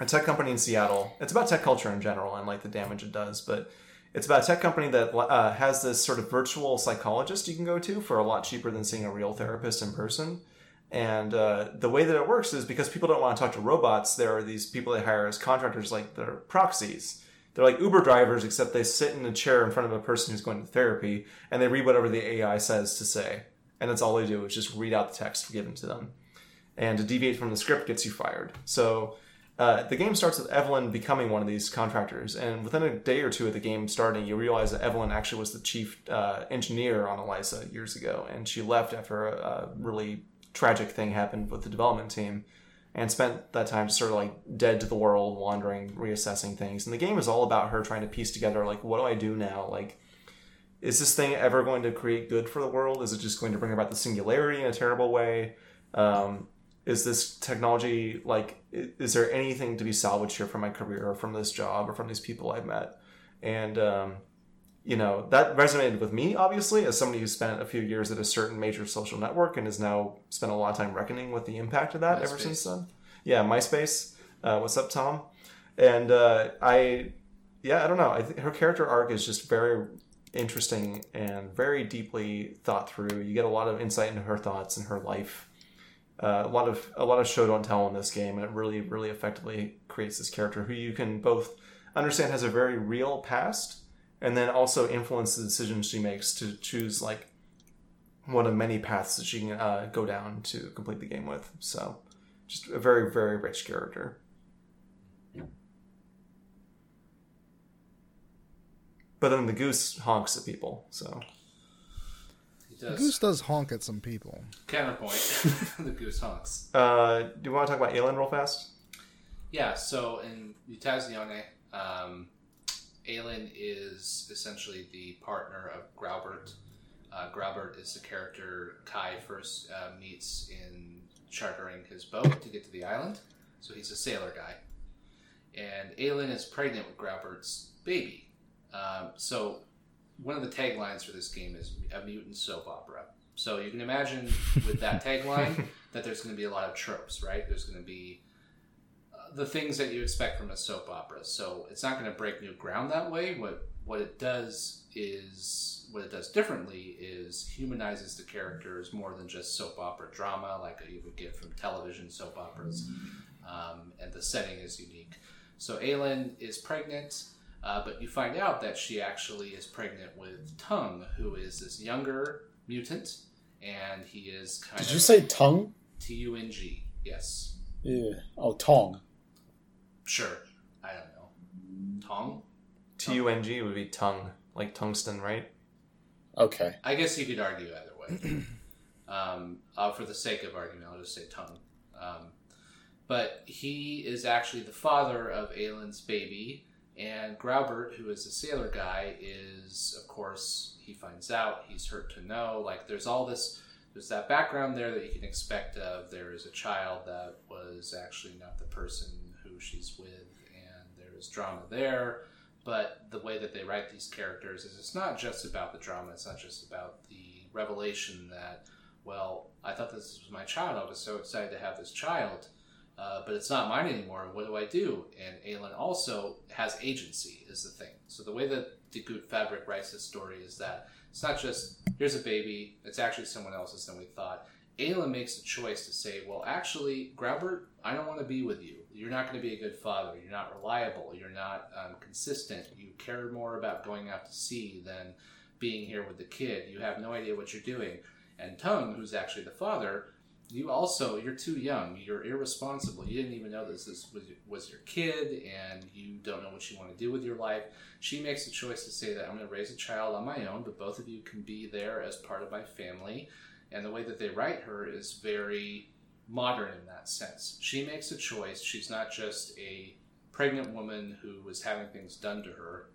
a tech company in Seattle. It's about tech culture in general and like the damage it does, but it's about a tech company that uh, has this sort of virtual psychologist you can go to for a lot cheaper than seeing a real therapist in person. And uh, the way that it works is because people don't want to talk to robots, there are these people they hire as contractors, like they're proxies. They're like Uber drivers, except they sit in a chair in front of a person who's going to therapy and they read whatever the AI says to say. And that's all they do is just read out the text given to them. And to deviate from the script gets you fired. So uh, the game starts with Evelyn becoming one of these contractors. And within a day or two of the game starting, you realize that Evelyn actually was the chief uh, engineer on Eliza years ago. And she left after a, a really tragic thing happened with the development team and spent that time sort of like dead to the world, wandering, reassessing things. And the game is all about her trying to piece together like, what do I do now? Like, is this thing ever going to create good for the world? Is it just going to bring about the singularity in a terrible way? Um, is this technology like? Is there anything to be salvaged here from my career, or from this job, or from these people I've met? And um, you know that resonated with me obviously as somebody who spent a few years at a certain major social network and has now spent a lot of time reckoning with the impact of that ever since then. Yeah myspace. Uh, what's up tom? And uh, i yeah i don't know. I think her character arc is just very interesting and very deeply thought through. You get a lot of insight into her thoughts and her life. Uh, a lot of a lot of show don't tell in this game and it really really effectively creates this character who you can both understand has a very real past and then also influence the decisions she makes to choose like one of many paths that she can uh, go down to complete the game with. So, just a very very rich character. But then the goose honks at people. So The does. goose does honk at some people. Counterpoint. the goose honks. uh, do you want to talk about Aelin real fast? Yeah, so in Mutazione, um, Aelin is essentially the partner of Graubert. Uh, Graubert is the character Kai first uh, meets in chartering his boat to get to the island. So he's a sailor guy. And Aelin is pregnant with Graubert's baby. Um, so one of the taglines for this game is a mutant soap opera. So you can imagine with that tagline that there's going to be a lot of tropes, right? There's going to be the things that you expect from a soap opera. So it's not going to break new ground that way. What what it does is what it does differently is humanizes the characters more than just soap opera drama like you would get from television soap operas, um, and the setting is unique. So Aelin is pregnant. Uh, but you find out that she actually is pregnant with Tung, who is this younger mutant, and he is kind Did of you say tongue? T U N G. Yes. Yeah. Oh, tong. Sure. I don't know. Tong? T U N G would be tongue, like tungsten, right? Okay. I guess you could argue either way. um, uh, for the sake of argument, I'll just say tongue. Um, but he is actually the father of Aelin's baby, and Graubert, who is a sailor guy, is, of course, he finds out, he's hurt to know. Like, there's all this, there's that background there that you can expect of there is a child that was actually not the person she's with, and there is drama there. But the way that they write these characters is it's not just about the drama, it's not just about the revelation that, well, I thought this was my child, I was so excited to have this child. Uh, but it's not mine anymore. What do I do? And Aelin also has agency, is the thing. So the way that the Gute Fabrik writes this story is that it's not just here's a baby. It's actually someone else's than we thought. Aelin makes a choice to say, well, actually, Graubert, I don't want to be with you. You're not going to be a good father. You're not reliable. You're not um, consistent. You care more about going out to sea than being here with the kid. You have no idea what you're doing. And Tung, who's actually the father, you also you're too young. You're irresponsible. You didn't even know this, this was was your kid, and you don't know what you want to do with your life." She makes a choice to say that I'm going to raise a child on my own, but both of you can be there as part of my family. And the way that they write her is very modern in that sense. She makes a choice. She's not just a pregnant woman who was having things done to her.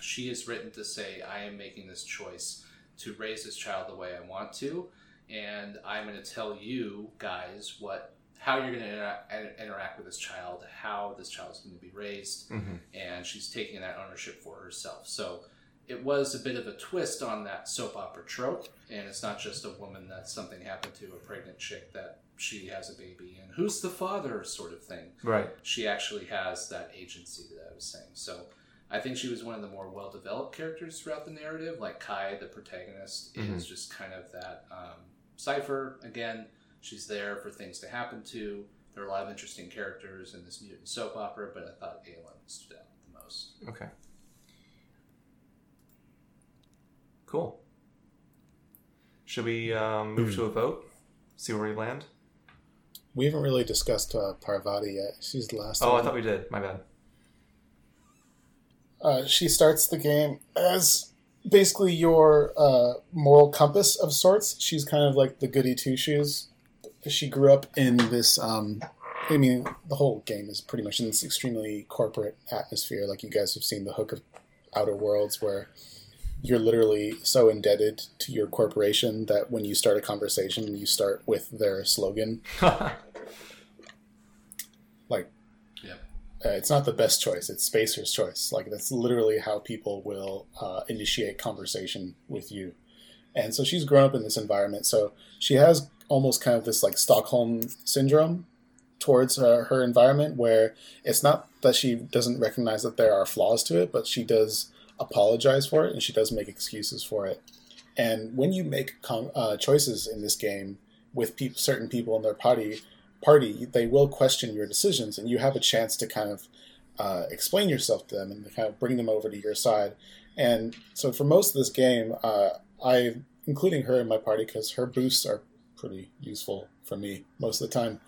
She is written to say, I am making this choice to raise this child the way I want to, and I'm going to tell you guys what how you're going to intera- interact with this child, how this child is going to be raised, Mm-hmm. and she's taking that ownership for herself. So it was a bit of a twist on that soap opera trope, and it's not just a woman that something happened to, a pregnant chick that she has a baby, and who's the father sort of thing. Right. She actually has that agency that I was saying. So I think she was one of the more well developed characters throughout the narrative. Like Kai, the protagonist, is just kind of that um, cipher. Again, she's there for things to happen to. There are a lot of interesting characters in this mutant soap opera, but I thought Aelin stood out the most. Okay. Cool. Should we um, move to a vote? See where we land? We haven't really discussed uh, Parvati yet. She's the last. Oh, I thought we did. My bad. Uh, she starts the game as basically your uh, moral compass of sorts. She's kind of like the goody two shoes. She grew up in this. Um, I mean, the whole game is pretty much in this extremely corporate atmosphere. Like you guys have seen the hook of Outer Worlds, where you're literally so indebted to your corporation that when you start a conversation, you start with their slogan. Like Yeah. uh, it's not the best choice. It's Spacer's choice. Like that's literally how people will uh, initiate conversation with you. And so she's grown up in this environment. So she has almost kind of this like Stockholm syndrome towards uh, her environment, where it's not that she doesn't recognize that there are flaws to it, but she does apologize for it and she does make excuses for it. And when you make com- uh, choices in this game with peop certain people in their party, party, they will question your decisions, and you have a chance to kind of uh, explain yourself to them and kind of bring them over to your side. And so, for most of this game, uh, I, including her in my party, because her boosts are pretty useful for me most of the time,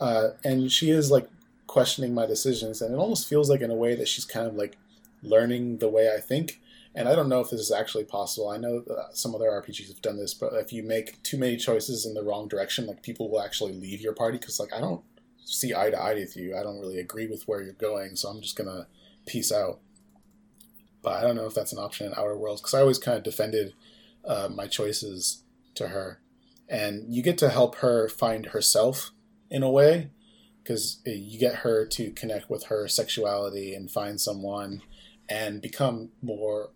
uh, and she is like questioning my decisions, and it almost feels like in a way that she's kind of like learning the way I think. And I don't know if this is actually possible. I know uh, some other RPGs have done this, but if you make too many choices in the wrong direction, like people will actually leave your party because, like, I don't see eye to eye with you. I don't really agree with where you're going, so I'm just gonna peace out. But I don't know if that's an option in Outer Worlds because I always kind of defended uh, my choices to her, and you get to help her find herself in a way because you get her to connect with her sexuality and find someone and become more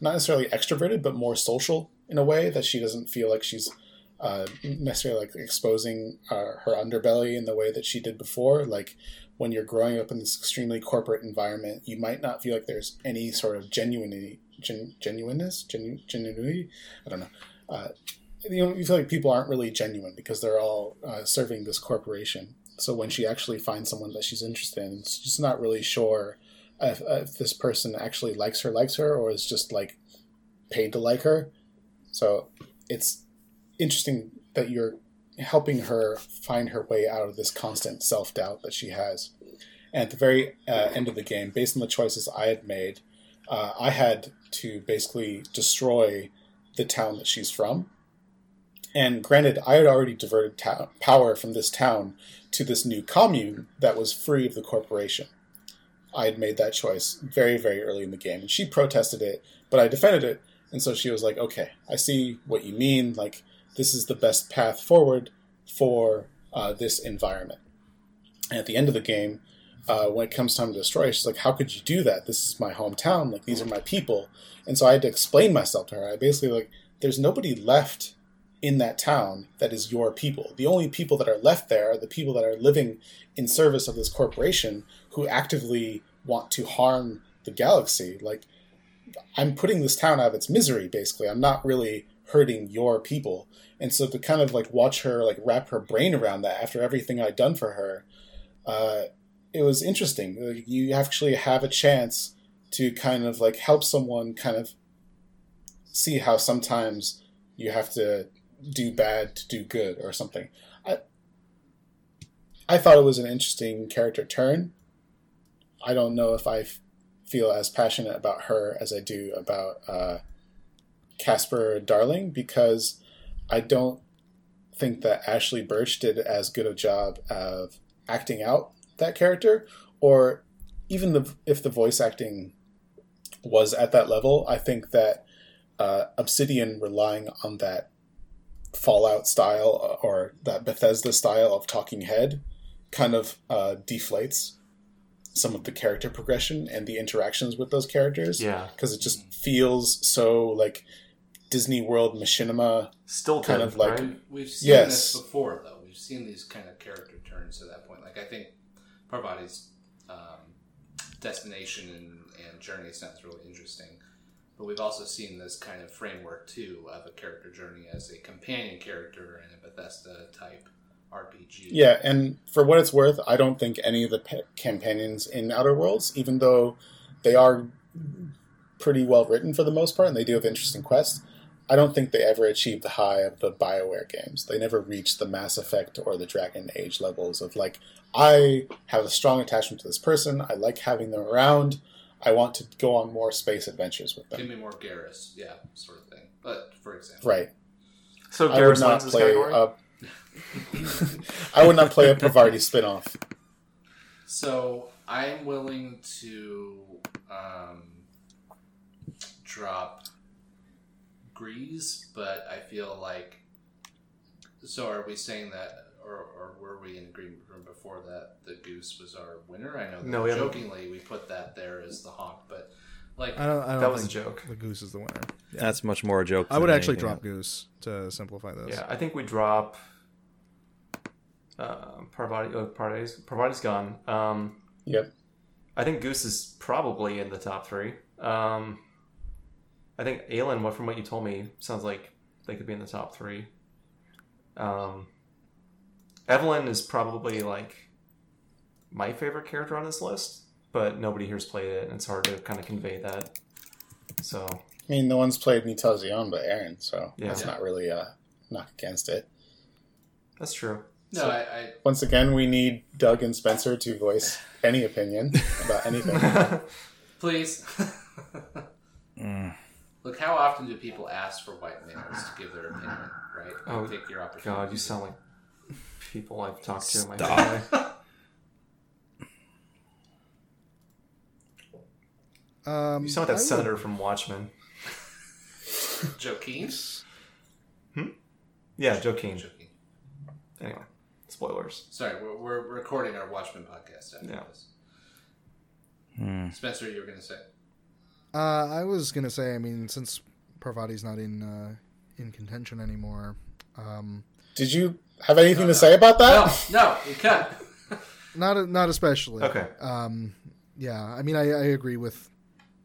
not necessarily extroverted but more social in a way that she doesn't feel like she's uh, necessarily like exposing uh, her underbelly in the way that she did before. Like when you're growing up in this extremely corporate environment you might not feel like there's any sort of genuinity gen, genuineness genu, genuinity? I don't know. Uh, you know you feel like people aren't really genuine because they're all uh, serving this corporation. So when she actually finds someone that she's interested in she's just not really sure if, if this person actually likes her likes her or is just like paid to like her. So it's interesting that you're helping her find her way out of this constant self-doubt that she has. And at the very uh, end of the game based on the choices i had made uh, i had to basically destroy the town that she's from. And granted i had already diverted ta- power from this town to this new commune that was free of the corporation I had made that choice very, very early in the game, and she protested it, but I defended it, and so she was like, "Okay, I see what you mean. Like, this is the best path forward for uh, this environment." And at the end of the game, uh, when it comes time to destroy, she's like, "How could you do that? This is my hometown. Like, these are my people." And so I had to explain myself to her. I basically like, "There's nobody left." In that town, that is your people. The only people that are left there are the people that are living in service of this corporation who actively want to harm the galaxy. Like, I'm putting this town out of its misery, basically. I'm not really hurting your people. And so to kind of like watch her like wrap her brain around that after everything I'd done for her, uh, it was interesting. Like, you actually have a chance to kind of like help someone kind of see how sometimes you have to do bad to do good or something. I I thought it was an interesting character turn. I don't know if I f- feel as passionate about her as I do about uh, Casper Darling because I don't think that Ashly Burch did as good a job of acting out that character, or even the if the voice acting was at that level. I think that uh, Obsidian relying on that Fallout style or that Bethesda style of talking head kind of uh, deflates some of the character progression and the interactions with those characters Yeah. because it just feels so like Disney World machinima Still kind of like- right? We've seen Yes. this before, though. We've seen these kind of character turns to that point. Like I think Parvati's um, destination and, and journey sounds really interesting, but we've also seen this kind of framework too of a character journey as a companion character in a Bethesda type RPG. Yeah, and for what it's worth, I don't think any of the pe- companions in Outer Worlds, even though they are pretty well written for the most part and they do have interesting quests, I don't think they ever achieved the high of the BioWare games. They never reached the Mass Effect or the Dragon Age levels of like, I have a strong attachment to this person, I like having them around, I want to go on more space adventures with them. Give me more Garrus, yeah, sort of thing. But for example, Right. So I would Garrus not wins this play category. a. I would not play a Pavarti spinoff. So I'm willing to um, drop Greez, but I feel like. So are we saying that, or, or were we in agreement from before that the Goose was our winner? I know that No, we haven't- jokingly we put that there as the honk, but like I don't. I don't that was a joke. The goose is the winner. That's much more a joke. I would actually drop else. goose to simplify this. Yeah, I think we drop uh, Parvati. Oh, Parvati's, Parvati's gone. Um, Yep. I think Goose is probably in the top three. Um, I think Aelin, what from what you told me, sounds like they could be in the top three. Um, Evelyn is probably like my favorite character on this list, but nobody here's played it, and it's hard to kind of convey that. So I mean, no one's played Mutazione but Aaron, so Yeah. that's not really a knock against it. that's true. No, So- I, I Once again, we need Doug and Spencer to voice any opinion about anything. please. Mm. Look, how often do people ask for white males to give their opinion? Right? Oh, Take your opportunity. God, you sound like people I've talked to in my Stop. family. Um, You sound like I that would- senator from Watchmen. Joaquin. Hmm? Yeah, Joe Keene. Joaquin. Anyway, spoilers. Sorry, we're, we're recording our Watchmen podcast after Yeah. this. Hmm. Spencer, you were going to say. Uh, I was gonna say. I mean, since Parvati's not in uh, in contention anymore, um, Did you have anything No, to no. say about that? no, no, you cut. not not especially. Okay. Um, yeah. I mean, I, I agree with.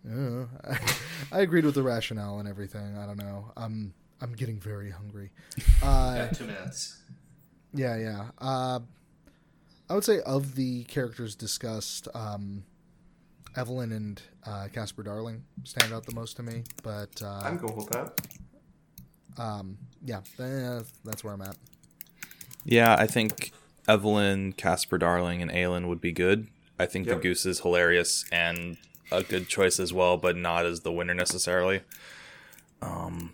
Uh, I agreed with the rationale and everything. I don't know. I'm I'm getting very hungry. Uh, Got two minutes. Yeah, yeah. Uh, I would say of the characters discussed, um, Evelyn and uh, Casper Darling stand out the most to me. But uh, I'm cool with that. um, yeah, eh, that's where I'm at. Yeah, I think Evelyn, Casper Darling, and Aelin would be good. I think Yep. the Goose is hilarious and a good choice as well, but not as the winner necessarily. Um,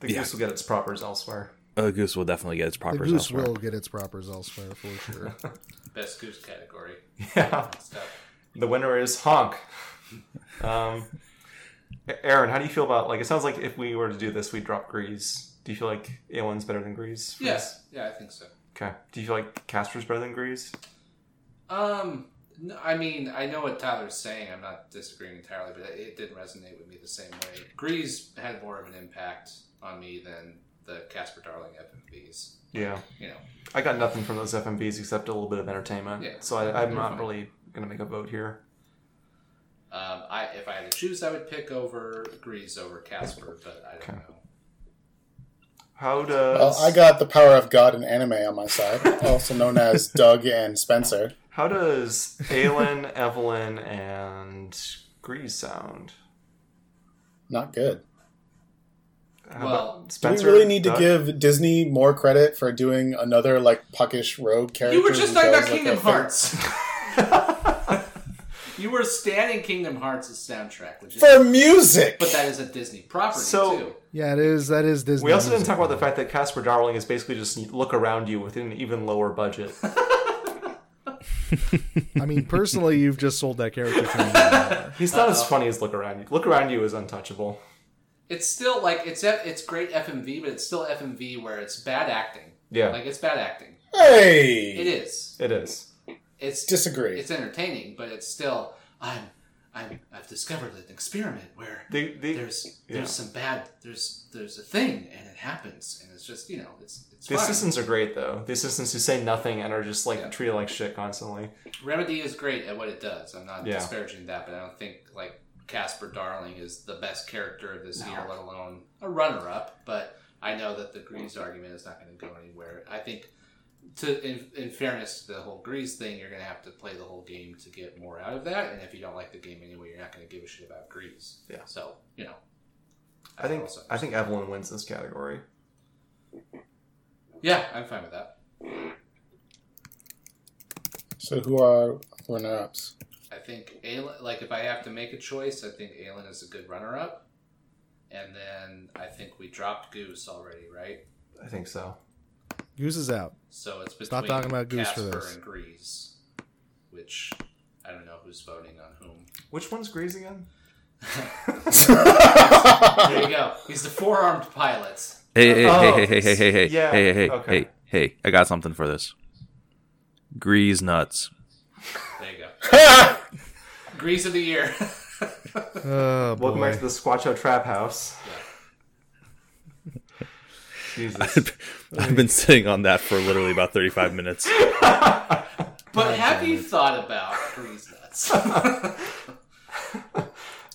The Yeah. goose will get its propers elsewhere. A Goose will definitely get its The proper goose will get its proper elsewhere for sure. Best goose category. Yeah. The winner is Honk. Um, Aaron, how do you feel about like? It sounds like if we were to do this, we'd drop Greez. Do you feel like Aelin's better than Greez? Yes, yeah, I think so. Okay. Do you feel like Casper's better than Greez? Um, no, I mean, I know what Tyler's saying. I'm not disagreeing entirely, but it didn't resonate with me the same way. Greez had more of an impact on me than the Casper Darling FMVs. Yeah. You know, I got nothing from those FMVs except a little bit of entertainment. Yeah. So I, I'm They're not fine. really gonna make a vote here. um, I if I had to choose, I would pick over Greez over Casper, but I don't Okay. know. How does Well, I got the power of God and anime on my side, also known as Doug and Spencer. how does Aelin, Evelyn, and Greez sound? Not good. How Well, about Do we really need to give Disney more credit for doing another like puckish rogue character? You were just talking about like, Kingdom a thing? Hearts. you were standing Kingdom Hearts' soundtrack, which is, for music. but that is a Disney property So- too. Yeah, it is. That is Disney. We also didn't talk about the fact that Casper Darling is basically just look around you with an even lower budget. I mean, personally, you've just sold that character to me. He's not as funny as look around you. Look around you is untouchable. It's still like it's F- it's great FMV, but it's still FMV where it's bad acting. Yeah, Like it's bad acting. hey, It is. it is. It's disagree. it's entertaining, but it's still I'm I'm I've discovered an experiment where The, the, there's yeah. there's some bad there's there's a thing and it happens and it's just you know it's it's the fine. assistants are great though. The assistants who say nothing and are just like Yeah. treated like shit constantly. Remedy is great at what it does. I'm not Yeah. disparaging that, but I don't think like Casper Darling is the best character of this year, let alone a runner-up. But I know that the Greez argument is not going to go anywhere. I think, to in, in fairness to the whole Greez thing, you're going to have to play the whole game to get more out of that. And if you don't like the game anyway, you're not going to give a shit about Greez. Yeah. So you know, I think I think Evelyn wins this category. yeah, I'm fine with that. so who are runner-ups? I think Aelin, like if I have to make a choice, I think Aelin is a good runner-up. And then I think we dropped Goose already, right? I think so. Goose is out. So it's between Stop talking about Goose for Casper this. and Greez, which I don't know who's voting on whom. Which one's Greez again? There you go. He's the four-armed pilot. Hey, hey, Oh, hey, hey, hey, hey, hey, yeah, hey, hey, hey, okay. hey, hey! I got something for this. Greez nuts. There you go. Greez of the year. Oh boy. Welcome back to the Squatcho Trap House. Jesus. I've been sitting on that for literally about thirty-five minutes. but have you thought about Greez nuts?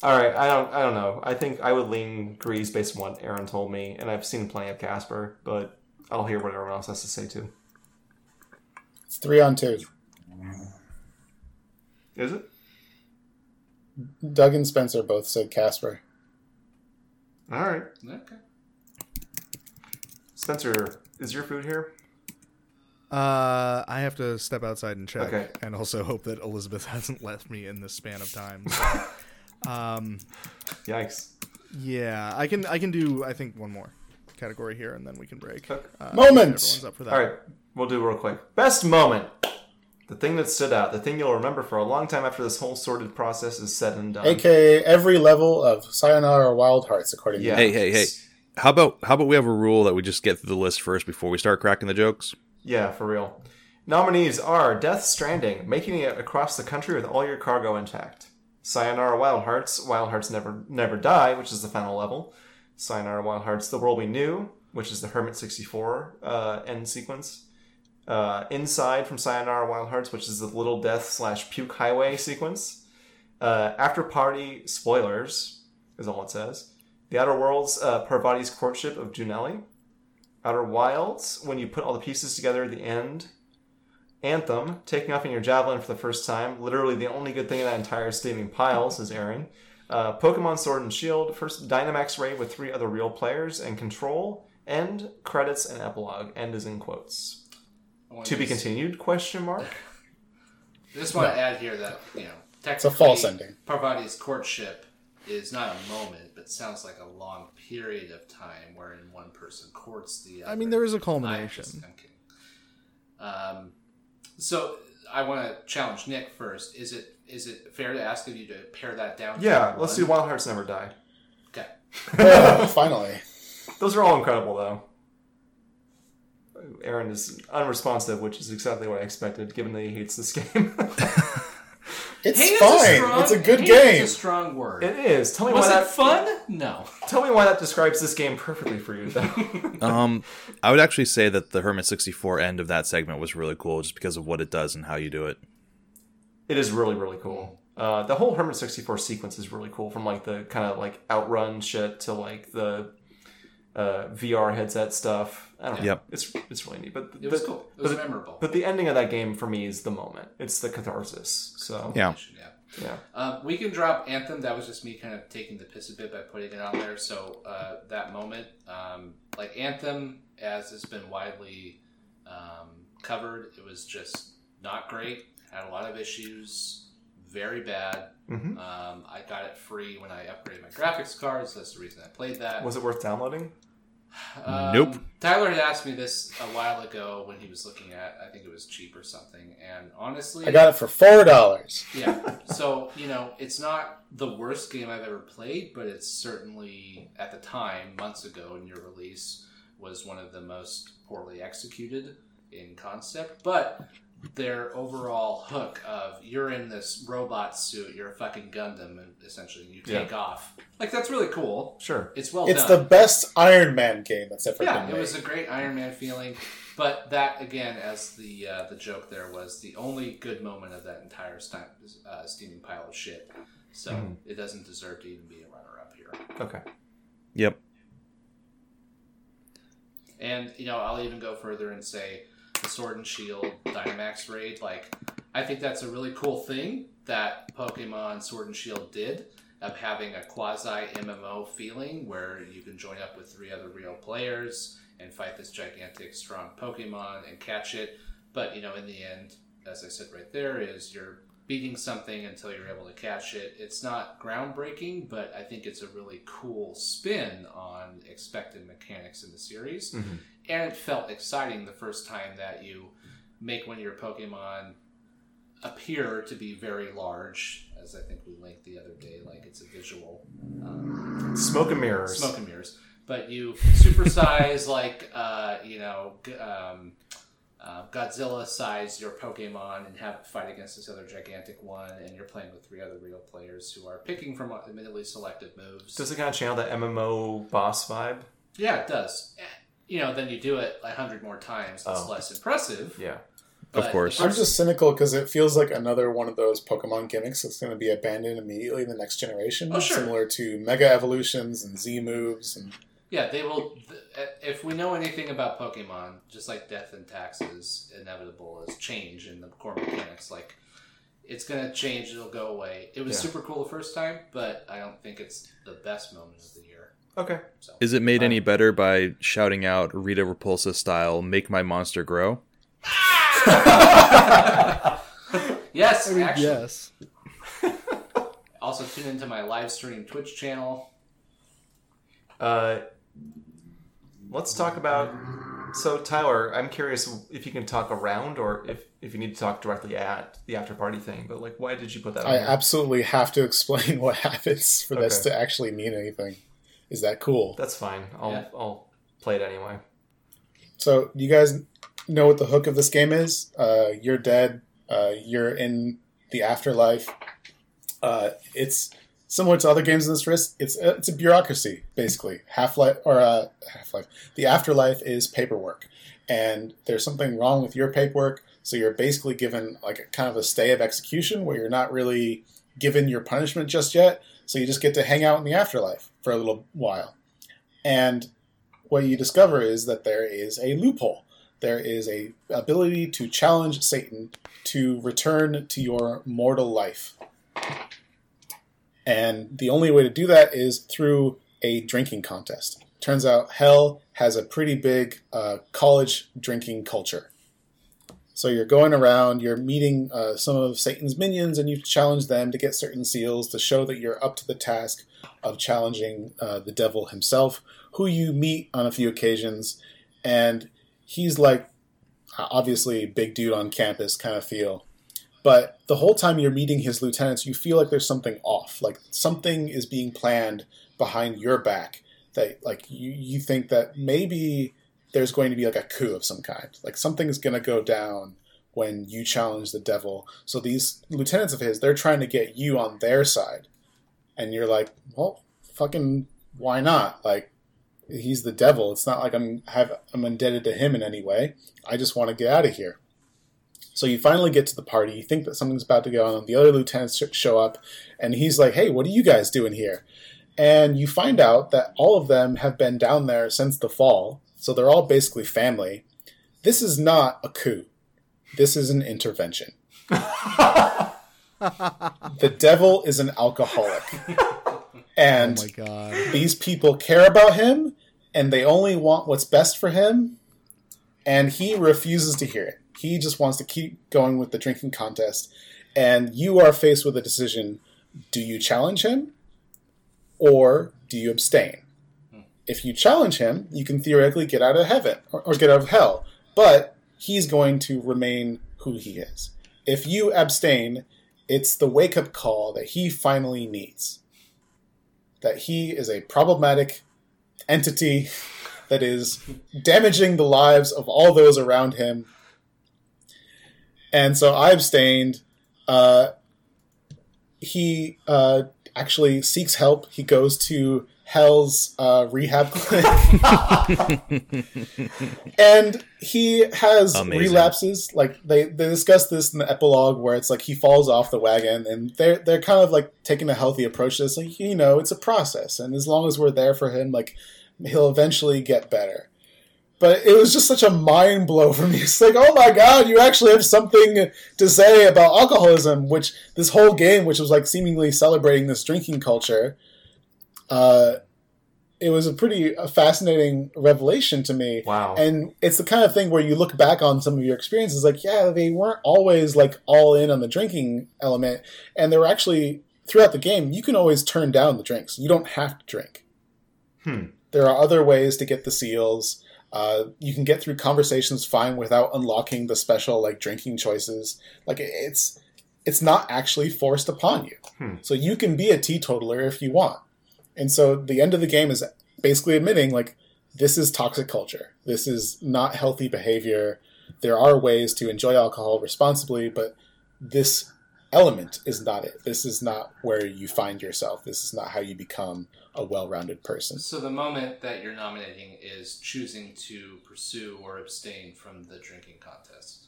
All right, I don't, I don't know. I think I would lean Greez based on what Aaron told me, and I've seen plenty of Casper, but I'll hear what everyone else has to say too. it's three on two. Is it? Doug and Spencer both said Casper. All right, okay. Spencer, is your food here? Uh, I have to step outside and check, Okay. and also hope that Elizabeth hasn't left me in this span of time. So, um, Yikes! yeah, I can I can do I think one more category here, and then we can break. Okay. Uh, Moments! Everyone's up for that. All right, we'll do real quick. Best moment. The thing that stood out, the thing you'll remember for a long time after this whole sorted process is said and done. AKA every level of Sayonara Wild Hearts, according Yeah. to Hey, hey, hey! How about how about we have a rule that we just get through the list first before we start cracking the jokes? Yeah, for real. Nominees are Death Stranding, making it across the country with all your cargo intact. Sayonara Wild Hearts, Wild Hearts Never Never Die, which is the final level. Sayonara Wild Hearts, The World We Knew, which is the Hermit 64 uh, end sequence. Uh, Inside from Sayonara Wild Hearts, which is the Little Death slash Puke Highway sequence. Uh, After Party Spoilers is all it says. The Outer Worlds, uh, Parvati's Courtship of Junlei. Outer Wilds, when you put all the pieces together at the end. Anthem, taking off in your javelin for the first time. Literally the only good thing in that entire steaming pile, says Aaron. Uh, Pokemon Sword and Shield, first Dynamax raid with three other real players, and Control, end, credits, and epilogue. End is in quotes. I wanna be continued? Question mark. I just want to add here that you know, technically, It's a false ending. Parvati's courtship is not a moment, but sounds like a long period of time wherein one person courts the other. I mean, there is a I'm culmination. just- I'm. Um, so I want to challenge Nick first. Is it is it fair to ask of you to pare that down? to Yeah, let's do one? Wild Hearts Never Die. Okay. Oh, finally. Those are all incredible, though. Aaron is unresponsive, which is exactly what I expected, given that he hates this game. It's Hate is fine. strong- it's a good hate game. Is a strong word. it is. Tell me Was why it that. fun? No. Tell me why that describes this game perfectly for you, though. Um, I would actually say that the Hermit 64 end of that segment was really cool just because of what it does and how you do it. It is really, really cool. Uh, the whole Hermit 64 sequence is really cool from like the kind of like outrun shit to like the uh, VR headset stuff. I don't know. Yep. It's it's really neat. But It was but, cool. It was but, memorable. But the ending of that game for me is the moment. It's the catharsis. So Yeah. yeah. Yeah. Um, we can drop Anthem. That was just me kind of taking the piss a bit by putting it on there. So uh, that moment, um, like Anthem, as it's been widely um, covered, it was just not great. Had a lot of issues. Very bad. hmm Um, I got it free when I upgraded my graphics cards. That's the reason I played that. Was it worth downloading? Um, Nope. Tyler had asked me this a while ago when he was looking at. I think it was cheap or something. And honestly, I got it for four dollars. yeah. So you know, it's not the worst game I've ever played, but it's certainly at the time, months ago, in your release, was one of the most poorly executed in concept. But their overall hook of you're in this robot suit, you're a fucking Gundam, and essentially you take off. Like that's really cool. Sure. It's well It's done. the best Iron Man game that's ever yeah, been it was a great Iron Man feeling. But that again, as the uh, the joke there was the only good moment of that entire sti- uh, steaming pile of shit. So Mhm. it doesn't deserve to even be a runner up here. Okay. Yep. And you know, I'll even go further and say the Sword and Shield Dynamax raid. Like, I think that's a really cool thing that Pokemon Sword and Shield did of having a quasi MMO feeling where you can join up with three other real players and fight this gigantic, strong Pokemon and catch it. But you know, in the end, as I said right there, is you're beating something until you're able to catch it. It's not groundbreaking, but I think it's a really cool spin on expected mechanics in the series. Mhm. And it felt exciting the first time that you make one of your Pokemon appear to be very large, as I think we linked the other day, like it's a visual um, Smoke and mirrors. smoke and mirrors. But you supersize like uh, you know um, uh, Godzilla size your Pokemon and have it fight against this other gigantic one, and you're playing with three other real players who are picking from admittedly selected moves. Does it kind of channel that MMO boss vibe? yeah, it does. You know, then you do it a hundred more times. It's Oh. less impressive. Yeah. Of course. I'm just cynical because it feels like another one of those Pokemon gimmicks that's going to be abandoned immediately in the next generation, Oh, sure. similar to Mega Evolutions and Z moves. And Yeah, they will. If we know anything about Pokemon, just like death and taxes, inevitable is change in the core mechanics. Like, it's gonna change. It'll go away. It was Yeah. super cool the first time, but I don't think it's the best moment of the year. Okay. So Is it made any better by shouting out Rita Repulsa style "Make my monster grow"? yes, I mean, actually. yes. Also, tune into my live stream Twitch channel. Uh, let's talk about. So Tyler, I'm curious if you can talk around or if if you need to talk directly at the after party thing. But like, why did you put that? on I here? absolutely have to explain what happens for this to actually mean anything. Is that cool? That's fine. I'll Yeah. I'll play it anyway. So, you guys know what the hook of this game is? Uh, you're dead. Uh, you're in the afterlife. Uh, it's similar to other games in this list. It's a, it's a bureaucracy basically. Half life or uh, half life. The afterlife is paperwork, and there's something wrong with your paperwork. So you're basically given like a kind of a stay of execution where you're not really given your punishment just yet. So you just get to hang out in the afterlife for a little while, and what you discover is that there is a loophole. There is a ability to challenge Satan to return to your mortal life. And the only way to do that is through a drinking contest. Turns out hell has a pretty big uh, college drinking culture. So you're going around, you're meeting uh, some of Satan's minions, and you challenge them to get certain seals to show that you're up to the task of challenging uh, the devil himself, who you meet on a few occasions. And he's like, obviously, big dude on campus kind of feel. But the whole time you're meeting his lieutenants, you feel like there's something off. Like something is being planned behind your back. That like you, you think that maybe there's going to be like a coup of some kind. Like something's going to go down when you challenge the devil. So these lieutenants of his, they're trying to get you on their side. And you're like, well, fucking why not? Like he's the devil. It's not like I'm have I'm indebted to him in any way. I just want to get out of here. So you finally get to the party. You think that something's about to go on. The other lieutenants show up, and he's like, "Hey, what are you guys doing here?" And you find out that all of them have been down there since the fall. So they're all basically family. This is not a coup. This is an intervention. the devil is an alcoholic. And Oh my god. these people care about him and they only want what's best for him and he refuses to hear it. He just wants to keep going with the drinking contest. And you are faced with a decision. Do you challenge him or do you abstain? If you challenge him you can theoretically get out of heaven or, or get out of hell. But he's going to remain who he is. If you abstain it's the wake-up call that he finally needs that he is a problematic entity that is damaging the lives of all those around him. And so I abstained. Uh, he uh, actually seeks help. He goes to Hell's uh, rehab clinic. and he has Amazing. relapses. Like they, they discuss this in the epilogue where it's like he falls off the wagon and they're they're kind of like taking a healthy approach to this. Like, you know, it's a process and as long as we're there for him, like he'll eventually get better. But it was just such a mind blow for me. It's like, oh my god, you actually have something to say about alcoholism, which this whole game, which was like seemingly celebrating this drinking culture, uh, it was a pretty fascinating revelation to me. Wow. And it's the kind of thing where you look back on some of your experiences, like, yeah, they weren't always like all in on the drinking element, and they were actually throughout the game. You can always turn down the drinks. You don't have to drink. Hmm. There are other ways to get the seals. Uh, you can get through conversations fine without unlocking the special like drinking choices. Like it's it's not actually forced upon you. Hmm. So you can be a teetotaler if you want. And so the end of the game is basically admitting like this is toxic culture. This is not healthy behavior. There are ways to enjoy alcohol responsibly, but this element is not it. This is not where you find yourself. This is not how you become a well-rounded person. So the moment that you're nominating is choosing to pursue or abstain from the drinking contest.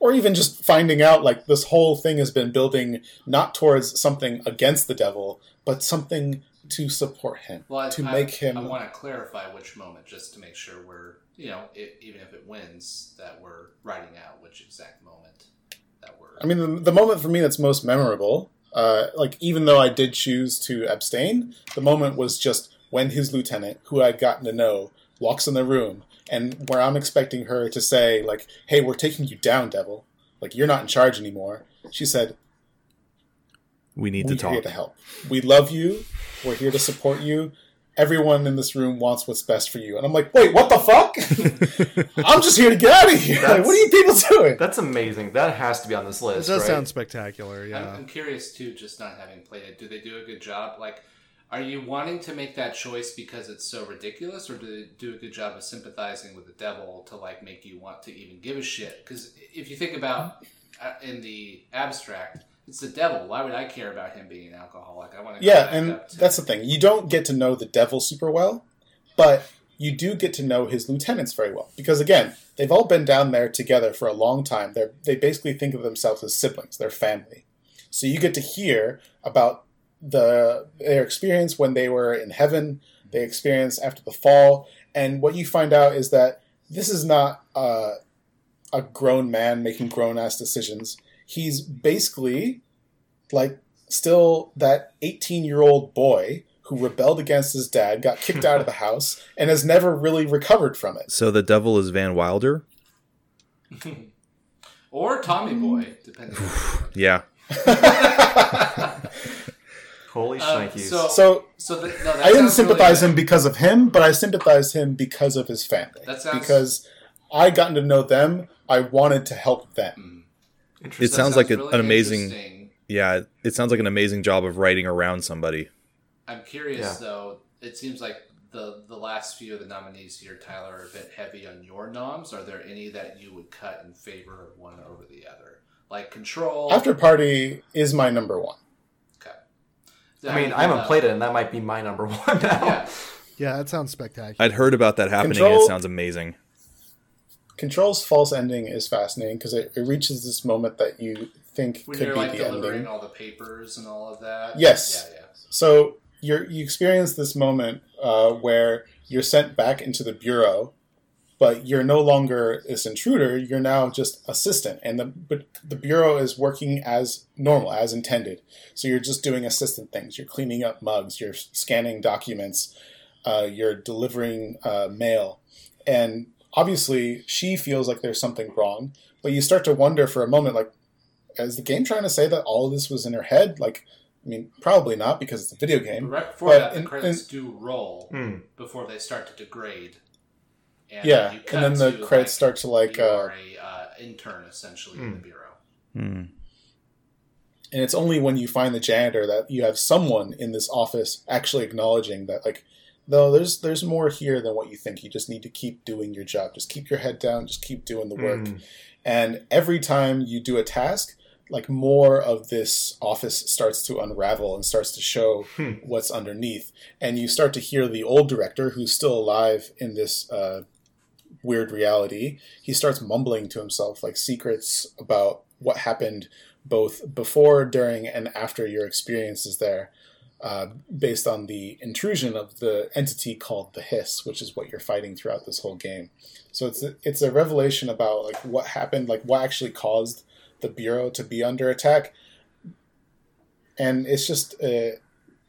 or even just finding out like this whole thing has been building not towards something against the devil, but something to support him, Well, I, to I- make him. I want to clarify which moment, just to make sure we're, you know, i even if it wins, that we're writing out which exact moment that we're. I mean, the, the moment for me that's most memorable, uh, like even though I did choose to abstain, the moment was just when his lieutenant, who I'd gotten to know, walks in the room, and where I'm expecting her to say like, "Hey, we're taking you down, devil. Like you're not in charge anymore." She said, We need We're to here talk. to help. We love you. We're here to support you. Everyone in this room wants what's best for you. And I'm like, wait, what the fuck? I'm just here to get out of here. Like, what are you people doing? That's amazing. That has to be on this It list. does right? sound spectacular. I'm, Yeah. I'm curious too, just not having played it. Do they do a good job? Like, are you wanting to make that choice because it's so ridiculous, or do they do a good job of sympathizing with the devil to like make you want to even give a shit? Because if you think about uh, in the abstract, it's the devil. Why would I care about him being an alcoholic? I want to. Yeah, and that's the thing. You don't get to know the devil super well, but you do get to know his lieutenants very well. Because again, they've all been down there together for a long time. They're, they basically think of themselves as siblings, they're family. So you get to hear about the their experience when they were in heaven, they experience after the fall, and what you find out is that this is not uh, a grown man making grown ass decisions. He's basically like still that 18 year old boy who rebelled against his dad, got kicked out of the house, and has never really recovered from it. So the devil is Van Wilder. or Tommy Boy, depending. on Yeah, Holy Um, shnikes. so- So So the, no, that I didn't sympathize really him because of him, but I sympathized him because of his family. That sounds- because I gotten to know them. I wanted to help them. Interesting. It sounds like a- really an amazing- yeah. It sounds like an amazing job of writing around somebody. I'm curious Yeah. though. It seems like the the last few of the nominees here, Tyler, are a bit heavy on your noms. Are there any that you would cut in favor of one over the other? Like Control. After Party is my number one. Okay. I mean, I haven't uh, played it, and that might be my number one now. Yeah. Yeah, that sounds spectacular. I'd heard about that happening. and Control- it sounds amazing. Control's false ending is fascinating because it, it reaches this moment that you think When could you're be like the delivering ending. all the papers and all of that. Yes. Yeah, yeah. So you're, you experience this moment uh, where you're sent back into the bureau, but you're no longer this intruder. You're now just assistant, and the but the bureau is working as normal, as intended. So you're just doing assistant things. You're cleaning up mugs. You're scanning documents. Uh, you're delivering uh, mail, and obviously she feels like there's something wrong. But you start to wonder for a moment, like, is the game trying to say that all of this was in her head? Like, I mean, probably not because it's a video game. Right before But that, the in- credits do roll Hmm. before they start to degrade. And Yeah, and then the to, credits start to like, you uh, are a uh, intern essentially in the Hmm. bureau. Hmm. and it's only when you find the janitor that you have someone in this office actually acknowledging that like no there's there's more here than what you think. You just need to keep doing your job. Just keep your head down. Just keep doing the work. Mm. and every time you do a task like more of this office starts to unravel and starts to show Hmm. what's underneath. And you start to hear the old director who's still alive in this uh, weird reality he starts mumbling to himself like secrets about what happened both before during and after your experiences there uh, based on the intrusion of the entity called the hiss which is what you're fighting throughout this whole game so it's a, it's a revelation about like what happened like what actually caused the bureau to be under attack and it's just uh,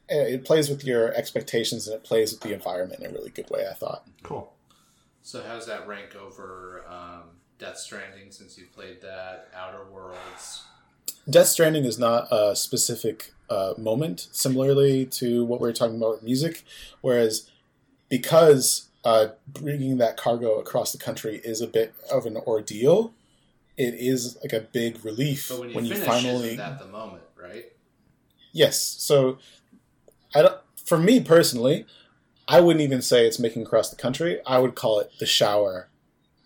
it plays with your expectations and it plays with the environment in a really good way i thought Cool. So how's that rank over um, Death Stranding since you played that? Outer Worlds. Death Stranding is not a specific uh, moment, similarly to what we were talking about with music, whereas because uh, bringing that cargo across the country is a bit of an ordeal, it is like a big relief But when you when you finish, finally isn't that the moment, right? Yes. So, I don't. For me personally, I wouldn't even say it's making across the country. I would call it the shower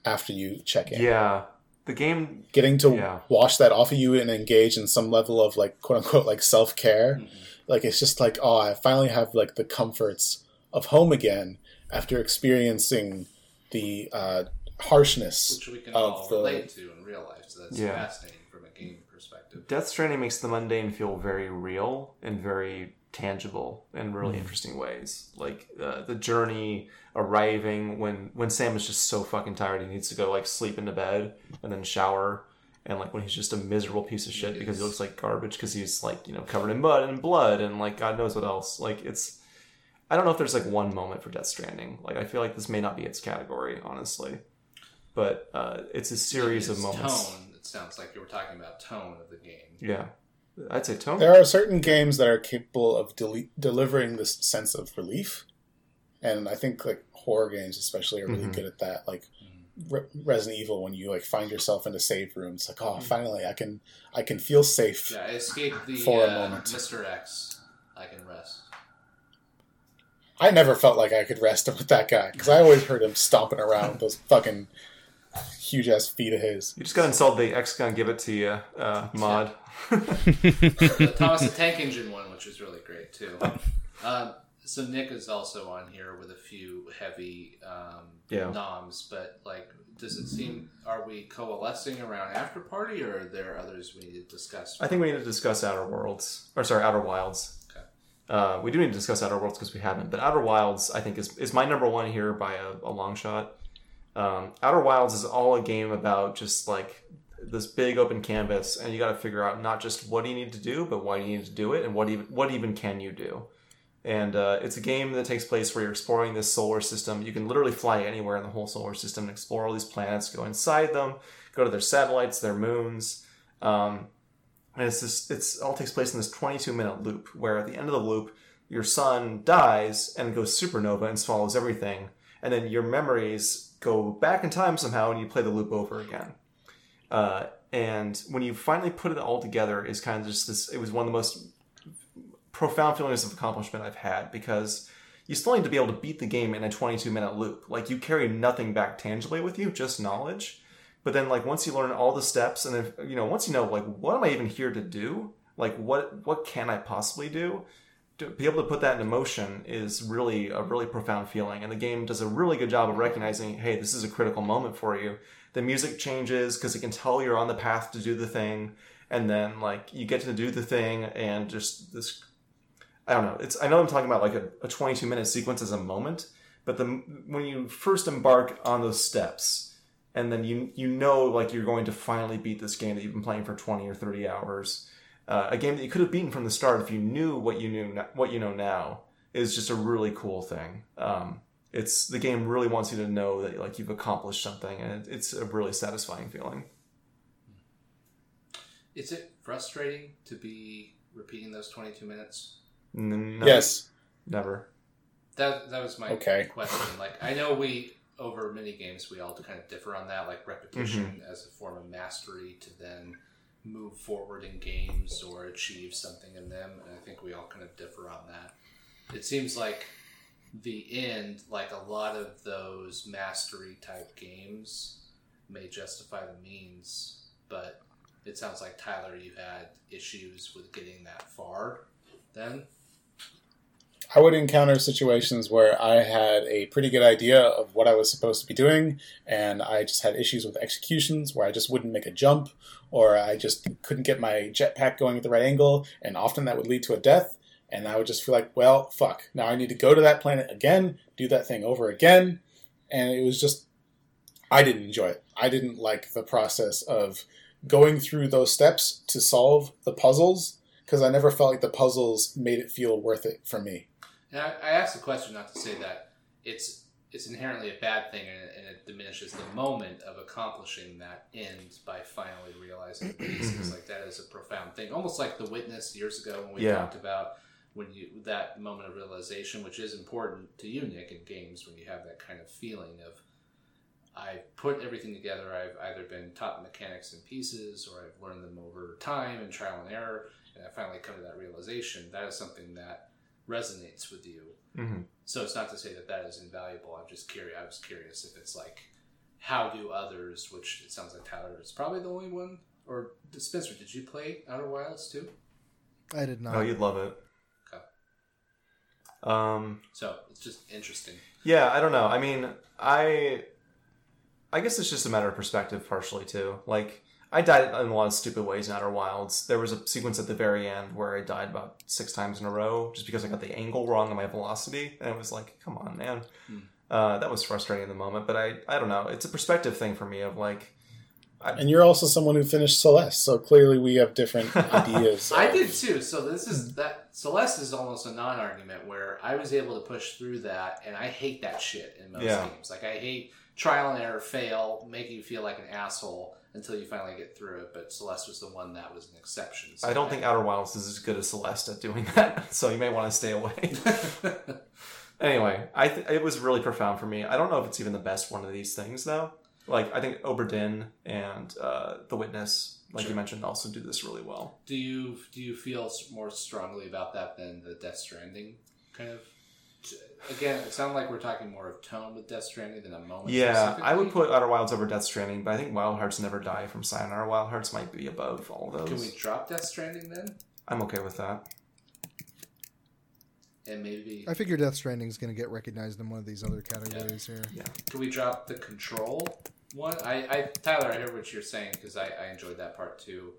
after you check in. Yeah. The game. Getting to Yeah. wash that off of you and engage in some level of like quote unquote like self care. Mhm. Like it's just like oh, I finally have like the comforts of home again after experiencing the uh, harshness. Which we can Of all the- relate to in real life. So that's Yeah. fascinating from a game perspective. Death Stranding makes the mundane feel very real and very tangible in really interesting ways. Like uh, the journey arriving when when Sam is just so fucking tired he needs to go like sleep into bed and then shower. And like when he's just a miserable piece of shit because he looks like garbage because he's like you know covered in mud and blood and like God knows what else. Like it's, I don't know if there's like one moment for Death Stranding. Like I feel like this may not be its category honestly, but uh, it's a series of moments. Tone. It sounds like you were talking about tone of the game. Yeah, I'd say tone. There are certain games that are capable of deli- delivering this sense of relief, and I think like horror games especially are really Mhm. good at that. Like Re- Resident Evil, when you like find yourself in a safe room, it's like oh, finally I can I can feel safe. Yeah, I escaped the For a uh, moment. Mr. X. I can rest. I never felt like I could rest with that guy because I always heard him stomping around with those fucking huge ass feet of his. You just gotta install the X gun, give it to you uh, mod. the Thomas the Tank Engine one, which was really great too. Um, so Nick is also on here with a few heavy um, Yeah. noms, but like, does it seem are we coalescing around After Party, or are there others we need to discuss? I think we need to discuss Outer Worlds, or sorry, Outer Wilds. Okay. Uh, we do need to discuss Outer Worlds because we haven't, but Outer Wilds I think is, is my number one here by a, a long shot. Um, Outer Wilds is all a game about just like this big open canvas, and you got to figure out not just what do you need to do, but why do you need to do it, and what even what even can you do. And uh, it's a game that takes place where you're exploring this solar system. You can literally fly anywhere in the whole solar system and explore all these planets, go inside them, go to their satellites, their moons. Um, and it's this, it's all takes place in this 22 minute loop where at the end of the loop, your sun dies and goes supernova and swallows everything. And then your memories go back in time somehow and you play the loop over again. Uh, and when you finally put it all together, is kind of just this. It was one of the most profound feelings of accomplishment I've had because you still need to be able to beat the game in a 22 minute loop. Like you carry nothing back tangibly with you, just knowledge. But then like once you learn all the steps and if you know once you know like what am I even here to do? Like what what can I possibly do? To be able to put that into motion is really a really profound feeling and the game does a really good job of recognizing hey this is a critical moment for you. The music changes because it can tell you're on the path to do the thing and then like you get to do the thing and just this I don't know. It's I know I'm talking about like a, a 22 minute sequence as a moment, But the when you first embark on those steps, and then you you know like you're going to finally beat this game that you've been playing for twenty or thirty hours, uh, a game that you could have beaten from the start if you knew what you knew what you know now is just a really cool thing. Um, it's the game really wants you to know that like you've accomplished something, and it's a really satisfying feeling. Is it frustrating to be repeating those 22 minutes? N- no, Yes. never. That that was my Okay. question. Like I know we over many games we all kind of differ on that, like repetition mm-hmm. as a form of mastery to then move forward in games or achieve something in them, and I think we all kind of differ on that. It seems like the end, like a lot of those mastery type games, may justify the means, but it sounds like Tyler, you had issues with getting that far. Then I would encounter situations where I had a pretty good idea of what I was supposed to be doing, and I just had issues with executions where I just wouldn't make a jump, or I just couldn't get my jetpack going at the right angle, and often that would lead to a death. And I would just feel like, well, fuck. Now I need to go to that planet again, do that thing over again. And it was just, I didn't enjoy it. I didn't like the process of going through those steps to solve the puzzles because I never felt like the puzzles made it feel worth it for me. And I, I asked the question not to say that it's it's inherently a bad thing and it, and it diminishes the moment of accomplishing that end by finally realizing pieces. like that is a profound thing, almost like the witness years ago when we Yeah. talked about when you that moment of realization, which is important to you, Nick, in games when you have that kind of feeling of I've put everything together. I've either been taught mechanics in pieces or I've learned them over time and trial and error, and I finally come to that realization. That is something that resonates with you. hmm So it's not to say that that is invaluable. I'm just curious. I was curious if it's like, how do others? Which it sounds like Tyler is probably the only one. Or Spencer, did you play Outer Wilds too? I did not. Oh, you'd love it. Okay. Um, So it's just interesting. yeah, I don't know. I mean, I, I guess it's just a matter of perspective, partially too. Like, I died in a lot of stupid ways in Outer Wilds. There was a sequence at the very end where I died about six times in a row just because I got the angle wrong on my velocity, and it was like, come on, man. Hmm. Uh, that was frustrating in the moment, but I, I don't know. It's a perspective thing for me of like, And you're also someone who finished Celeste, so clearly we have different ideas. I did too. So this is that Celeste is almost a non-argument where I was able to push through that, and I hate that shit in most Yeah. games. Like I hate trial and error, fail, make you feel like an asshole until you finally get through it. But Celeste was the one that was an exception. So I don't think Outer Wilds is as good as Celeste at doing that, so you may want to stay away. anyway, I th- it was really profound for me. I don't know if it's even the best one of these things though. Like I think Obra Dinn and uh, The Witness, like Sure. you mentioned, also do this really well. Do you do you feel more strongly about that than the Death Stranding kind of? Again, it sounds like we're talking more of tone with Death Stranding than a moment. Yeah, I would put Outer Wilds over Death Stranding, but I think Wild Hearts Never Die from Sayonara Wild Hearts might be above all those. Can we drop Death Stranding then, I'm okay with that. and maybe I figure Death Stranding is going to get recognized in one of these other categories here. Yeah. Can we drop the Control one? I, I Tyler, I hear what you're saying because I, I enjoyed that part too,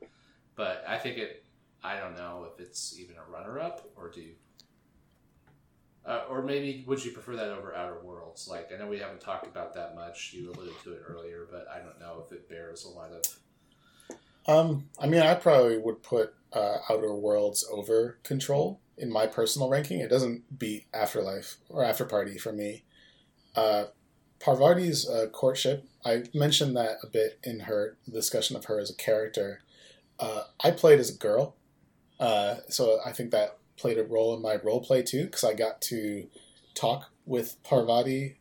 but I think it. I don't know if it's even a runner-up or do. You, uh, or maybe would you prefer that over Outer Worlds? Like I know we haven't talked about that much. You alluded to it earlier, but I don't know if it bears a lot of Um, I mean, I probably would put uh, Outer Worlds over Control in my personal ranking. It doesn't beat Afterlife or After Party for me. Uh, Parvati's uh, courtship, I mentioned that a bit in her discussion of her as a character. Uh, I played as a girl, uh, so I think that played a role in my role play too, because I got to talk with Parvati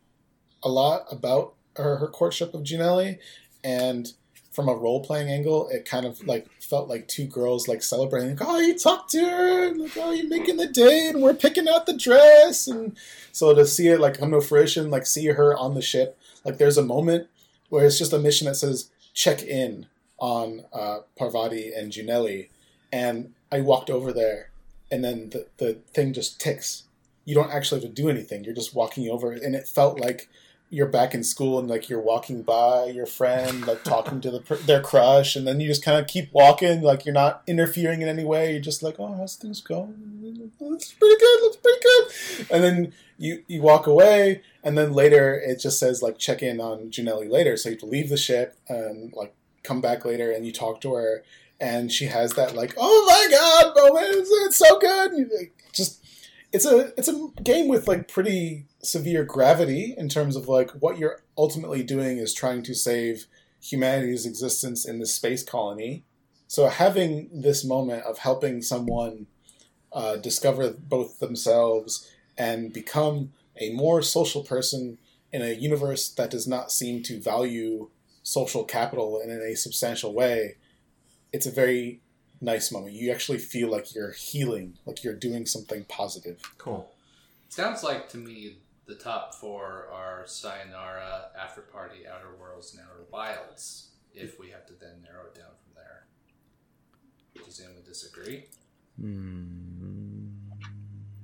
a lot about her, her courtship of Junlei, and from a role playing angle, it kind of like felt like two girls like celebrating. Like, oh, you talked to her, and like, oh, you're making the date, and we're picking out the dress, and so to see it like come to fruition, like see her on the ship, like there's a moment where it's just a mission that says check in on uh, Parvati and Junlei, and I walked over there, and then the the thing just ticks. You don't actually have to do anything. You're just walking over, and it felt like you're back in school and like you're walking by your friend like talking to the their crush and then you just kind of keep walking like you're not interfering in any way you're just like oh how's things going looks pretty good, looks pretty good. And then you you walk away, and then later it just says like check in on Junlei later. So you have to leave the ship and like come back later, and you talk to her, and she has that like oh my god moment, it's, so good. And like, just it's a it's a game with like pretty severe gravity in terms of like what you're ultimately doing is trying to save humanity's existence in this space colony. So having this moment of helping someone uh, discover both themselves and become a more social person in a universe that does not seem to value social capital in a substantial way, it's a very nice moment. You actually feel like you're healing, like you're doing something positive. Cool. Sounds like to me the top four are Sayonara, After Party, Outer Worlds, and Outer Wilds. If we have to then narrow it down from there. Does anyone disagree? Hmm.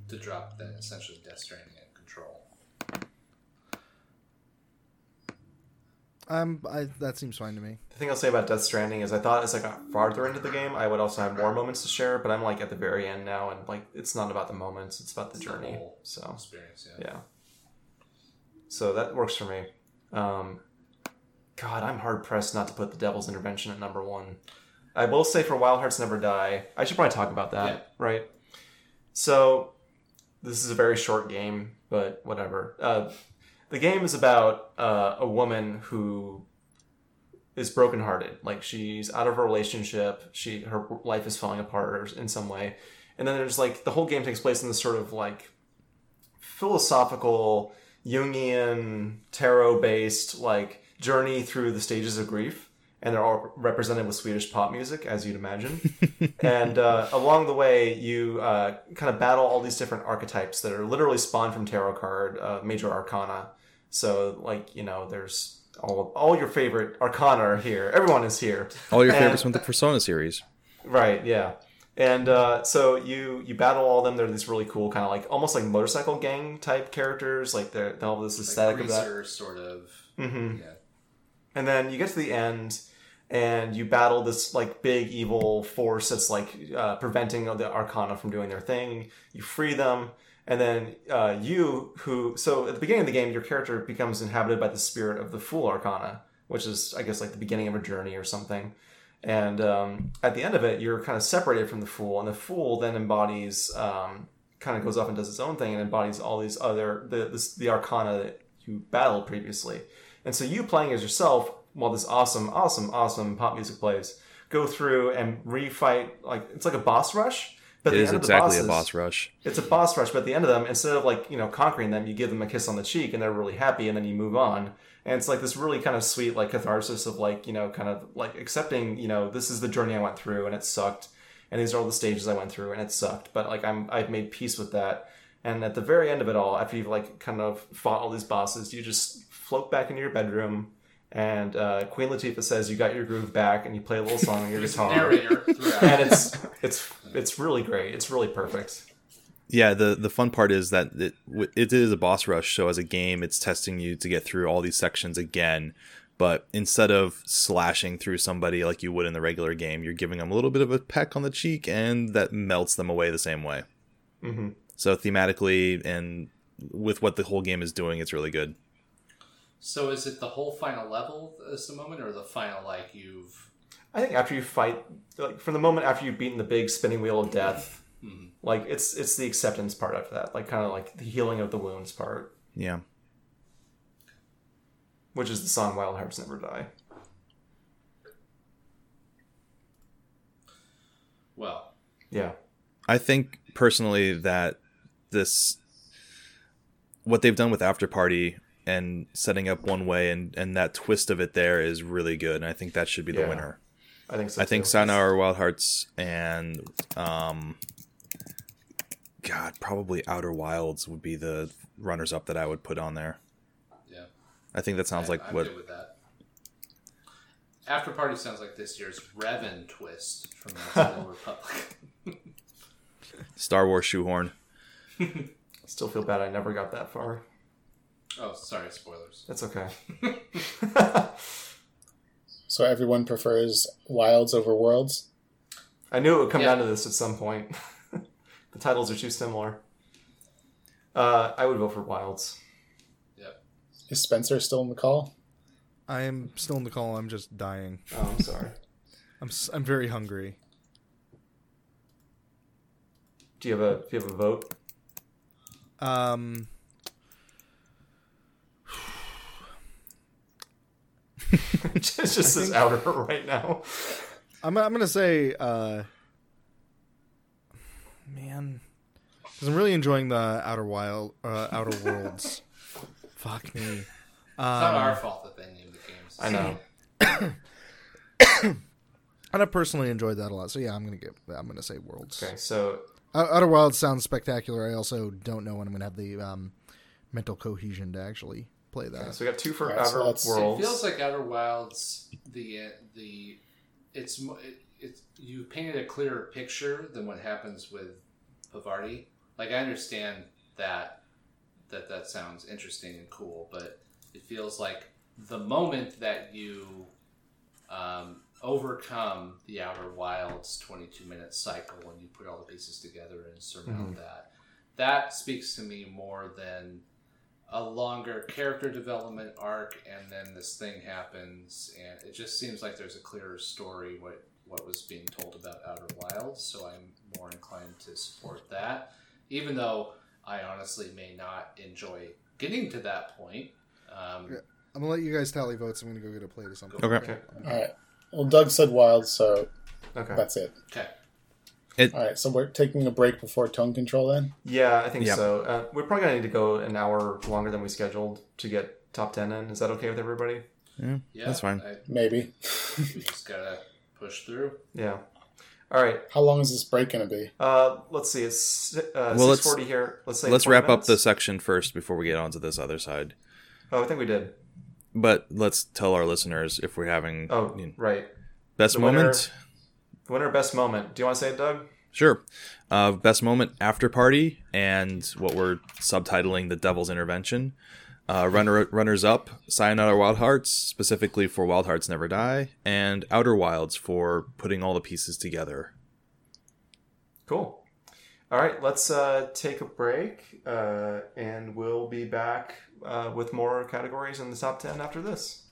To drop then essentially Death Stranding and Control. Um, I, that seems fine to me. The thing I'll say about Death Stranding is I thought as I got farther into the game, I would also have more moments to share, but I'm like at the very end now, and like it's not about the moments; it's about the It's the journey. whole So Experience, yeah. yeah, so that works for me. Um, God, I'm hard pressed not to put the Devil's Intervention at number one. I will say for Wild Hearts Never Die, I should probably talk about that, Yeah. right? So this is a very short game, but whatever. Uh, the game is about uh, a woman who is brokenhearted. Like she's out of a relationship. She her life is falling apart in some way, and then there's like the whole game takes place in this sort of like philosophical Jungian tarot based like journey through the stages of grief. And they're all represented with Swedish pop music, as you'd imagine. and uh, along the way, you uh, kind of battle all these different archetypes that are literally spawned from tarot card, uh, major arcana. So, like, you know, there's all, all your favorite arcana are here. Everyone is here. All your And- favorites from the Persona series. Right, yeah. And uh, so you you battle all of them. They're these really cool kind of like almost like motorcycle gang type characters. Like they're they all have this Like aesthetic of that. sort of. hmm Yeah. And then you get to the end, and you battle this like big evil force that's like uh, preventing the Arcana from doing their thing. You free them, and then uh, you who so at the beginning of the game, your character becomes inhabited by the spirit of the Fool Arcana, which is I guess like the beginning of a journey or something. And um, at the end of it, you're kind of separated from the Fool, and the Fool then embodies. Um, kind of goes off and does its own thing and embodies all these other the this, the arcana that you battled previously and so you playing as yourself while this awesome, awesome, awesome pop music plays, go through and refight like it's like a boss rush. But It the is end of the exactly a boss rush. It's a boss rush, but at the end of them, instead of like you know conquering them, you give them a kiss on the cheek, and they're really happy, and then you move on. And it's like this really kind of sweet like catharsis of like you know kind of like accepting you know this is the journey I went through, and it sucked, and these are all the stages I went through, and it sucked. But like I'm I've made peace with that. And at the very end of it all, after you've like kind of fought all these bosses, you just float back into your bedroom, and uh, Queen Latifah says you got your groove back, and you play a little song on your guitar, Narrator throughout. and it's it's it's really great. It's really perfect. Yeah, the the fun part is that it it is a boss rush. So as a game, it's testing you to get through all these sections again. But instead of slashing through somebody like you would in the regular game, you're giving them a little bit of a peck on the cheek, and that melts them away the same way. hmm So thematically and with what the whole game is doing, it's really good. So is it the whole final level is the moment, or the final like you've? I think after you fight, like from the moment after you've beaten the big spinning wheel of death, Hmm. like it's it's the acceptance part after that, like kind of like the healing of the wounds part, Yeah. which is the song "Wild Hearts Never Die." Well, Yeah, I think personally that this what they've done with After Party and setting up one way and and that twist of it there is really good and I think that should be the Yeah. winner. I think so. I think too. Sayonara Wild Hearts and um God, probably Outer Wilds would be the runners up that I would put on there. yeah. I think that sounds I- like I'm what good with that. After Party sounds like this year's Revan twist from the Republic. Star Wars shoehorn. I still feel bad. I never got that far. Oh, sorry, spoilers. That's okay. So everyone prefers Wilds over Worlds. I knew it would come Yeah. down to this at some point. The titles are too similar. Uh, I would vote for Wilds. Yep. Is Spencer still in the call? I am still in the call. I'm just dying. Oh, I'm sorry. I'm s- I'm very hungry. do you have a do you have a vote? Um, it just just says outer right now. I'm I'm gonna say, uh, man, because I'm really enjoying the Outer Wild, uh, Outer Worlds. Fuck me. It's not Um, our fault that they named the games. I know. and I personally enjoyed that a lot. So yeah, I'm gonna give. I'm gonna say Worlds. Okay, so Outer Wilds sounds spectacular. I also don't know when I'm gonna have the um, mental cohesion to actually play that. so we got two for Alright, so Outer that's- It Worlds. feels like Outer Wilds. The the it's it, it's you painted a clearer picture than what happens with Pavarti. Like I understand that that that sounds interesting and cool, but it feels like the moment that you um, overcome the Outer Wilds 22 minute cycle and you put all the pieces together and surmount that, that speaks to me more than a longer character development arc and then this thing happens and it just seems like there's a clearer story what what was being told about outer wilds so i'm more inclined to support that even though i honestly may not enjoy getting to that point um, Yeah. I'm gonna let you guys tally votes. I'm gonna go get a plate or something. Okay. Okay. All right. Well, Doug said wild, so Okay. that's it. okay All right. So we're taking a break before tone control then. Yeah, I think Yeah. so. Uh, we're probably gonna need to go an hour longer than we scheduled to get top ten in. Is that okay with everybody? Yeah, yeah that's fine. I, Maybe. we just gotta push through Yeah. All right. How long is this break going to be? Uh, let's see. It's uh, Well, let's- six forty here. Let's say. Let's 20 wrap up the section first before we get on to this other side. Oh, I think we did. But let's tell our listeners if we're having Oh, you know, right. best the moment. Winner best moment. Do you want to say it, Doug? Sure. Uh, best moment after party and what we're subtitling the Devil's Intervention. Uh, runner runners up Sayonara Wild Hearts specifically for Wild Hearts Never Die and Outer Wilds for putting all the pieces together. Cool. All right, let's uh, take a break, uh, and we'll be back uh, with more categories in the top 10 after this.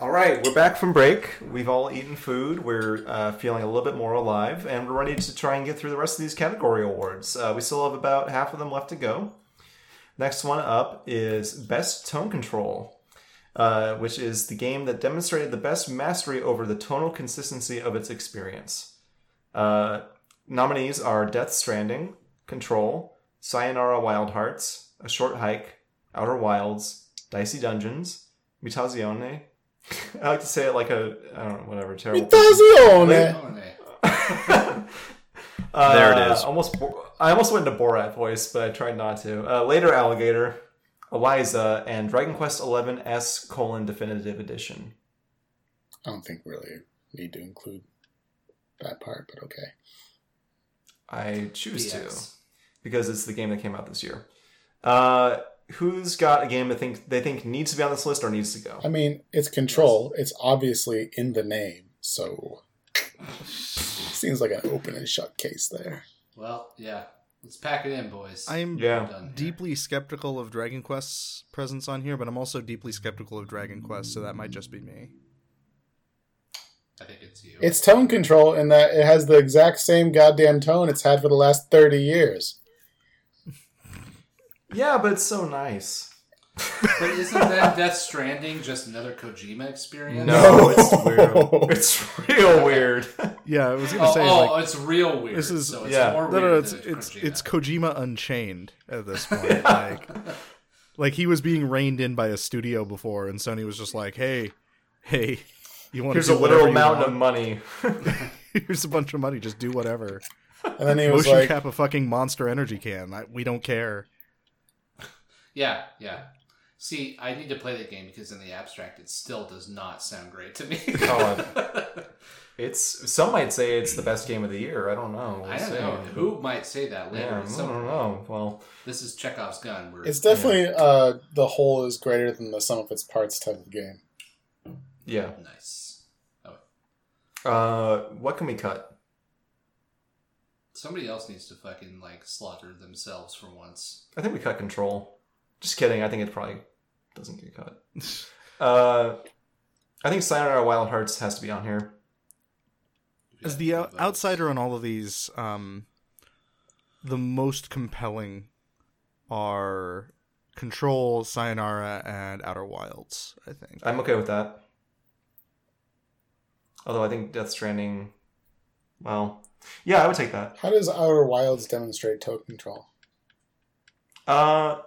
All right, we're back from break. We've all eaten food. We're uh, feeling a little bit more alive, and we're ready to try and get through the rest of these category awards. Uh, we still have about half of them left to go. Next one up is Best Tone Control, uh, which is the game that demonstrated the best mastery over the tonal consistency of its experience. Uh, nominees are Death Stranding, Control, Sayonara Wild Hearts, A Short Hike, Outer Wilds, Dicey Dungeons, Mutazione. I like to say it like a, I don't know, whatever, terrible. Mutazione! Nay. Uh, There it is. Almost, I almost went into Borat voice, but I tried not to. Uh, later, Alligator, Eliza, and Dragon Quest XI S colon Definitive Edition. I don't think we really need to include that part, but okay. I choose to because it's the game that came out this year. Uh, who's got a game that think they think needs to be on this list or needs to go? I mean, it's control. It's obviously in the name, so seems like an open and shut case there. well yeah let's pack it in boys I'm Yeah. Deeply skeptical of Dragon Quest's presence on here, but I'm also deeply skeptical of Dragon Quest, so that might just be me. i think it's you It's tone control in that it has the exact same goddamn tone it's had for the last 30 years. Yeah, but it's so nice. But isn't that Death Stranding just another Kojima experience? No, it's weird. It's real weird. Yeah, I was gonna Oh, say oh, like it's real weird. This is- so it's yeah. more no, weird no, no, it's than it's Kojima. it's Kojima Unchained at this point. like, like he was being reined in by a studio before, and Sony was just like, "Hey, hey, you want Here's to a do whatever literal you mountain of want? money. Here's a bunch of money. Just do whatever. And then he was Motion like, cap a fucking monster energy can. I, we don't care." Yeah, yeah. See, I need to play the game because in the abstract, it still does not sound great to me. Oh, It's some might say it's the best game of the year. I don't know. We'll I don't see. know who might say that later. Yeah, at I don't know. Well, This is Chekhov's gun. We're, it's definitely uh, the whole is greater than the sum of its parts type of game. yeah. nice. Uh, what can we cut? Somebody else needs to fucking like slaughter themselves for once. I think we cut control. Just kidding. I think it probably doesn't get cut. uh, I think Sayonara Wild Hearts has to be on here. As the out- outsider on all of these, um, the most compelling are Control, Sayonara, and Outer Wilds. I think. I'm okay with that. Although I think Death Stranding, well, yeah, I would take that. How does Outer Wilds demonstrate toe control? Uh,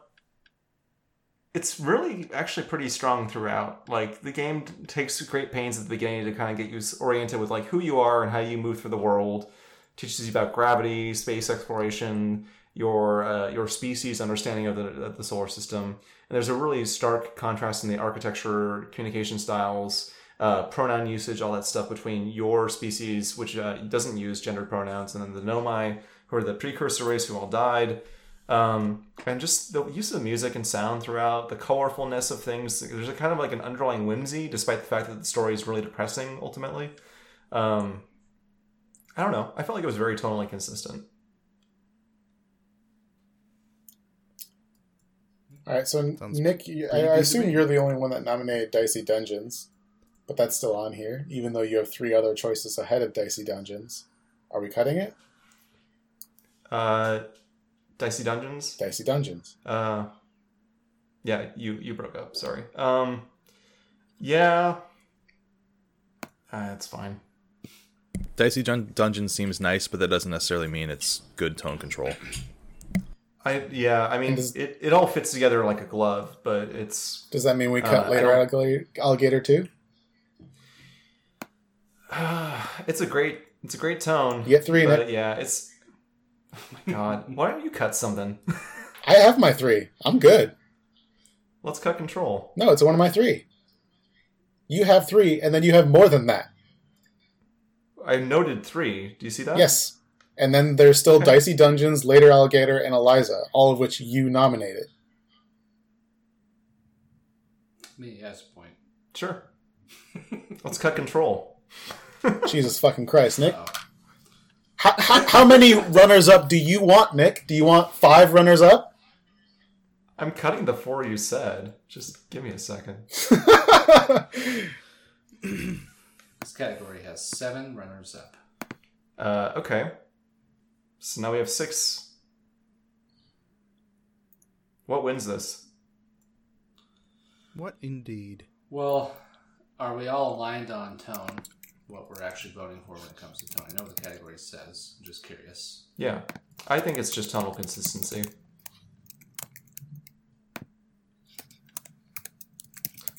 it's really actually pretty strong throughout. Like the game takes great pains at the beginning to kind of get you oriented with like who you are and how you move through the world. Teaches you about gravity, space exploration, your uh, your species understanding of the of the solar system. And there's a really stark contrast in the architecture, communication styles, uh, pronoun usage, all that stuff between your species, which uh, doesn't use gendered pronouns, and then the Nomai, who are the precursor race who all died. Um, and just the use of music and sound throughout, the colorfulness of things. There's a kind of like an underlying whimsy, despite the fact that the story is really depressing ultimately. Um, I don't know. I felt like it was very tonally consistent. All right, so Sounds Nick, I, I assume you're the only one that nominated Dicey Dungeons, but that's still on here, even though you have three other choices ahead of Dicey Dungeons. Are we cutting it? Uh, Dicey Dungeons. Dicey Dungeons. Uh, yeah, you you broke up. Sorry. Um, yeah, uh, it's fine. Dicey Dun- Dungeon seems nice, but that doesn't necessarily mean it's good tone control. I yeah. I mean, does- it, it all fits together like a glove, but it's Does that mean we cut Uh, later don't- alligator, alligator too? it's a great it's a great tone. You get three, but Nick. yeah, it's. Oh my god! Why don't you cut something? I have my three. I'm good. Let's cut control. No, it's one of my three. You have three, and then you have more than that. I noted three. Do you see that? Yes. And then there's still Dicey Dungeons, Later Alligator, and Eliza, all of which you nominated. Me has a point. Sure. Let's cut control. Jesus fucking Christ, Nick. Oh. How, how, how many runners up do you want, Nick? Do you want five runners up? I'm cutting the four you said. Just give me a second. This category has seven runners up. Uh, okay. So now we have six. What wins this? What indeed? Well, are we all aligned on tone? What we're actually voting for when it comes to tone? I know what the category says. I'm just curious. Yeah, I think it's just tonal consistency.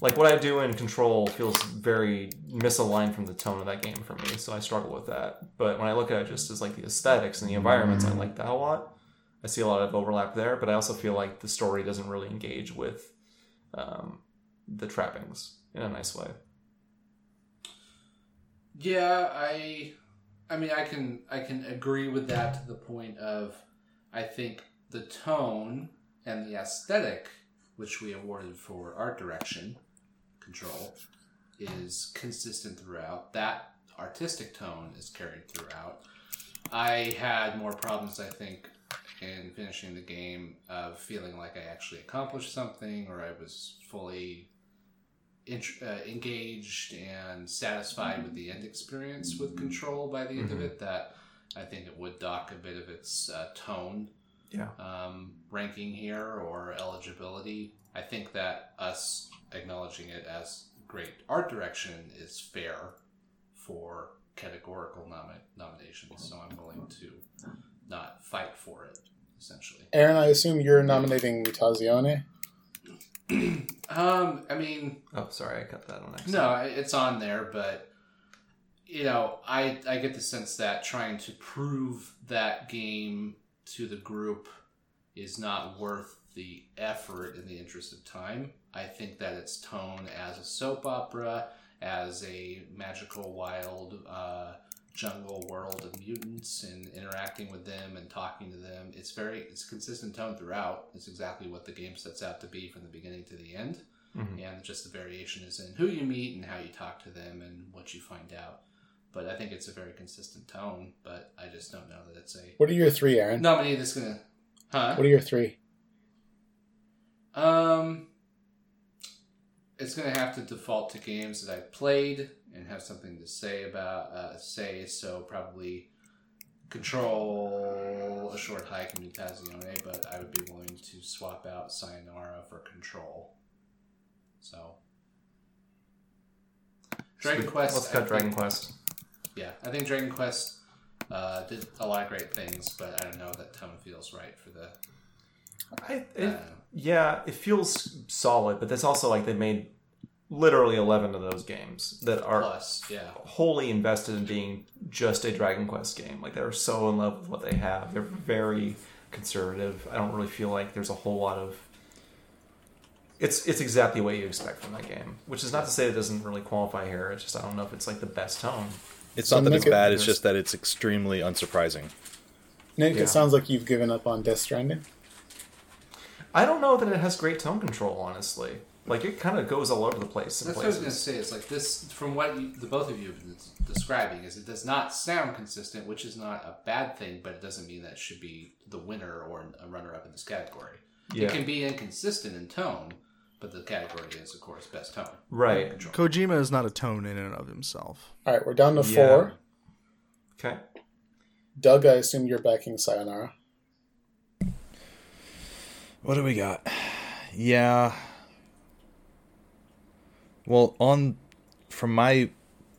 Like what I do in Control feels very misaligned from the tone of that game for me, so I struggle with that. But when I look at it just as like the aesthetics and the environments, I like that a lot. I see a lot of overlap there, but I also feel like the story doesn't really engage with um, the trappings in a nice way. Yeah, I I mean I can I can agree with that to the point of I think the tone and the aesthetic which we awarded for art direction control is consistent throughout. That artistic tone is carried throughout. I had more problems I think in finishing the game of feeling like I actually accomplished something or I was fully int- uh, engaged and satisfied with the end experience with control by the end of it that i think it would dock a bit of its uh, tone Yeah. um, ranking here or eligibility i think that us acknowledging it as great art direction is fair for categorical nomi- nominations so i'm willing to not fight for it essentially Aaron, I assume you're nominating Mutazione. um i mean Oh, sorry, I cut that on accident. No, it's on there, but you know, I I get the sense that trying to prove that game to the group is not worth the effort in the interest of time. I think that its tone as a soap opera, as a magical wild uh, jungle world of mutants and interacting with them and talking to them, it's very it's a consistent tone throughout. It's exactly what the game sets out to be from the beginning to the end Mhm. and just the variation is in who you meet and how you talk to them and what you find out. but I think it's a very consistent tone. But I just don't know that it's a What are your three, Aaron? nominee that's gonna. Huh? What are your three? Um, it's gonna have to default to games that I played and have something to say about uh, say. So probably Control, a short hike, and Mutazione, but I would be willing to swap out Sayonara for Control. So. Dragon Quest. Let's cut Dragon think- Quest. Yeah, I think Dragon Quest uh, did a lot of great things, but I don't know that tone feels right for the. I, it, Uh, yeah, it feels solid, but that's also like they made literally eleven of those games that are plus, yeah. wholly invested in being just a Dragon Quest game. Like they're so in love with what they have. They're very conservative. I don't really feel like there's a whole lot of. It's it's exactly what you expect from that game, which is not to say it doesn't really qualify here. It's just I don't know if it's like the best tone. It's So not that it's make it- bad. It's just that it's extremely unsurprising. Nick, Yeah. it sounds like you've given up on Death Stranding. I don't know that it has great tone control, honestly. Like it kind of goes all over the place. In That's what I was going to say. It's like this, from what you, the both of you have been describing, is it does not sound consistent, which is not a bad thing, but it doesn't mean that it should be the winner or a runner-up in this category. Yeah. It can be inconsistent in tone, but the category is, of course, best tone. Right. Control. Kojima is not a tone in and of himself. All right, we're down to Yeah. four. Okay. Doug, I assume you're backing Sayonara. What do we got? Yeah. Well, on from my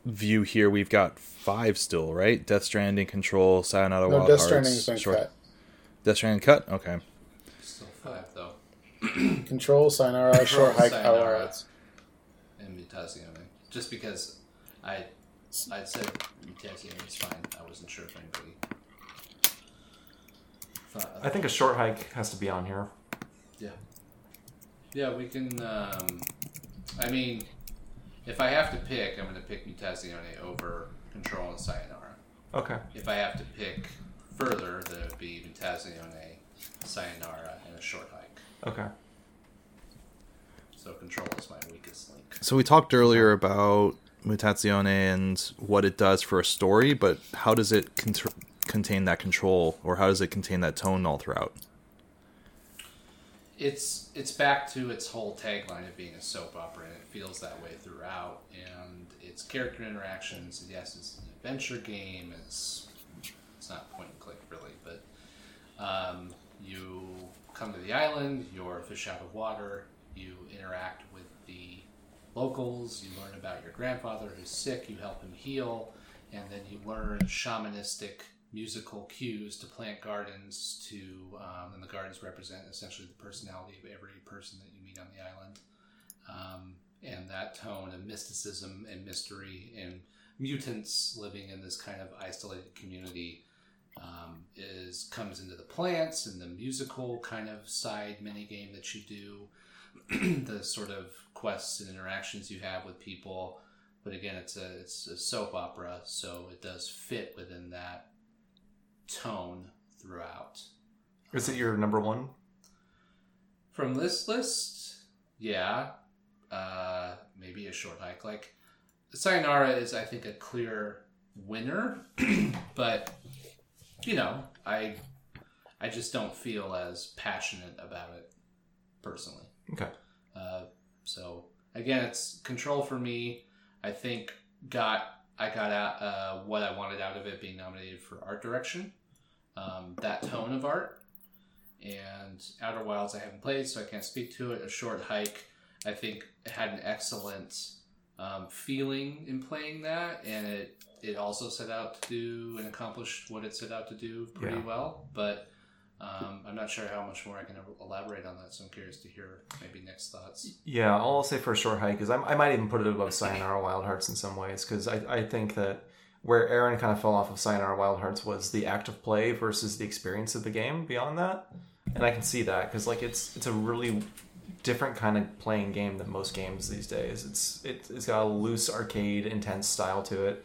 view here, we've got five still, right? Death Stranding, Control, Sayonara, No, Wild Death Hearts, Stranding's been Short- cut. Death Stranding cut. Okay. Still five though, Control, Sayonara, Short Hike, Sayonara. Outer Hearts. and Mutazione. Just because I, I said Mutazione is fine. I wasn't sure if anybody. Thought I think a short hike has to be on here. Yeah. Yeah, we can. Um, I mean, if I have to pick, I'm going to pick Mutazione over Control and Sayonara. Okay. If I have to pick further, that would be Mutazione, Sayonara, and a short hike. Okay. So Control is my weakest link. So we talked earlier about Mutazione and what it does for a story, but how does it contr contain that control, or how does it contain that tone all throughout? It's it's back to its whole tagline of being a soap opera, and it feels that way throughout. And its character interactions, yes, it's an adventure game. It's it's not point and click really, but um, you come to the island, you're a fish out of water, you interact with the locals, you learn about your grandfather who's sick, you help him heal, and then you learn shamanistic musical cues to plant gardens to um, and the gardens represent essentially the personality of every person that you meet on the island um, and that tone of mysticism and mystery and mutants living in this kind of isolated community um, is comes into the plants and the musical kind of side mini game that you do the sort of quests and interactions you have with people. But again it's a it's a soap opera so it does fit within that tone throughout. Is it your number one? from this list yeah uh, maybe a short hike like sayonara is i think a clear winner but you know i i just don't feel as passionate about it personally Okay. uh, so again, it's control for me. I think got I got out uh, what I wanted out of it being nominated for art direction, um, that tone of art, and Outer Wilds I haven't played, so I can't speak to it. A short hike, I think it had an excellent um, feeling in playing that, and it it also set out to do and accomplished what it set out to do pretty Yeah. well, but. Um, I'm not sure how much more I can elaborate on that, so I'm curious to hear maybe next thoughts. Yeah, all I'll say for a short hike is I'm, I might even put it above Sayonara Wild Hearts in some ways because I, I think that where Aaron kind of fell off of Sayonara Wild Hearts was the act of play versus the experience of the game beyond that, and I can see that because like it's it's a really different kind of playing game than most games these days. It's it, it's got a loose arcade intense style to it.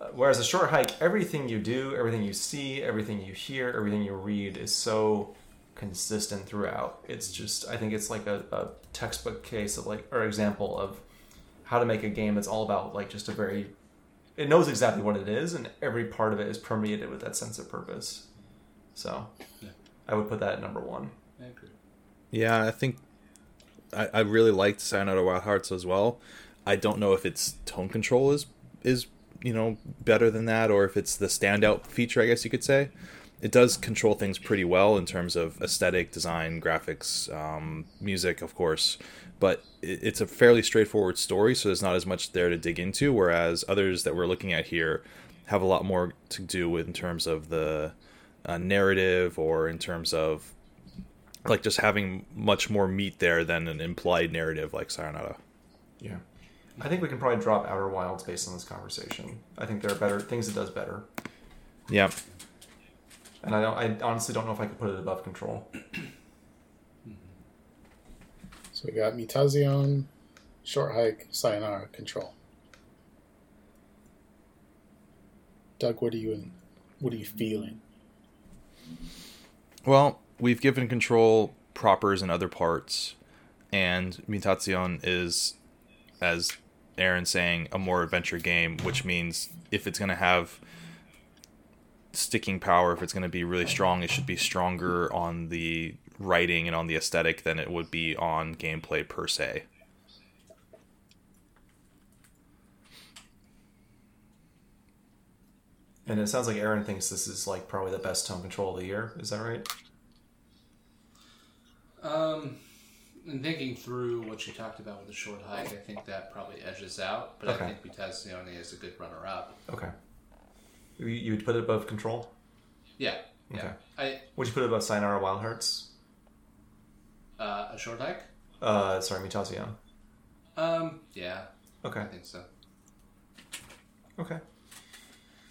Uh, Whereas a short hike, everything you do, everything you see, everything you hear, everything you read is so consistent throughout. It's just, I think it's like a, a textbook case of like, or example of how to make a game that's all about like just a very it knows exactly what it is, and every part of it is permeated with that sense of purpose. So, Yeah. I would put that at number one. I agree. Yeah, I think I, I really liked Sayonara Wild Hearts as well. I don't know if its tone control is is you know better than that, or if it's the standout feature. I guess you could say it does control things pretty well in terms of aesthetic, design, graphics, um, music, of course. But it, it's a fairly straightforward story, so there's not as much there to dig into. Whereas others that we're looking at here have a lot more to do with in terms of the uh, narrative or in terms of like just having much more meat there than an implied narrative like Sayonara. Yeah. I think we can probably drop Outer Wilds based on this conversation. I think there are better things it does better, Yeah. and I don't. I honestly don't know if I could put it above Control. So we got Mutazione, Short Hike, Sayonara, Control. Doug, what are you in? What are you feeling? Well, we've given control propers and other parts, and Mutation is, as Aaron saying, a more adventure game, which means if it's going to have sticking power, if it's going to be really strong, it should be stronger on the writing and on the aesthetic than it would be on gameplay per se. And it sounds like Aaron thinks this is like probably the best tone control of the year. Is that right? Um, in thinking through what you talked about with the short hike, I think that probably edges out. But Okay. I think Mutazione is a good runner-up. Okay. You, you would put it above Control. Yeah, yeah. Okay. I Would you put it above Sayonara Wild Hearts? uh, a short hike. Uh, sorry, Mutation. Um, yeah, Okay. I think so. Okay.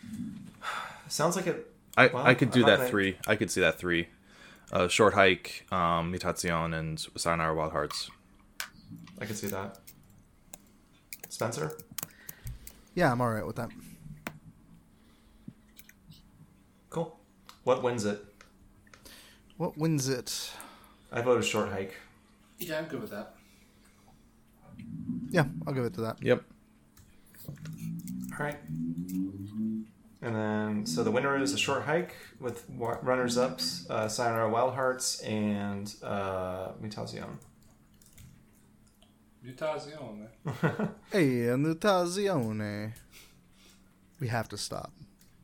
Sounds like it. I, Well, I could do that gonna- three. I could see that three. Uh, short hike, um, Mutation, and Sayonara Wild Hearts. I could see that. Spencer. Yeah, I'm all right with that. Cool. What wins it? What wins it? I voted Short Hike. Yeah, I'm good with that. Yeah, I'll give it to that. Yep. All right. And then, so the winner is a short hike with wa- runners ups uh, Sayonara Wild Hearts and uh, Mutation. Mutazione. Hey, Mutazione. We have to stop.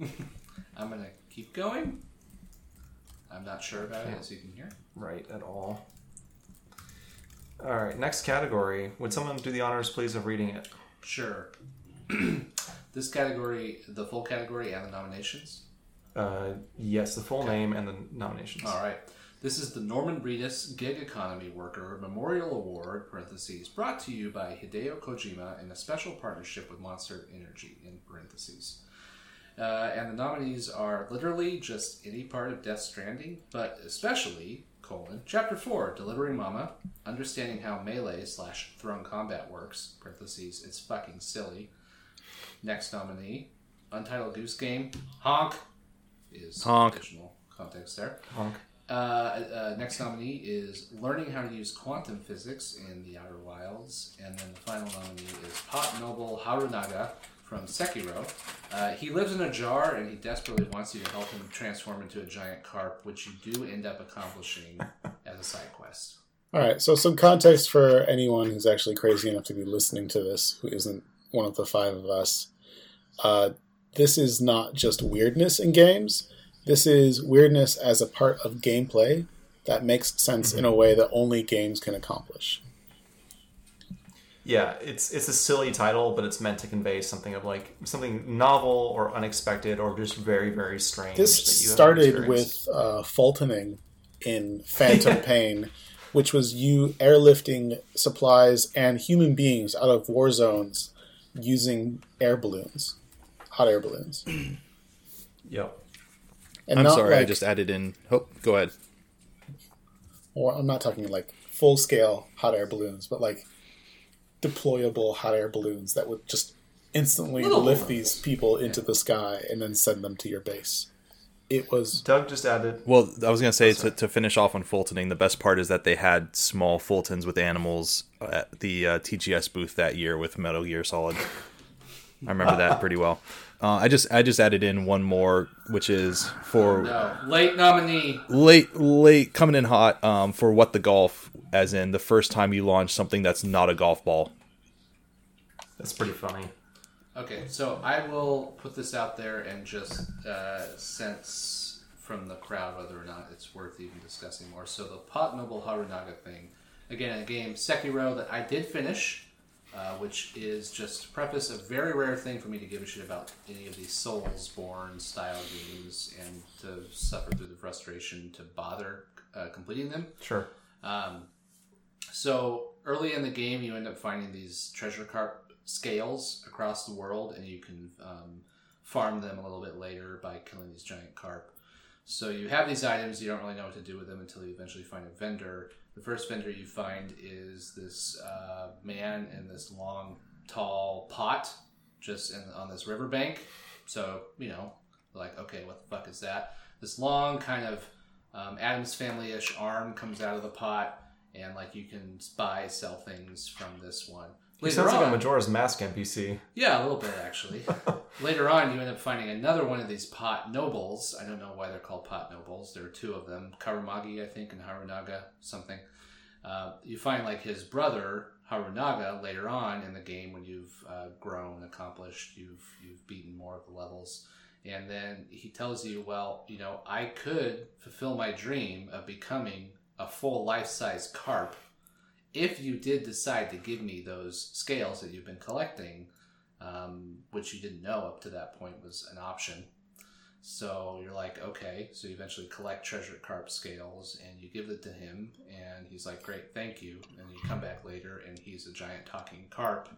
I'm gonna keep going. I'm not sure about it, as you can hear. right at all. All right, next category. Would someone do the honors, please, of reading it? Sure. this category, the full category, and the nominations. Uh, yes, the full name and the nominations. All right. This is the Norman Reedus Gig Economy Worker Memorial Award (parentheses) brought to you by Hideo Kojima in a special partnership with Monster Energy (in parentheses). Uh, and the nominees are literally just any part of Death Stranding, but especially colon Chapter Four: Delivering Mama, understanding how melee slash Thrown combat works (parentheses) It's fucking silly. Next nominee, Untitled Goose Game, honk is Honk. additional context there. Honk. Uh, uh, next nominee is learning how to use quantum physics in the Outer Wilds, and then the final nominee is Pot Noble Harunaga from Sekiro. Uh, he lives in a jar, and he desperately wants you to help him transform into a giant carp, which you do end up accomplishing as a side quest. All right, so some context for anyone who's actually crazy enough to be listening to this, who isn't one of the five of us. Uh, this is not just weirdness in games. This is weirdness as a part of gameplay that makes sense in a way that only games can accomplish. Yeah, it's it's a silly title, but it's meant to convey something of like something novel or unexpected or just very very strange. This started with uh, Fultoning in Phantom Pain, which was you airlifting supplies and human beings out of war zones using air balloons, hot air balloons. Yep. And I'm not sorry, I just added in. Oh, go ahead. or I'm not talking like full scale hot air balloons, but like deployable hot air balloons that would just instantly Little lift ones. these people into the sky and then send them to your base. It was Doug just added. Well, I was gonna say to, to finish off on Fultoning, the best part is that they had small Fultons with animals at the uh, TGS booth that year with Metal Gear Solid. I remember that pretty well. Uh, I just I just added in one more, which is for No, late nominee. late late coming in hot um, for what the golf, as in the first time you launch something that's not a golf ball. That's pretty funny. Okay, so I will put this out there and just uh, sense from the crowd whether or not it's worth even discussing more. So the Pot Noble Harunaga thing, again, a game Sekiro that I did finish, uh, which is just to preface a very rare thing for me to give a shit about any of these Soulsborne style games and to suffer through the frustration to bother uh, completing them. Sure. Um, so early in the game, you end up finding these treasure carp scales across the world, and you can um, farm them a little bit later by killing these giant carp. So you have these items, you don't really know what to do with them until you eventually find a vendor. The first vendor you find is this uh, man in this long, tall pot just in, on this riverbank. So, you know, like, okay, what the fuck is that? This long, kind of um, Addams Family ish arm comes out of the pot, and like you can buy, sell things from this one. He Later sounds like a Majora's Mask NPC. yeah, a little bit actually. Later on, you end up finding another one of these pot nobles. I don't know why they're called pot nobles. There are two of them, Karumagi, I think, and Harunaga, something. Uh, you find like his brother Harunaga later on in the game when you've uh, grown, accomplished, you've you've beaten more of the levels, and then he tells you, well, you know, I could fulfill my dream of becoming a full life-size carp if you did decide to give me those scales that you've been collecting, um, which you didn't know up to that point was an option. So you're like, okay. So you eventually collect treasure carp scales and you give it to him, and he's like, great, thank you. And you come back later, and he's a giant talking carp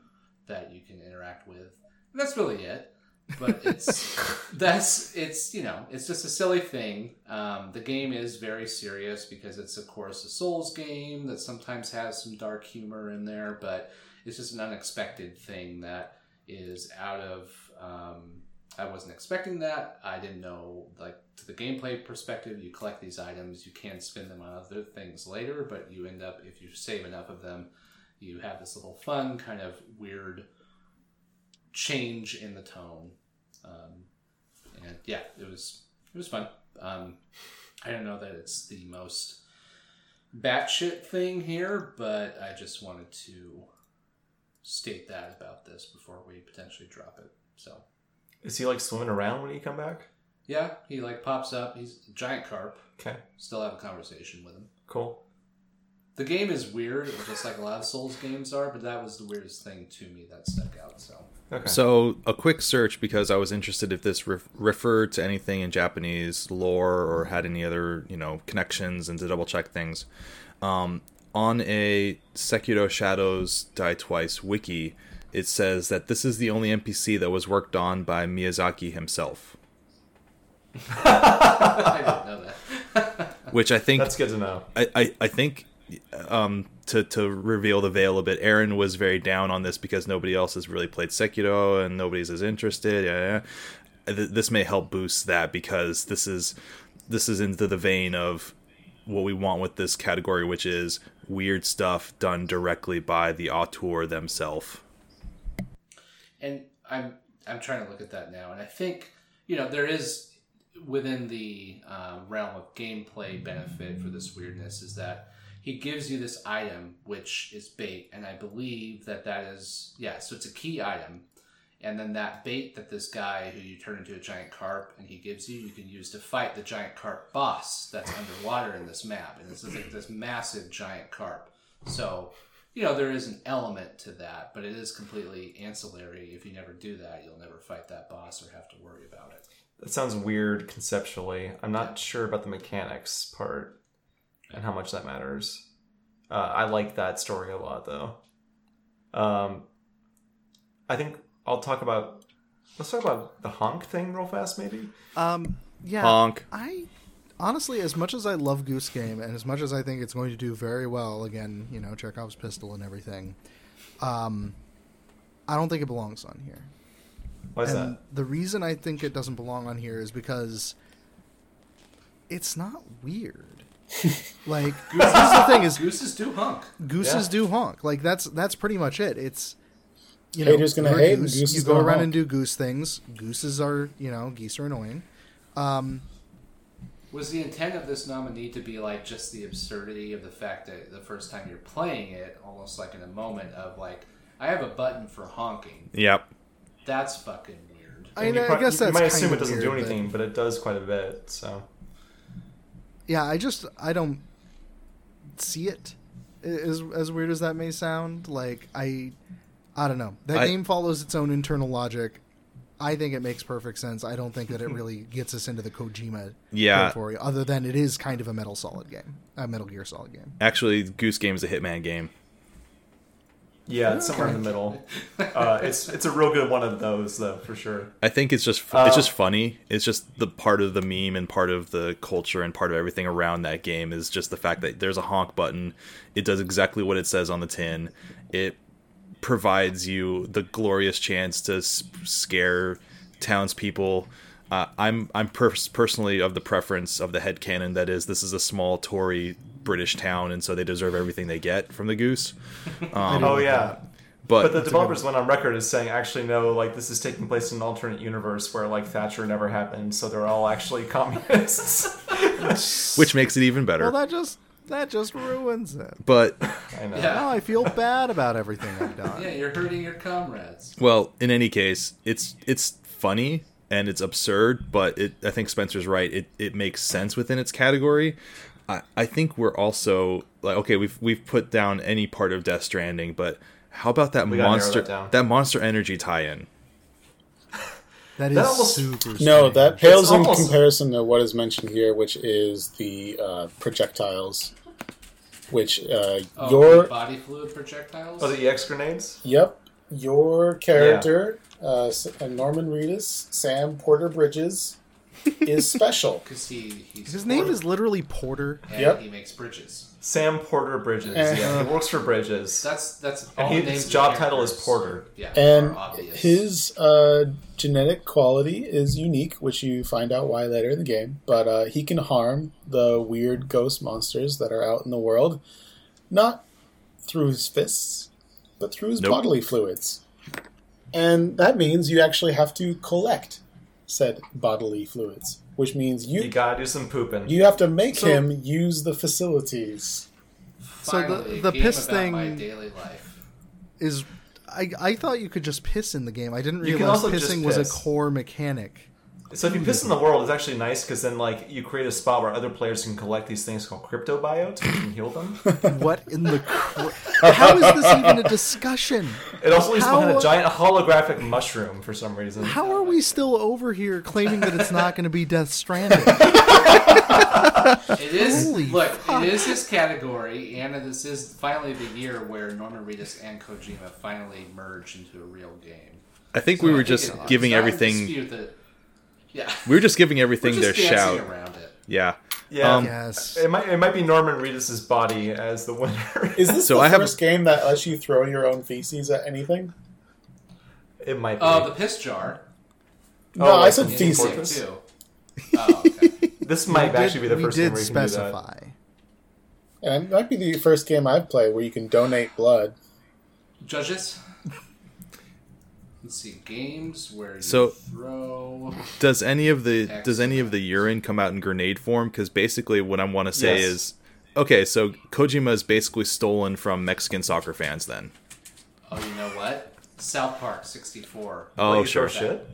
that you can interact with. And that's really it. But it's that's it's you know it's just a silly thing. Um, the game is very serious because it's of course a Souls game that sometimes has some dark humor in there, but it's just an unexpected thing that is out of. Um, I wasn't expecting that. I didn't know like to the gameplay perspective. You collect these items, you can spend them on other things later, but you end up if you save enough of them, you have this little fun kind of weird change in the tone. Um, and yeah, it was it was fun. Um, I don't know that it's the most batshit thing here, but I just wanted to state that about this before we potentially drop it. So Is he like swimming around when you come back? yeah, he like pops up. He's a giant carp. Okay, Still have a conversation with him. cool. The game is weird, just like a lot of Souls games are, but that was the weirdest thing to me that stuck out. So Okay. So a quick search because I was interested if this ref- referred to anything in Japanese lore or had any other you know connections and to double check things. Um, on a Sekiro Shadows Die Twice wiki, it says that this is the only NPC that was worked on by Miyazaki himself, I didn't know that. which I think That's good to know. I, I, I think um, to to reveal the veil a bit, Aaron was very down on this because nobody else has really played Sekiro and nobody's as interested. Yeah, yeah. Th- This may help boost that because this is this is into the vein of what we want with this category, which is weird stuff done directly by the auteur themselves. and I'm I'm trying to look at that now, and I think you know there is within the um, realm of gameplay benefit for this weirdness is that he gives you this item which is bait, and I believe that that is yeah, so it's a key item, and then that bait that this guy who you turn into a giant carp and he gives you, you can use to fight the giant carp boss that's underwater in this map, and this is like this massive giant carp. So you know there is an element to that but it is completely ancillary. If you never do that you'll never fight that boss or have to worry about it. That sounds weird conceptually. I'm not sure about the mechanics part and how much that matters. Uh, I like that story a lot, though. Um, I think I'll talk about. Let's talk about the honk thing real fast, maybe. Um, yeah. Honk. I honestly, as much as I love Goose Game, and as much as I think it's going to do very well, again, you know, Chekhov's pistol and everything, um, I don't think it belongs on here. Why is and that? the reason I think it doesn't belong on here is because it's not weird. Like this is the thing: is gooses do honk gooses Yeah. do honk. Like that's that's pretty much it. It's you know, Haters gonna you're hate and goose, goose you go gonna around honk. and do goose things. Gooses are, you know, geese are annoying. Um, Was the intent of this nominee to be like just the absurdity of the fact that the first time you're playing it, almost like in a moment of like, I have a button for honking. Yep. That's fucking weird. I, mean, You I prob- guess you that's might assume it doesn't weird, do but- anything, but... it does quite a bit. So yeah, I just I don't see it. As as weird as that may sound, like I, I don't know. That I- game follows its own internal logic. I think it makes perfect sense. I don't think that it really gets us into the Kojima Yeah. territory, other than it is kind of a Metal Solid game, a Metal Gear Solid game. Actually, Goose Game is a Hitman game. Yeah, it's somewhere in the middle. Uh, it's it's a real good one of those though, for sure. I think it's just Uh, it's just funny. It's just the part of the meme and part of the culture and part of everything around that game is just the fact that there's a honk button. It does exactly what it says on the tin. It provides you the glorious chance to s- scare townspeople. Uh, I'm I'm pers- personally of the preference of the head headcanon that is this is a small Tory British town and so they deserve everything they get from the goose. Um, oh yeah. but, But the developers went on record as saying, actually, no, like this is taking place in an alternate universe where like Thatcher never happened, so they're all actually communists. which makes it even better. Well, that just that just ruins it. but I know. Yeah. Now I feel bad about everything I've done. Yeah, you're hurting your comrades. Well, in any case, it's it's funny and it's absurd, but it I think Spencer's right. It it makes sense within its category. I, I think we're also like okay, we've we've put down any part of Death Stranding, but how about that We monster that down. Monster Energy tie-in? That is That almost- super. No, that pales in almost- comparison to what is mentioned here, which is the uh, projectiles. Which uh, Oh, your body fluid projectiles. Oh, the EX grenades? yep, your character, uh, S- uh, Norman Reedus, Sam Porter Bridges, is special. Because he he's His name is literally Porter. and Yep. he makes bridges. Sam Porter Bridges. Yeah, he works for Bridges. That's that's And all he- the names his of job the title is characters, Porter. Yeah, and are obvious. his uh, genetic quality is unique, which you find out why later in the game. But uh, he can harm the weird ghost monsters that are out in the world, not through his fists, but through his Nope. bodily fluids. And that means you actually have to collect said bodily fluids, which means You you gotta do some pooping. you have to make So- him use the facilities. So the- Finally, a the piss thing- my daily life. Is I I thought you could just piss in the game. I didn't realize also just pissing was a core mechanic. So if you piss in the world, it's actually nice because then like you create a spot where other players can collect these things called cryptobiotes, which can heal them. What in the? Cr- How is this even a discussion? It also leaves How- behind a giant holographic mushroom for some reason. How are we still over here claiming that it's not going to be Death Stranding? It is Holy look. fuck. It is his category, and this is finally the year where Norman Reedus and Kojima finally merge into a real game. I think So we were think just giving it's not in everything dispute that- yeah, we were just giving we're everything just their dancing shout. around it. Yeah. Yeah, Um, yes. it might it might be Norman Reedus' body as the winner. Is this So the I have- first game that lets you throw your own feces at anything? it might be. Oh, the piss jar. No, Oh, I like said the in feces. Too. Oh, okay. this might We actually be the first did game where you can do that. specify. And it might be the first game I've played where you can donate blood. Judges. Let's see games where you So- throw. Does any of the does any of the urine come out in grenade form? Because basically, what I want to say Yes. is, okay, so Kojima is basically stolen from Mexican soccer fans. Then, Oh, you know what? South Park '64. oh Like, sure, shit.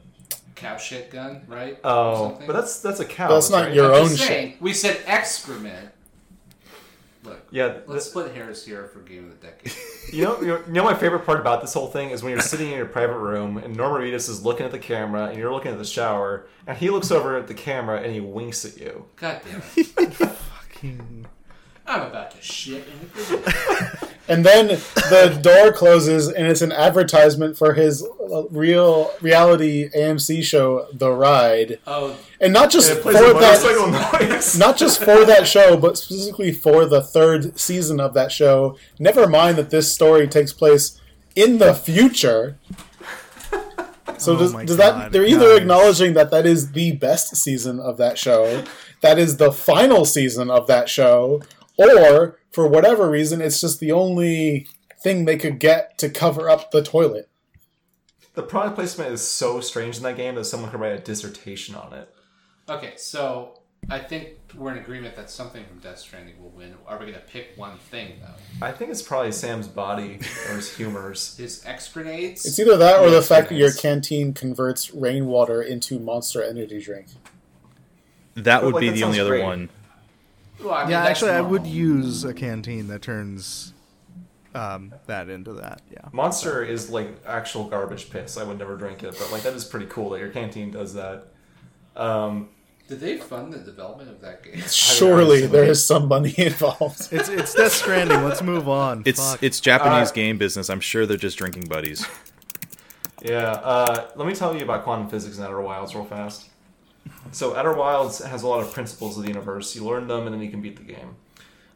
Cow shit gun, right? Oh, but that's that's a cow. That's not right? your I'm own just shit. We said excrement. Look, Yeah, let's th- split hairs here for game of the decade. You know, you know, my favorite part about this whole thing is when you're sitting in your private room and Norman Reedus is looking at the camera and you're looking at the shower and he looks over at the camera and he winks at you. God damn it! Fucking- I'm about to shit in a grenade. And then the door closes, and it's an advertisement for his uh, real reality AMC show, The Ride, Oh, and not just And for that, noise. not just for that show, but specifically for the third season of that show. Never mind that this story takes place in the future. So Oh does, my does that they're either guys. acknowledging that that is the best season of that show, that is the final season of that show, or for whatever reason it's just the only thing they could get to cover up the toilet. the product placement is so strange in that game that someone could write a dissertation on it. Okay, so I think we're in agreement that something from Death Stranding will win. Are we going to pick one thing though? I think it's probably Sam's body or his humors. His EX grenades. It's either that or Yeah, the fact that your canteen converts rainwater into monster energy drink. That would like, be that the only sounds other great. one. Well, I mean, yeah, that's actually, I would use a canteen that turns um, that into that. Yeah. Monster is like actual garbage piss. I would never drink it, but like that is pretty cool that your canteen does that. Um, Did they fund the development of that game? Surely there is some money involved. It's it's Death Stranding. Let's move on. It's Fuck. it's Japanese Uh, game business. I'm sure they're just drinking buddies. Yeah, uh, let me tell you about quantum physics in Outer Wilds real fast. So, Outer Wilds has a lot of principles of the universe. You learn them, and then you can beat the game.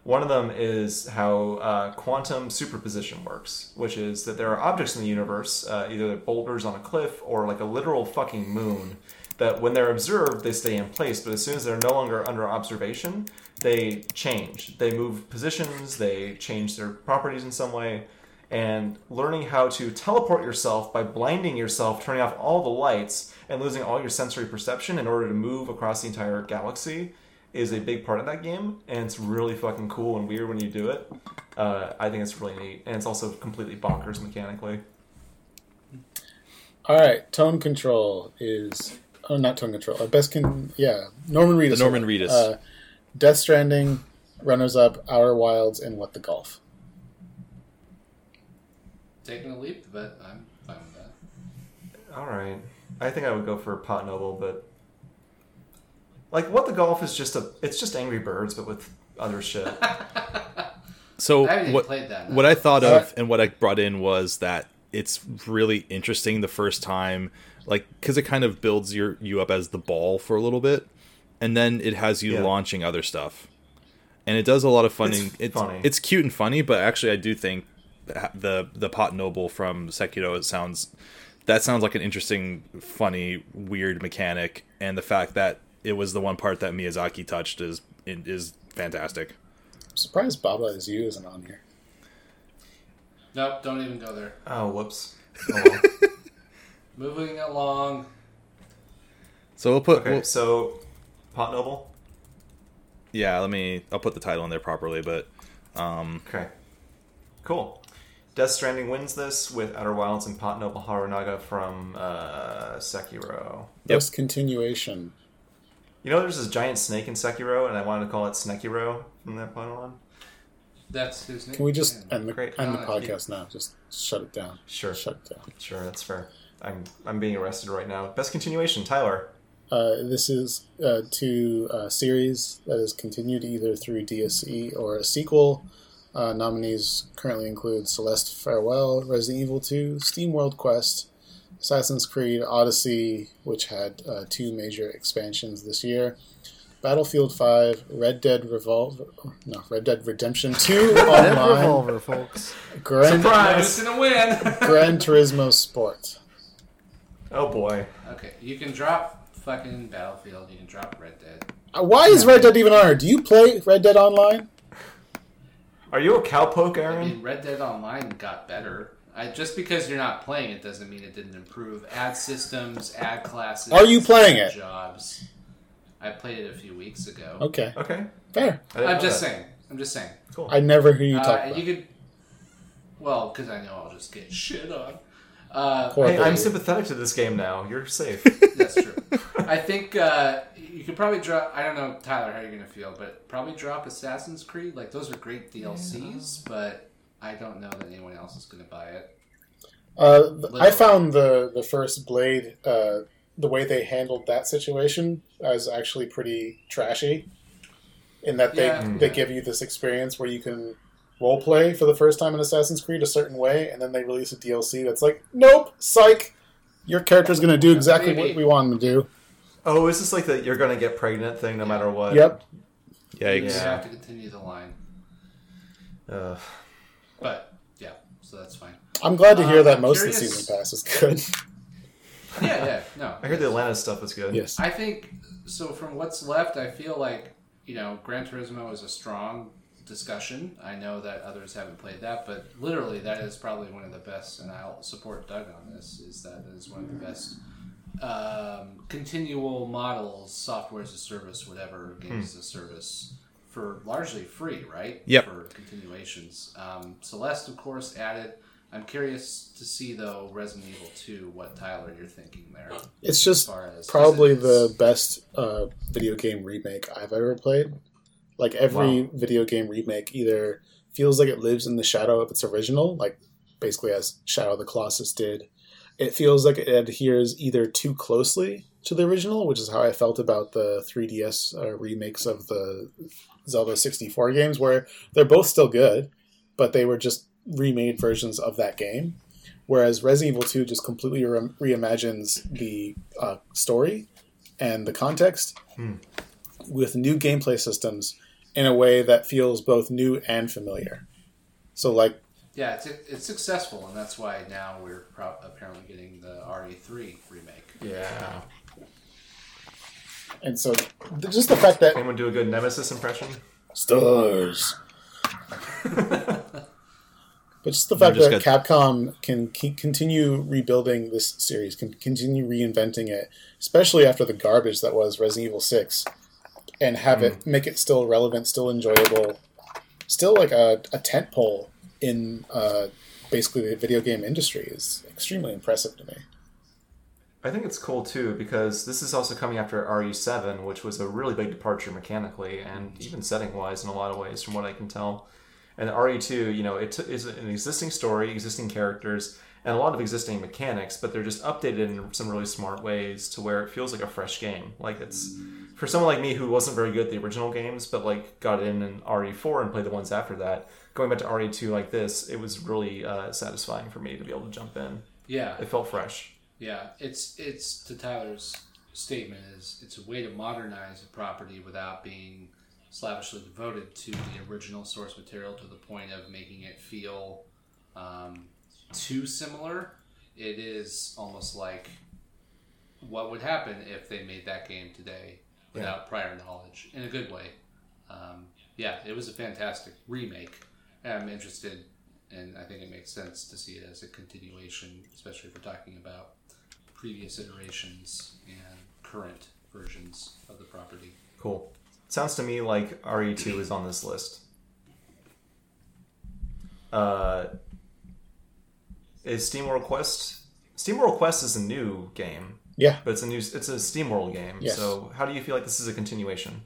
One of them is how uh, quantum superposition works, which is that there are objects in the universe, uh, either boulders on a cliff or like a literal fucking moon, that when they're observed, they stay in place, but as soon as they're no longer under observation, they change. They move positions, they change their properties in some way, and learning how to teleport yourself by blinding yourself, turning off all the lights, and losing all your sensory perception in order to move across the entire galaxy is a big part of that game, and it's really fucking cool and weird when you do it. Uh, I think it's really neat, and it's also completely bonkers mechanically. All right, tone control is oh not tone control. Uh, best can yeah Norman Reedus. The Norman Award. Reedus. Uh, Death Stranding, runners up, Outer Wilds, and What the Golf. Taking a leap, but I'm fine with that. All right, I think I would go for Pot Noble, but like, what the golf is just a it's just Angry Birds, but with other shit. So I what played that. what I thought Uh, of and what I brought in was that it's really interesting the first time, like because it kind of builds your you up as the ball for a little bit, and then it has you Yeah. launching other stuff, and it does a lot of funny. It's It's funny. it's cute and funny, but actually I do think the the pot noble from Sekiro it sounds that sounds like an interesting, funny, weird mechanic, and the fact that it was the one part that Miyazaki touched is is fantastic. I'm surprised Baba is you isn't on here. Nope, don't even go there. oh, whoops. Oh, well. Moving along. So we'll put Okay, we'll- so Pot Noble. yeah. Let me. I'll put the title in there properly, but um, Okay. Cool. Death Stranding wins this with Outer Wilds and Pot Noble Harunaga from uh, Sekiro. Yep. Best continuation. You know, there's this giant snake in Sekiro, and I wanted to call it Snekiro from that point on. That's his name. Can we just Yeah. end the Great. end the No, podcast now? Just shut it down. Sure, Shut it down. sure, that's fair. I'm I'm being arrested right now. Best continuation, Tyler. Uh, this is uh, to a series that is continued either through DLC or a sequel. Uh, nominees currently include Celeste Farewell, Resident Evil 2, Steam World Quest, Assassin's Creed Odyssey, which had uh, two major expansions this year, Battlefield 5, Red Dead Revolver, no, Red Dead Redemption 2 online, Revolver, folks. Gran, Who's gonna win? Gran Turismo Sport. Oh boy. okay, you can drop fucking Battlefield. You can drop Red Dead. Uh, why is Red Dead even on here? Do you play Red Dead Online? Are you a cowpoke, Aaron? I mean, Red Dead Online got better. I, just because you're not playing it doesn't mean it didn't improve. Add systems, add classes. Are you playing it? Jobs. I played it a few weeks ago. Okay, Okay. fair. I didn't I'm just that. saying. I'm just saying. Cool. I never hear you Uh, talk and about you could. Well, because I know I'll just get shit on. Uh, hey, I'm sympathetic to this game now. You're safe. That's true. I think uh, you could probably drop. I don't know, Tyler, how you're gonna feel, but probably drop Assassin's Creed. Like those are great DLCs, but I don't know that anyone else is gonna buy it. Uh, I found the the first Blade, uh, the way they handled that situation, as actually pretty trashy. In that they Yeah. they give you this experience where you can role play for the first time in Assassin's Creed a certain way, and then they release a DLC that's like, nope, psych, your character's going to do exactly Maybe. what we want him to do. Oh, is this like the you're gonna get pregnant thing no matter what? Yep. yikes. You Yeah. have to continue the line, Ugh. but yeah, so that's fine. I'm glad to hear Um, that I'm most curious- of the season pass is good. Yeah, yeah, no. I heard the Atlantis stuff was good. yes. I think so. From what's left, I feel like you know, Gran Turismo is a strong discussion. I know that others haven't played that, but literally that is probably one of the best, and I'll support Doug on this. Is that it is one of the best um, continual models, software as a service, whatever, games as a service for largely free, right? Yep. For continuations. Um, Celeste, of course, added. I'm curious to see though Resident Evil 2 what Tyler you're thinking there. It's just far as- probably because it is- the best uh, video game remake I've ever played. Like every Wow. video game remake either feels like it lives in the shadow of its original, like basically as Shadow of the Colossus did. It feels like it adheres either too closely to the original, which is how I felt about the 3DS uh, remakes of the Zelda 64 games, where they're both still good, but they were just remade versions of that game. Whereas Resident Evil 2 just completely re- reimagines the uh, story and the context with new gameplay systems in a way that feels both new and familiar. So, like, Yeah, it's it's successful, and that's why now we're pro- apparently getting the RE3 remake. Yeah. and so th- just the fact that Anyone do a good Nemesis impression? stars. But just the fact just that Capcom can keep, continue rebuilding this series, can continue reinventing it, especially after the garbage that was Resident Evil Six, and have hmm. it make it still relevant, still enjoyable, still like a, a tent pole in uh, basically the video game industry is extremely impressive to me. I think it's cool too because this is also coming after RE7, which was a really big departure mechanically and even setting wise in a lot of ways, from what I can tell. And RE2, you know, it t- is an existing story, existing characters, and a lot of existing mechanics, but they're just updated in some really smart ways to where it feels like a fresh game. Like it's for someone like me who wasn't very good at the original games, but like got in in RE4 and played the ones after that. Going back to RE2 like this, it was really uh, satisfying for me to be able to jump in. Yeah, It felt fresh. yeah. It's it's to Tyler's statement is it's a way to modernize a property without being slavishly devoted to the original source material to the point of making it feel um, too similar. It is almost like what would happen if they made that game today without prior knowledge in a good way. Um, yeah, it was a fantastic remake. And I'm interested, and I think it makes sense to see it as a continuation, especially if we're talking about previous iterations and current versions of the property. Cool. Sounds to me like RE2 is on this list. Uh, is SteamWorld Quest? SteamWorld Quest is a new game, Yeah. but it's a new it's a SteamWorld game. Yes. So how do you feel like this is a continuation?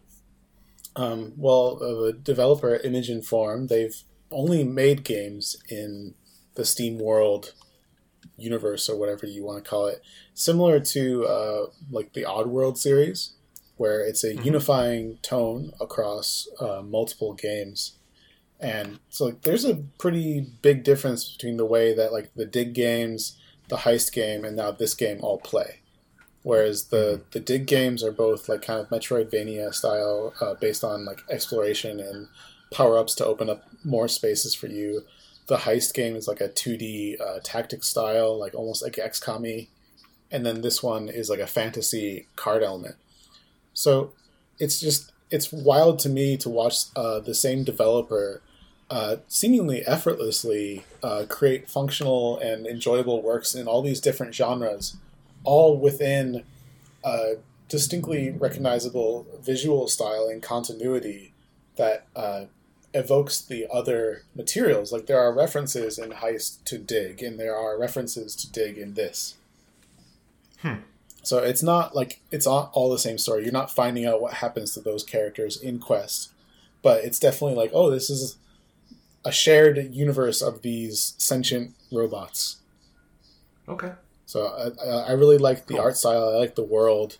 Um, well, uh, the developer Image & Form, they've only made games in the Steam World universe or whatever you want to call it, similar to uh, like the Oddworld series, where it's a unifying tone across uh, multiple games. And so like, there's a pretty big difference between the way that like the dig games, the heist game, and now this game all play. Whereas the the dig games are both like kind of Metroidvania style, uh, based on like exploration and power ups to open up more spaces for you. The heist game is like a 2D uh, tactic style, like almost like XCOM and then this one is like a fantasy card element. So it's just it's wild to me to watch uh, the same developer uh, seemingly effortlessly uh, create functional and enjoyable works in all these different genres, all within a distinctly recognizable visual style and continuity that uh, evokes the other materials. Like there are references in Heist to Dig, and there are references to Dig in this. So it's not like it's all the same story. You're not finding out what happens to those characters in Quest, but it's definitely like, oh, this is a shared universe of these sentient robots. Okay. So I, I I really like the art style. I like the world,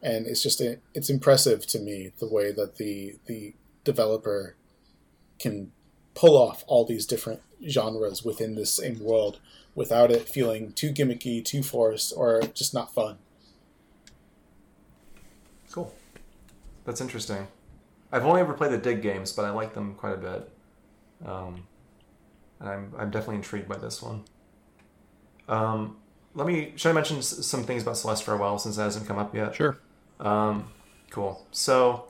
and it's just a, it's impressive to me the way that the the developer can pull off all these different genres within this same world without it feeling too gimmicky, too forced, or just not fun. Cool. That's interesting. I've only ever played the Dig games, but I like them quite a bit. Um, and I'm, I'm definitely intrigued by this one. Um, let me. Should I mention s- some things about Celeste for a while since that hasn't come up yet? Sure. Um, cool. So,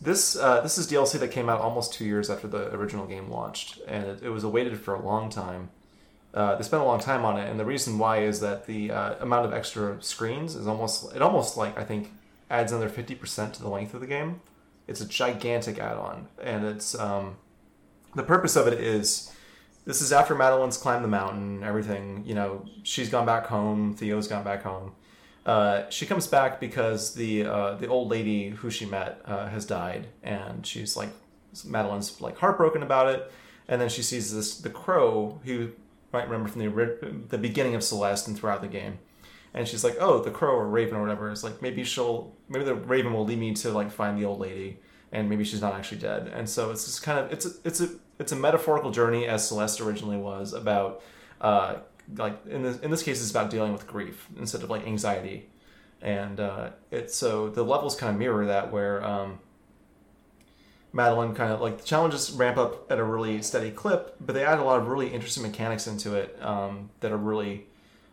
this uh, this is DLC that came out almost two years after the original game launched, and it, it was awaited for a long time. Uh, they spent a long time on it, and the reason why is that the uh, amount of extra screens is almost it almost like I think adds another fifty percent to the length of the game. It's a gigantic add-on, and it's um, the purpose of it is this is after Madeline's climbed the mountain, everything you know. She's gone back home. Theo's gone back home. Uh, she comes back because the uh, the old lady who she met uh, has died, and she's like Madeline's like heartbroken about it. And then she sees this the crow who might remember from the the beginning of Celeste and throughout the game, and she's like, oh, the crow or raven or whatever is like maybe she'll maybe the raven will lead me to like find the old lady, and maybe she's not actually dead. And so it's just kind of it's a, it's a it's a metaphorical journey as Celeste originally was about. Uh, like in this in this case, it's about dealing with grief instead of like anxiety, and uh, it's so the levels kind of mirror that where um, Madeline kind of like the challenges ramp up at a really steady clip, but they add a lot of really interesting mechanics into it um, that are really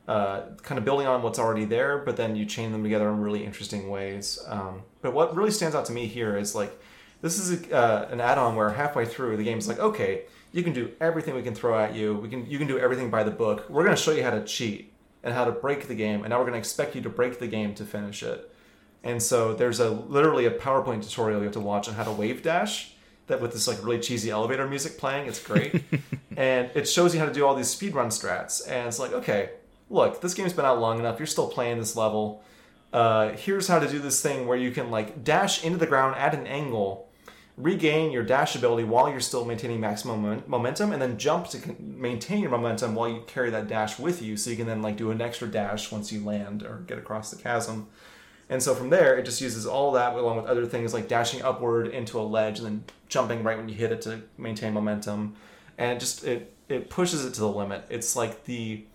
uh, kind of building on what's already there, but then you chain them together in really interesting ways. Um, but what really stands out to me here is like this is a, uh, an add-on where halfway through the game's like, okay, you can do everything we can throw at you. We can you can do everything by the book. We're going to show you how to cheat and how to break the game, and now we're going to expect you to break the game to finish it. And so there's a literally a PowerPoint tutorial you have to watch on how to wave dash that with this like really cheesy elevator music playing. It's great. and it shows you how to do all these speedrun strats. And it's like, okay, look, this game's been out long enough. You're still playing this level. Uh, here's how to do this thing where you can like dash into the ground at an angle, regain your dash ability while you're still maintaining maximum mo- momentum, and then jump to maintain your momentum while you carry that dash with you, so you can then like do an extra dash once you land or get across the chasm. And so from there, it just uses all that along with other things like dashing upward into a ledge and then jumping right when you hit it to maintain momentum. And it just it it pushes it to the limit. It's like the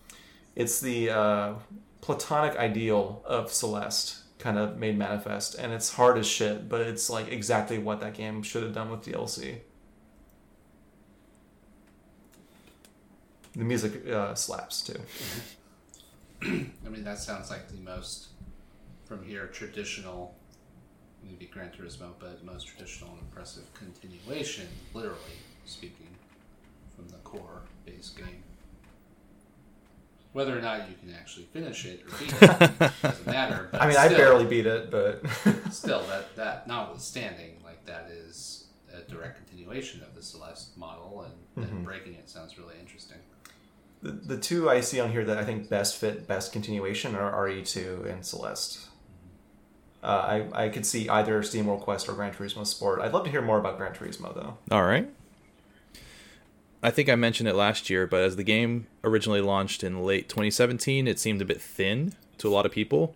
it's the uh, platonic ideal of Celeste kind of made manifest, and it's hard as shit, but it's like exactly what that game should have done with DLC. The music uh, slaps too. I mean, that sounds like the most, from here, traditional, maybe Gran Turismo, but most traditional and impressive continuation, literally speaking, from the core base game. Whether or not you can actually finish it or beat it doesn't matter. I mean, I barely beat it, but Still, that that notwithstanding, like that is a direct continuation of the Celeste model, and, Mm-hmm. and breaking it sounds really interesting. the, the two I see on here that I think best fit best continuation are RE2 and Celeste. Uh, I, I could see either Steam World Quest or Gran Turismo Sport. I'd love to hear more about Gran Turismo though. All right. I think I mentioned it last year, but as the game originally launched in late 2017, it seemed a bit thin to a lot of people.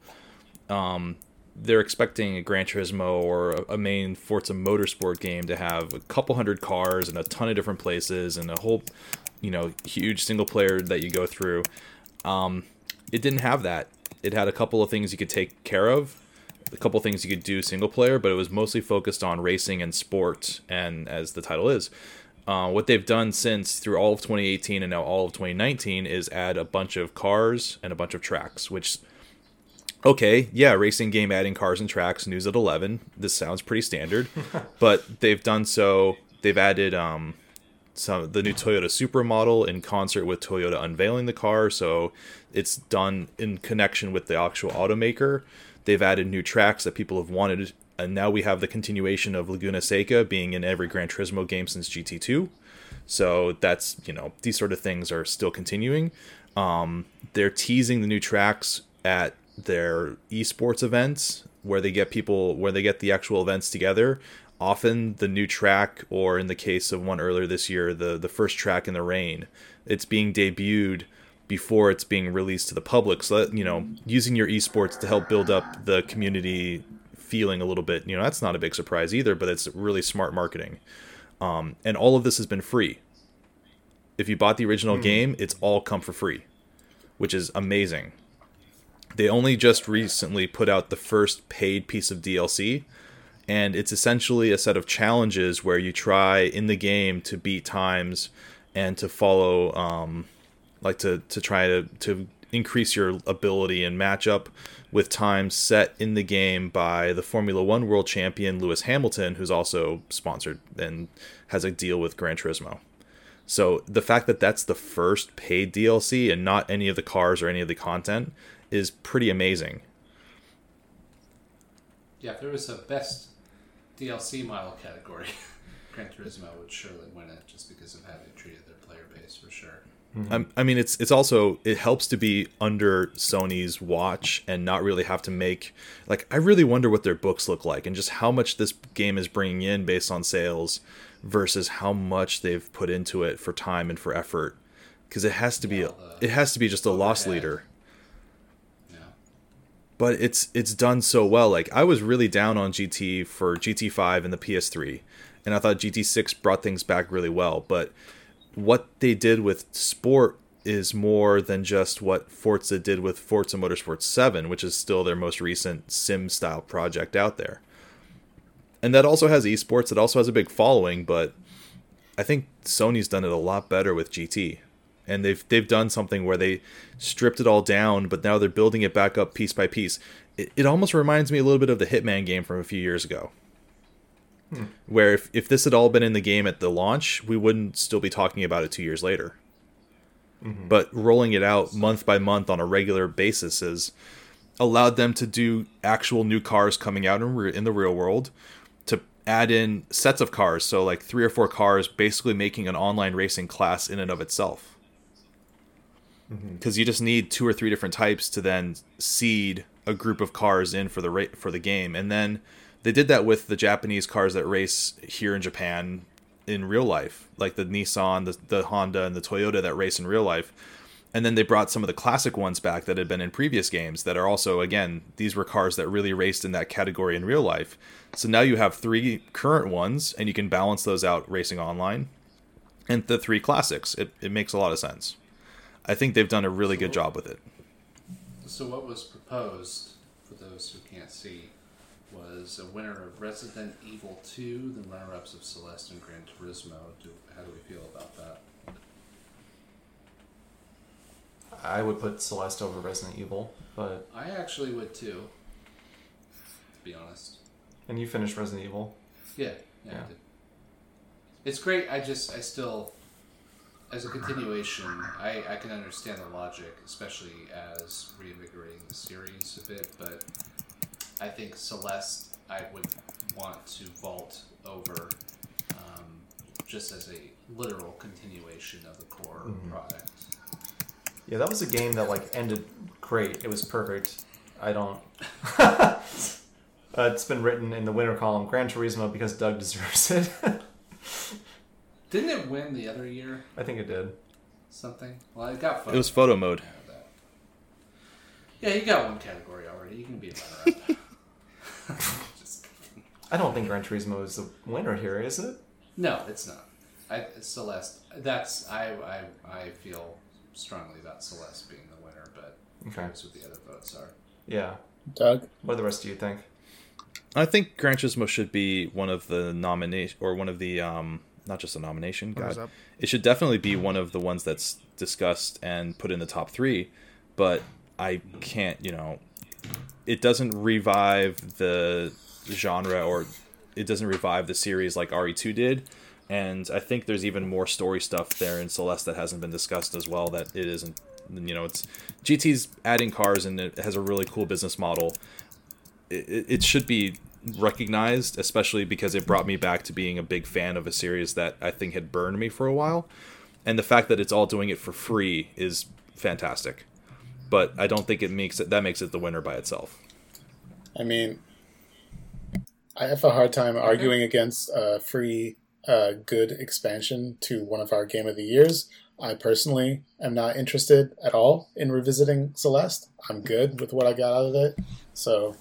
Um, they're expecting a Gran Turismo or a, main Forza Motorsport game to have a couple hundred cars and a ton of different places and a whole, you know, huge single player that you go through. Um, it didn't have that. It had a couple of things you could take care of, a couple things you could do single player, but it was mostly focused on racing and sport. And as the title is, uh, what they've done since through all of 2018 and now all of 2019 is add a bunch of cars and a bunch of tracks, which okay, yeah, racing game adding cars and tracks, news at 11. This sounds pretty standard, but they've done so. They've added um, some the new Toyota Supra model in concert with Toyota unveiling the car, so it's done in connection with the actual automaker. They've added new tracks that people have wanted, and now we have the continuation of Laguna Seca being in every Gran Turismo game since GT2. So that's you know these sort of things are still continuing. Um, they're teasing the new tracks at their esports events where they get people where they get the actual events together. Often the new track, or in the case of one earlier this year, the the first track in the rain, it's being debuted before it's being released to the public. So that, you know, using your esports to help build up the community feeling a little bit, you know, that's not a big surprise either. But it's really smart marketing. Um, and all of this has been free. If you bought the original game, it's all come for free, which is amazing. They only just recently put out the first paid piece of DLC, and it's essentially a set of challenges where you try in the game to beat times and to follow, um, like to to try to to increase your ability and matchup with times set in the game by the Formula One world champion Lewis Hamilton, who's also sponsored and has a deal with Gran Turismo. So the fact that that's the first paid DLC and not any of the cars or any of the content is pretty amazing. Yeah, if there was a best DLC model category, Gran Turismo would surely win it just because of how they treated their player base for sure. I, I mean, it's it's also it helps to be under Sony's watch and not really have to make like I really wonder what their books look like and just how much this game is bringing in based on sales versus how much they've put into it for time and for effort because it has to be Yeah, the it has to be just a loss overhead. leader Yeah. but it's it's done so well. Like I was really down on GT for GT5 and the PS3, and I thought GT6 brought things back really well. But what they did with sport is more than just what Forza did with Forza Motorsport 7, which is still their most recent sim style project out there. And that also has esports. It also has a big following, but I think Sony's done it a lot better with GT. And they've they've done something where they stripped it all down, but now they're building it back up piece by piece. It, it almost reminds me a little bit of the Hitman game from a few years ago. Hmm. Where if, if this had all been in the game at the launch, we wouldn't still be talking about it two years later. Mm-hmm. But rolling it out month by month on a regular basis has allowed them to do actual new cars coming out in, re- in the real world, to add in sets of cars, so like three or four cars, basically making an online racing class in and of itself. Mm-hmm. Because you just need two or three different types to then seed a group of cars in for the ra- for the game, and then they did that with the Japanese cars that race here in Japan in real life, like the Nissan, the, the Honda, and the Toyota that race in real life. And then they brought some of the classic ones back that had been in previous games that are also, again, these were cars that really raced in that category in real life. So now you have three current ones, and you can balance those out racing online. And the three classics. It, it makes a lot of sense. I think they've done a really good job with it. So what was proposed for those who can't see was a winner of Resident Evil 2, the runner-ups of Celeste and Gran Turismo. Do, how do we feel about that? I would put Celeste over Resident Evil, but I actually would too. To be honest. and you finished Resident Evil. Yeah, yeah. Yeah. I did. It's great. I just, I still, as a continuation, I, I can understand the logic, especially as reinvigorating the series a bit. But I think Celeste, I would want to vault over, um, just as a literal continuation of the core product. Yeah, that was a game that like ended great. It was perfect. I don't. uh, it's been written in the winner column, Gran Turismo, because Doug deserves it. Didn't it win the other year? I think it did. Something. Well, it got. It was photo mode. Yeah, you got one category already. You can be a runner-up. Just kidding. I don't think Gran Turismo is the winner here, is it? No, it's not. I, Celeste. That's I, I. I feel strongly about Celeste being the winner, but Okay. that's what the other votes are. Yeah. Doug? What do the rest do you think? I think Gran Turismo should be one of the nomination or one of the um not just a nomination. God, it should definitely be one of the ones that's discussed and put in the top three. But I can't, you know, it doesn't revive the genre or it doesn't revive the series like RE2 did. And I think there's even more story stuff there in Celeste that hasn't been discussed as well. That it isn't, you know, it's GT's adding cars and it has a really cool business model it, it should be recognized, especially because it brought me back to being a big fan of a series that I think had burned me for a while. And the fact that it's all doing it for free is fantastic. But I don't think it makes it that makes it the winner by itself. I mean, I have a hard time arguing against a free, uh, good expansion to one of our game of the years. I personally am not interested at all in revisiting Celeste. I'm good with what I got out of it. So,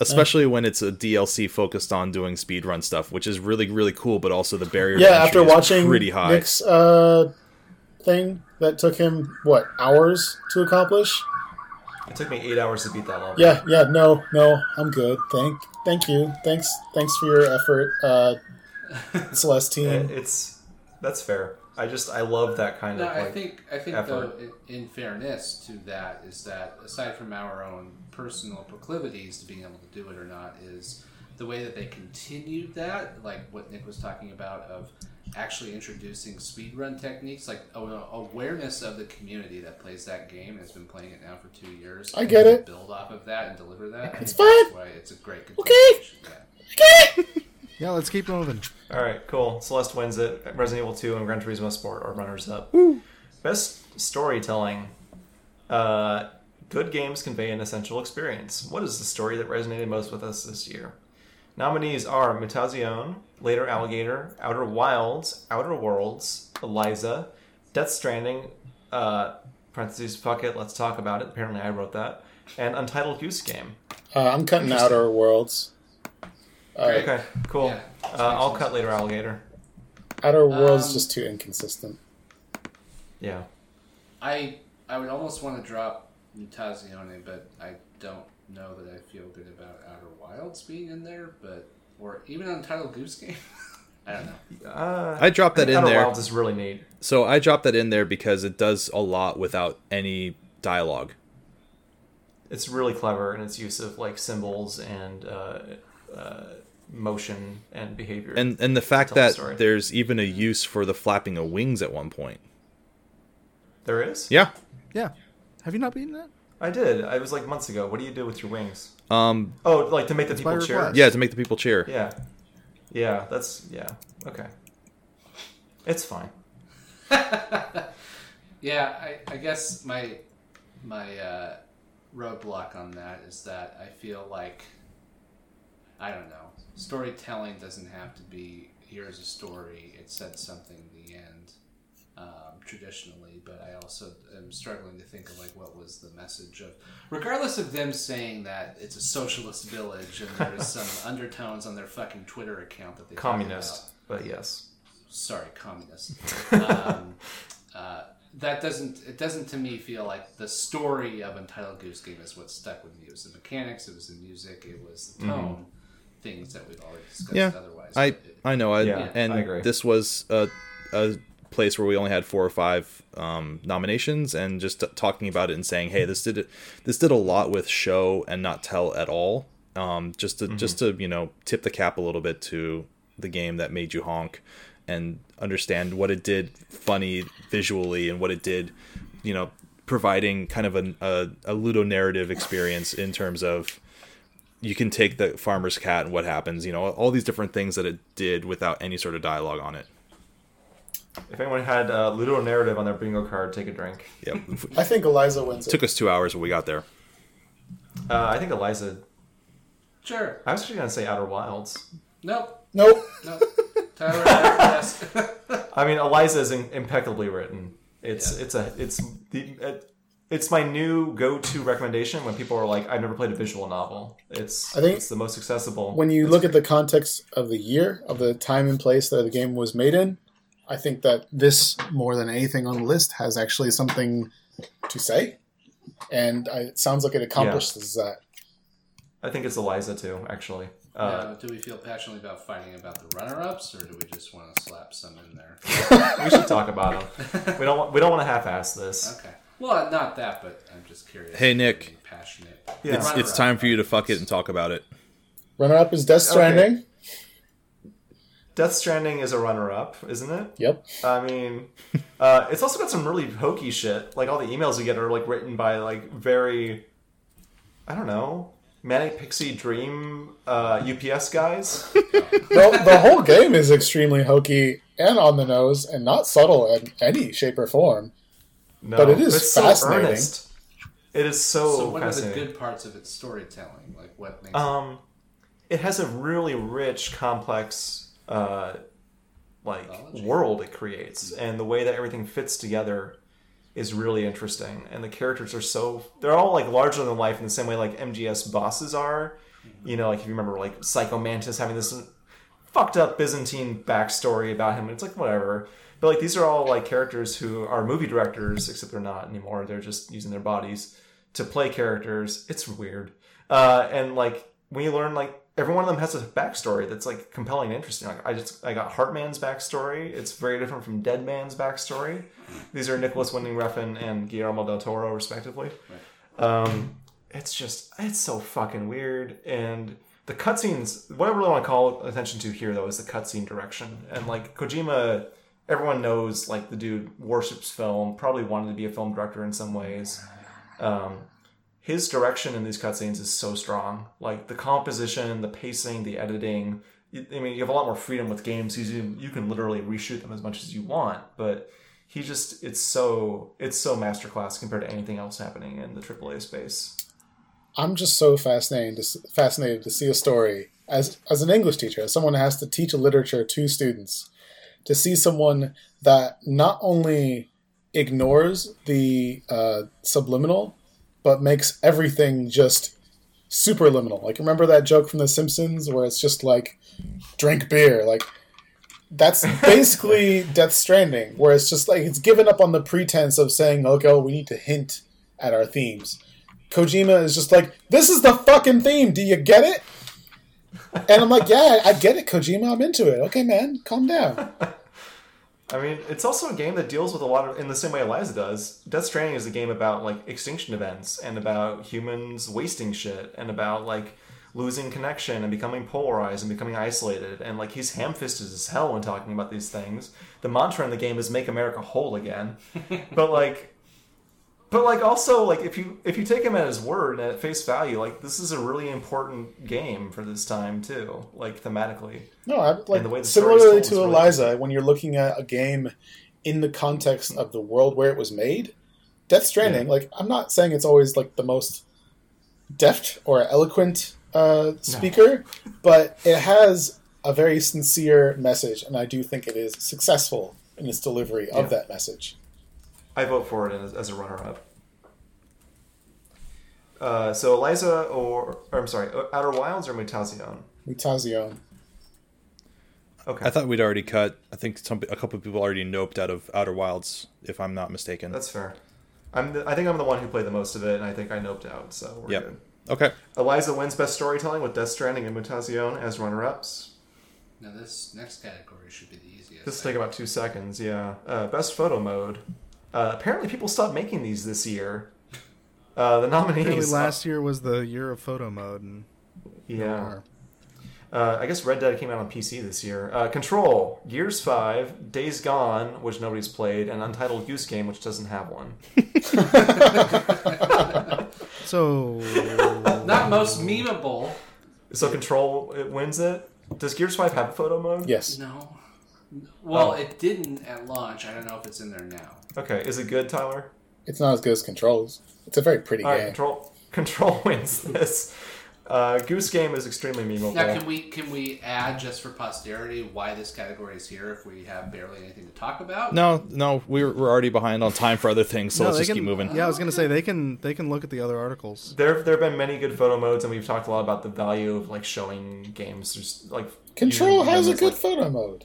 Especially when it's a DLC focused on doing speedrun stuff, which is really really cool, but also the barrier yeah, after is watching pretty high. Nick's uh, thing that took him, what, hours to accomplish? It took me eight hours to beat that level. Yeah, yeah, no, no, I'm good. Thank, thank you. Thanks, thanks for your effort, uh, Celeste It- it's that's fair. I just I love that kind No, of I think I think effort. though, in, in fairness to that, is that aside from our own personal proclivities to being able to do it or not, is the way that they continued that, like what Nick was talking about of actually introducing speedrun techniques, like a- awareness of the community that plays that game and has been playing it now for two years. I get it. Build off of that and deliver that. It's think that's fine. Why it's a great. Okay. continuation, Yeah. Yeah, let's keep moving. All right, cool. Celeste wins it. Resident Evil 2 and Gran Turismo Sport are runners up. Best storytelling. Uh, good games convey an essential experience. What is the story that resonated most with us this year? Nominees are Mutazione, Later Alligator, Outer Wilds, Outer Worlds, Eliza, Death Stranding, uh, parentheses, fuck it, let's talk about it. Apparently I wrote that. And Untitled Goose Game. Uh, I'm cutting Outer Worlds. All right. Okay, cool. Yeah, uh, I'll sense. cut Later Alligator. Outer Worlds Um, just too inconsistent. Yeah. I I would almost want to drop Mutazione, but I don't know that I feel good about Outer Wilds being in there, but or even Untitled Goose Game. I don't know. Uh, I dropped that think in Outer there. Wilds is really neat. So I dropped that in there because it does a lot without any dialogue. It's really clever in its use of like symbols and uh, uh, motion and behavior. And and the fact Tell the that there's even a use for the flapping of wings at one point. there is. Yeah. Yeah. Have you not beaten that? I did. I was like months ago. What do you do with your wings? Um Oh, like to make the It's by people cheer. request. yeah, to make the people cheer. Yeah. Yeah. That's yeah. Okay. It's fine. Yeah, I, I guess my my uh, roadblock on that is that I feel like I don't know. Storytelling doesn't have to be here's a story. It said something in the end. Um, traditionally, but I also am struggling to think of like what was the message of, regardless of them saying that it's a socialist village and there's some undertones on their fucking Twitter account that they talk Communist, about but yes. sorry, communist. um, uh, that doesn't it doesn't to me feel like the story of Untitled Goose Game is what stuck with me. It was the mechanics, it was the music, it was the tone, things that we've already discussed. Yeah, otherwise, I it- I know. I, Yeah, and I agree. this was a a place where we only had four or five um, nominations, and just talking about it and saying, "Hey, this did this did a lot with show and not tell at all." Um, just to Mm-hmm. just to you know tip the cap a little bit to the game that made you honk and understand what it did funny visually and what it did, you know, providing kind of an, a a ludo narrative experience in terms of you can take the farmer's cat and what happens, you know, all these different things that it did without any sort of dialogue on it. If anyone had a Ludo narrative on their bingo card, take a drink. Yep. I think Eliza wins it. Took us two hours when we got there. Uh, I think Eliza. sure, I was actually gonna say Outer Wilds. nope, Nope. nope. Tyler, yes. I mean, Eliza is in- impeccably written. It's Yeah. it's a it's the it, it's my new go-to recommendation when people are like, I've never played a visual novel. It's I think it's the most accessible. When you look at the context of the year, of the time and place that the game was made in, I think that this, more than anything on the list, has actually something to say. And I, it sounds like it accomplishes that. I think it's Eliza too, actually. Uh, Now, do we feel passionately about fighting about the runner-ups, or do we just want to slap some in there? we should talk about them. We don't want, we don't want to half-ass this. Okay. Well, not that, but I'm just curious. Hey, Nick. Passionate. Yeah. It's, it's time for you to fuck it and talk about it. Runner up is Death Stranding. Death Stranding is a runner-up, isn't it? Yep. I mean, uh, it's also got some really hokey shit. Like all the emails you get are like written by like very, I don't know, manic pixie dream uh, UPS guys. the, the whole game is extremely hokey and on the nose and not subtle in any shape or form. No, But it is it's so fascinating. earnest. It is so, So, what are the good parts of its storytelling? Like, what makes Um, it has a really rich, complex, uh, like world it creates, and the way that everything fits together is really interesting. And the characters are so—they're all like larger than life in the same way like MGS bosses are. You know, like if you remember, like Psycho Mantis having this fucked up Byzantine backstory about him. It's like whatever. But like these are all like characters who are movie directors, except they're not anymore. They're just using their bodies to play characters. It's weird. Uh, and like when you learn like every one of them has a backstory that's like compelling and interesting. Like I just I got Heartman's backstory. It's very different from Dead Man's backstory. These are Nicolas Winding Refn and Guillermo del Toro, respectively. Um, it's just it's so fucking weird and the cutscenes. What I really want to call attention to here, though, is the cutscene direction and like Kojima. Everyone knows like the dude worships film. Probably wanted to be a film director in some ways. Um, his direction in these cutscenes is so strong. Like the composition, the pacing, the editing. I mean, you have a lot more freedom with games. You can literally reshoot them as much as you want, but he just it's so it's so masterclass compared to anything else happening in the AAA space. I'm just so fascinated to, fascinated to see a story as as an English teacher, as someone who has to teach literature to students, to see someone that not only ignores the uh, subliminal, but makes everything just superliminal. Like remember that joke from The Simpsons where it's just like drink beer, like that's basically Death Stranding, where it's just like it's given up on the pretense of saying, okay, oh, we need to hint at our themes. Kojima is just like, this is the fucking theme. Do you get it? And I'm like, yeah, I get it, Kojima. I'm into it. Okay, man, calm down. I mean, it's also a game that deals with a lot of, in the same way Eliza does. Death Stranding is a game about like extinction events and about humans wasting shit and about like losing connection and becoming polarized and becoming isolated. And like he's ham-fisted as hell when talking about these things. The mantra in the game is "Make America whole again," but like, but like also like if you if you take him at his word and at face value, like this is a really important game for this time too, like thematically. No, I, like the similarly to really Eliza, when you're looking at a game in the context of the world where it was made, Death Stranding. Like, I'm not saying it's always like the most deft or eloquent uh, speaker, but it has a very sincere message, and I do think it is successful in its delivery of Yeah. that message. I vote for it as, as a runner-up. Uh, so Eliza or, or I'm sorry, Outer Wilds or Mutazione? Mutazione. Okay, I thought we'd already cut. I think some a couple of people already noped out of Outer Wilds, if I'm not mistaken. that's fair. I'm the, I think I'm the one who played the most of it, and I think I noped out, so we're Yep. good. okay. Eliza wins best storytelling with Death Stranding and Mutazione as runner-ups. Now this next category should be the easiest. This will take about two seconds. Yeah. Uh, best photo mode. Uh, apparently, people stopped making these this year. Uh, the nominees. Apparently, last year was the year of photo mode, and Yeah. Uh, I guess Red Dead came out on PC this year. Uh, Control, Gears 5, Days Gone, which nobody's played, and Untitled Goose Game, which doesn't have one. so Not most memeable. So Control it wins it. Does Gears 5 have a photo mode? Yes. No. Well, Oh. it didn't at launch. I don't know if it's in there now. Okay. Is it good, Tyler? It's not as good as Controls. It's a very pretty All right. game. Control. Control wins this. Uh, Goose Game is extremely memeable. Now, can we can we add just for posterity why this category is here if we have barely anything to talk about? No, no, we're we're already behind on time for other things, so No, let's just can, keep moving. Yeah, I was gonna say they can they can look at the other articles. There, there have been many good photo modes, and we've talked a lot about the value of like showing games. There's like Control has a good like- photo mode.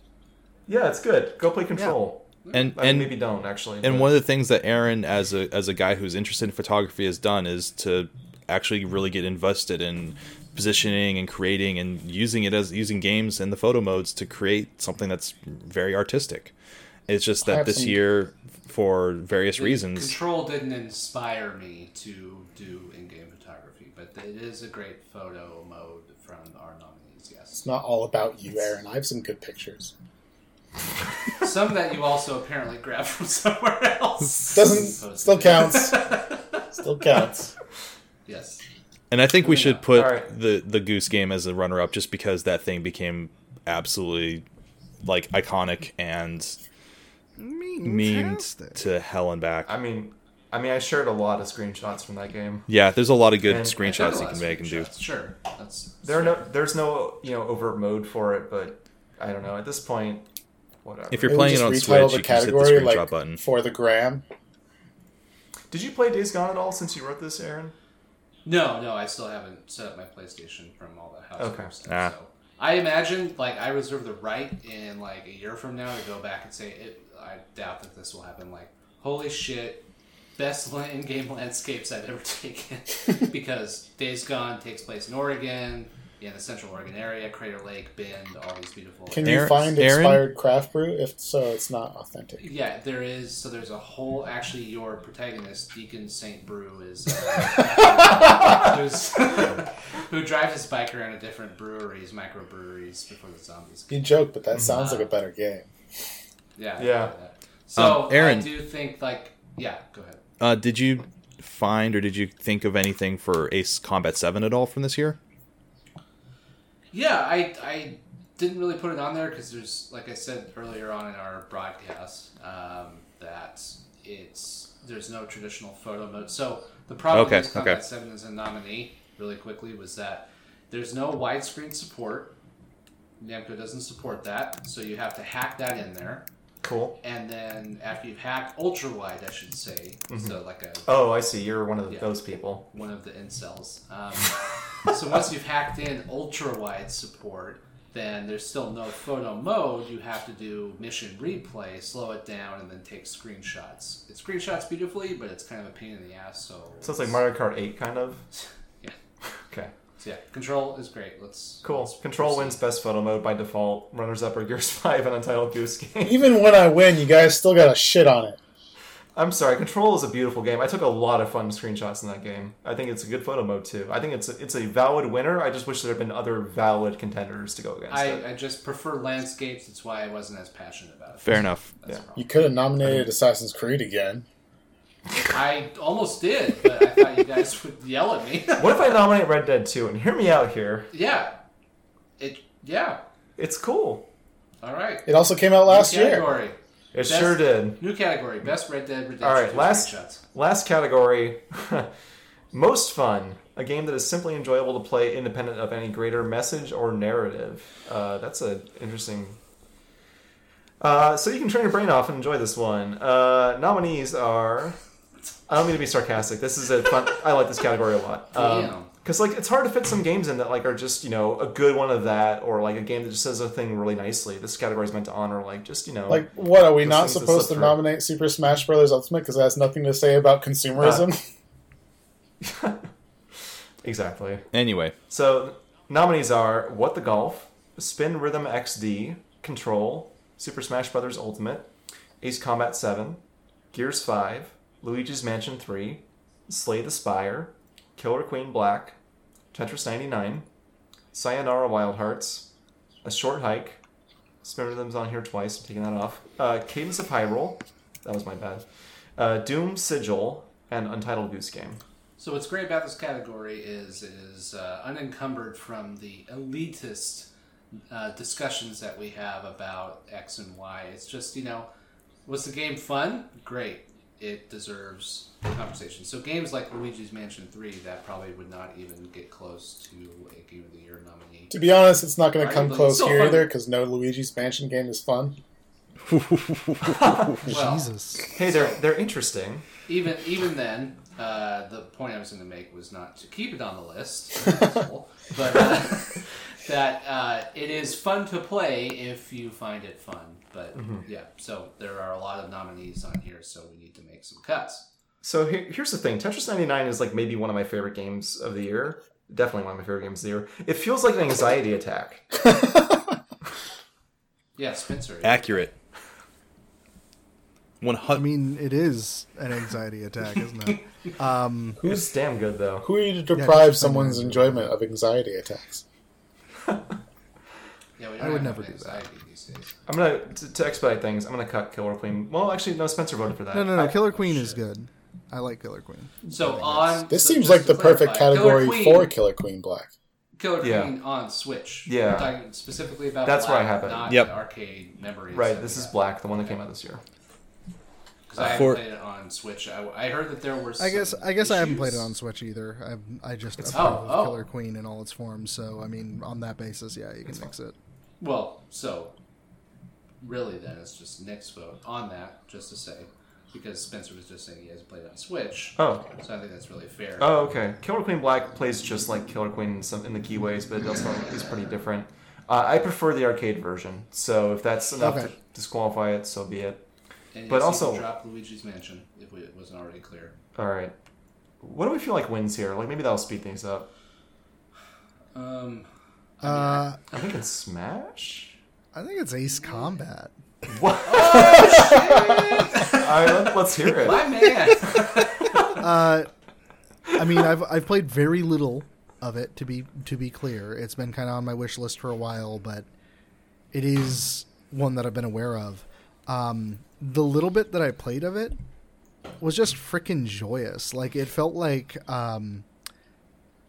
Yeah, it's good. Go play Control. And I mean, and maybe don't actually. and but- one of the things that Aaron, as a as a guy who's interested in photography, has done is to actually really get invested in positioning and creating and using it as using games and the photo modes to create something that's very artistic. It's just that this year, for various reasons, Control didn't inspire me to do in-game photography, but it is a great photo mode from our nominees. Yes, It's not all about you, Aaron. I have some good pictures. some that you also apparently grabbed from somewhere else. Doesn't still counts. Still counts. Yes. And I think we should put All right. the the Goose Game as a runner up, just because that thing became absolutely like iconic and memed to hell and back. I mean, I mean, I shared a lot of screenshots from that game. Yeah, there's a lot of good And- screenshots you can make and do. Screenshots, Sure. That's There are no, there's no, you know, overt mode for it, but I don't know. At this point, whatever. If you're Maybe playing it on retitle Switch, you can just hit the screenshot like button. for the gram. Did you play Days Gone at all since you wrote this, Aaron? No, no, I still haven't set up my PlayStation from all the house Okay. stuff. Ah. So I imagine, like, I reserve the right in like a year from now to go back and say, it, I doubt that this will happen. Like, holy shit, best la- in-game landscapes I've ever taken because Days Gone takes place in Oregon. In the Central Oregon area, Crater Lake, Bend, all these beautiful. Can you find Aaron? expired craft brew? If so, it's not authentic. Yeah, there is. So there's a whole. Actually, your protagonist, Deacon Saint Brew, is uh, who's, who drives his bike around to different breweries, microbreweries, before the zombies. You joke, but that sounds like a better game. Yeah. Yeah. get. So Um, Aaron. I do think like yeah. Go ahead. Uh, did you find or did you think of anything for Ace Combat Seven at all from this year? Yeah, I I didn't really put it on there because there's like I said earlier on in our broadcast um, that it's there's no traditional photo mode. So the problem Okay, with Combat okay. Seven as a nominee, really quickly, was that there's no widescreen support. Namco doesn't support that, so you have to hack that in there. Cool. And then after you've hacked ultra wide, I should say, so like a Oh, I see. You're one of Yeah. those people. one of the incels. Um, so once you've hacked in ultra wide support, then there's still no photo mode. You have to do mission replay, slow it down, and then take screenshots. It screenshots beautifully, but it's kind of a pain in the ass. So So it's like Mario Kart 8, kind of. Yeah. Okay. So yeah, control is great. Let's Cool. let's Control proceed. wins best photo mode by default. Runners up are Gears 5 and Untitled Goose Game. Even when I win, you guys still got to shit on it. I'm sorry. Control is a beautiful game. I took a lot of fun screenshots in that game. I think it's a good photo mode too. I think it's a, it's a valid winner. I just wish there had been other valid contenders to go against it. I, I just prefer landscapes. That's why I wasn't as passionate about it. Fair enough. That's Yeah. You could have nominated Assassin's Creed again. I almost did, but I thought you guys would yell at me. What if I nominate Red Dead 2? And hear me out here. yeah, it. Yeah. It's cool. All right. It also came out last New year. category. It Best- sure did. New category: Best Red Dead Redemption. All right, 2 last- screenshots. Last category, most fun. A game that is simply enjoyable to play independent of any greater message or narrative. Uh, that's an interesting. Uh, so you can turn your brain off and enjoy this one. Uh, nominees are. I don't mean to be sarcastic. This is a fun. I like this category a lot. Damn. Um, because like it's hard to fit some games in that like are just you know a good one of that or like a game that just says a thing really nicely. This category is meant to honor like just you know Like, what are we not supposed to through. nominate Super Smash Bros. Ultimate because it has nothing to say about consumerism? exactly. Anyway, So nominees are What the Golf, Spin Rhythm XD, Control, Super Smash Bros. Ultimate, Ace Combat 7, Gears 5, Luigi's Mansion 3, Slay the Spire, Killer Queen Black, Tetris 99, Sayonara Wild Hearts, A Short Hike, Spin Rhythm's on here twice, I'm taking that off, uh, Cadence of Hyrule, that was my bad, uh, Doom Sigil, and Untitled Goose Game. So what's great about this category is is uh, unencumbered from the elitist uh, discussions that we have about X and Y. It's just you know, was the game fun? Great. It deserves conversation. So games like Luigi's Mansion Three that probably would not even get close to a Game of the Year nominee. to be honest, it's not going to come close still here fun. either because no Luigi's Mansion game is fun. Well, Jesus. Hey, they're, they're interesting. even even then, uh, the point I was going to make was not to keep it on the list, but uh, that uh, it is fun to play if you find it fun. But yeah, so there are a lot of nominees on here, so we need to make some cuts. So here, here's the thing: Tetris 99 is like maybe one of my favorite games of the year. Definitely one of my favorite games of the year. It feels like an anxiety attack. Yeah, Spencer. accurate. One I mean, it is an anxiety attack, isn't it? Um, It's damn good though. Who are you to deprive for someone's enjoyment of anxiety attacks? Yeah, we I would never do that. anxiety these days. I'm gonna to, to expedite things. I'm gonna cut Killer Queen. Well, actually, no. Spencer voted for that. no, no, no. I- Killer Queen is good. I like Killer Queen. So on This so seems like to the perfect category Killer for Killer Queen Black. Killer Yeah. Queen on Switch. Yeah. We're talking specifically about That's where I have it. Not Yep. the arcade memories. Right. This is. Black, the one that came out this year. Because I haven't For- played it on Switch. I, I heard that there were. I guess some I guess I haven't played it on Switch either. I I just It's- approve Oh, of oh. Killer Queen in all its forms. So I mean, on that basis, yeah, you can mix it. Well, so really, then it's just Nick's vote on that, just to say, because Spencer was just saying he hasn't played on Switch. Oh. So I think that's really fair. Oh, okay. Killer Queen Black plays just like Killer Queen in, some, in the keyways, but it also is pretty different. Uh, I prefer the arcade version, so if that's enough Okay. to disqualify it, so be it. and but also- drop Luigi's Mansion if we- it wasn't already clear. All right. What do we feel like wins here? Like maybe that'll speed things up. Um, Uh, I think it's Smash. I think it's Ace Combat. What? All right, let's hear it. My man. Uh, I mean, I've I've played very little of it to be to be clear. It's been kind of on my wish list for a while, but it is one that I've been aware of. Um, the little bit that I played of it was just freaking joyous. Like it felt like um,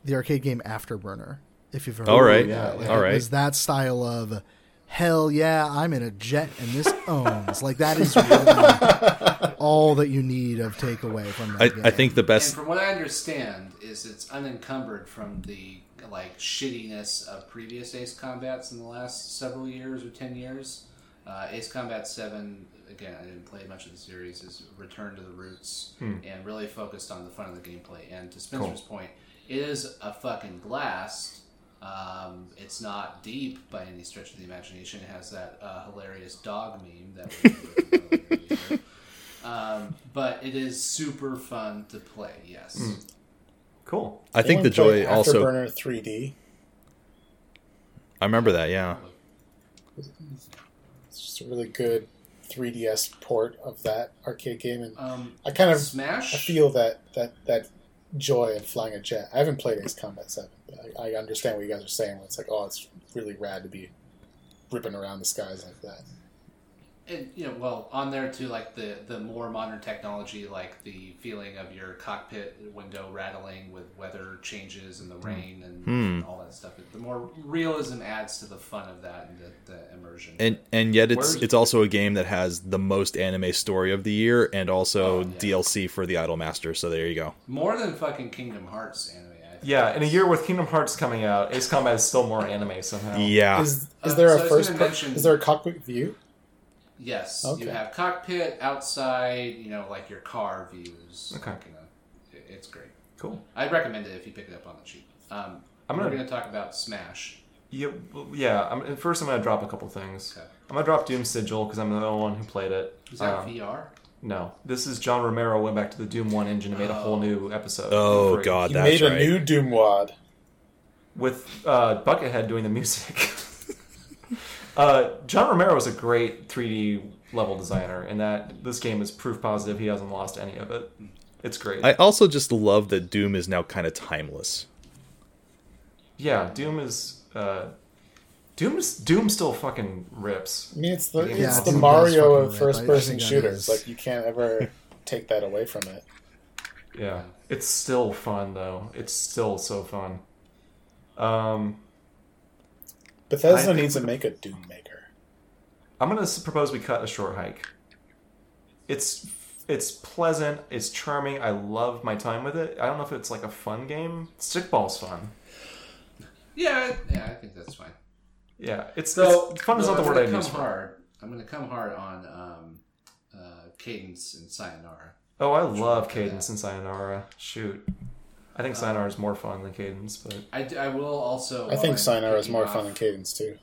the arcade game Afterburner. If you've ever All right. yeah, like, All it right. was that style of hell yeah, I'm in a jet and this owns. like that is really all that you need of takeaway from that I, game. I think the and best. from what I understand, is it's unencumbered from the like shittiness of previous Ace Combats in the last several years or ten years. Uh, Ace Combat Seven, again, I didn't play much of the series, is returned to the roots and really focused on the fun of the gameplay. And to Spencer's point, it is a fucking blast. Um, it's not deep by any stretch of the imagination. It has that uh, hilarious dog meme that we were earlier. Um, but it is super fun to play. Yes. Cool. I think the joy also. Afterburner 3D. I remember that. Yeah. It's just a really good 3DS port of that arcade game, and Um, I kind of Smash. I feel that that that joy in flying a jet. I haven't played Ace Combat Seven, but I, I understand what you guys are saying. Where it's like, oh, it's really rad to be ripping around the skies like that. And you know, well, on there too, like the the more modern technology, like the feeling of your cockpit window rattling with weather changes and the rain and, Hmm. all that stuff. The more realism adds to the fun of that and the, the immersion. And and yet it's Where's- it's also a game that has the most anime story of the year and also Oh, yeah. DLC for the Idolmaster. So there you go. more than fucking Kingdom Hearts anime. Yeah, in a year with Kingdom Hearts coming out, Ace Combat is still more anime somehow. Yeah. Is Uh, is there so I a was first? gonna per- mention- is there a cockpit view? Yes, Okay. you have cockpit outside. You know, like your car views. Okay. Like, you know, it- it's great. Cool. I'd recommend it if you pick it up on the cheap. Um, I'm we're gonna- talk about Smash. Yeah, yeah. I'm, and first, I'm gonna drop a couple things. Okay. I'm gonna drop Doom Sigil because I'm the only one who played it. Is that Um, VR? no, this is John Romero went back to the Doom One engine and made a whole new episode. Oh god, He that's made a new Doom Wad. with uh, Buckethead doing the music. uh, John Romero is a great 3D level designer, and that this game is proof positive he hasn't lost any of it. It's great. I also just love that Doom is now kind of timeless. yeah, Doom is. Uh, Doom's Doom still fucking rips. I mean, it's the Yeah, it's the does Mario of first I- I person shooters. Like you can't ever take that away from it. Yeah, it's still fun though. It's still so fun. Um, I Bethesda think needs to make a Doom maker. I'm gonna propose we cut a short hike. It's it's pleasant. It's charming. I love my time with it. I don't know if it's like a fun game. Stickball's fun. Yeah, yeah, I think that's fine. Yeah, it's, So it's fun is not the word I use. come hard. I'm going to come hard on um, uh, Cadence and Sayonara. Oh, I love Cadence and Sayonara. Shoot, I think Sayonara is more fun than Cadence, but I, I will also. I think I'm is more off- fun than Cadence too.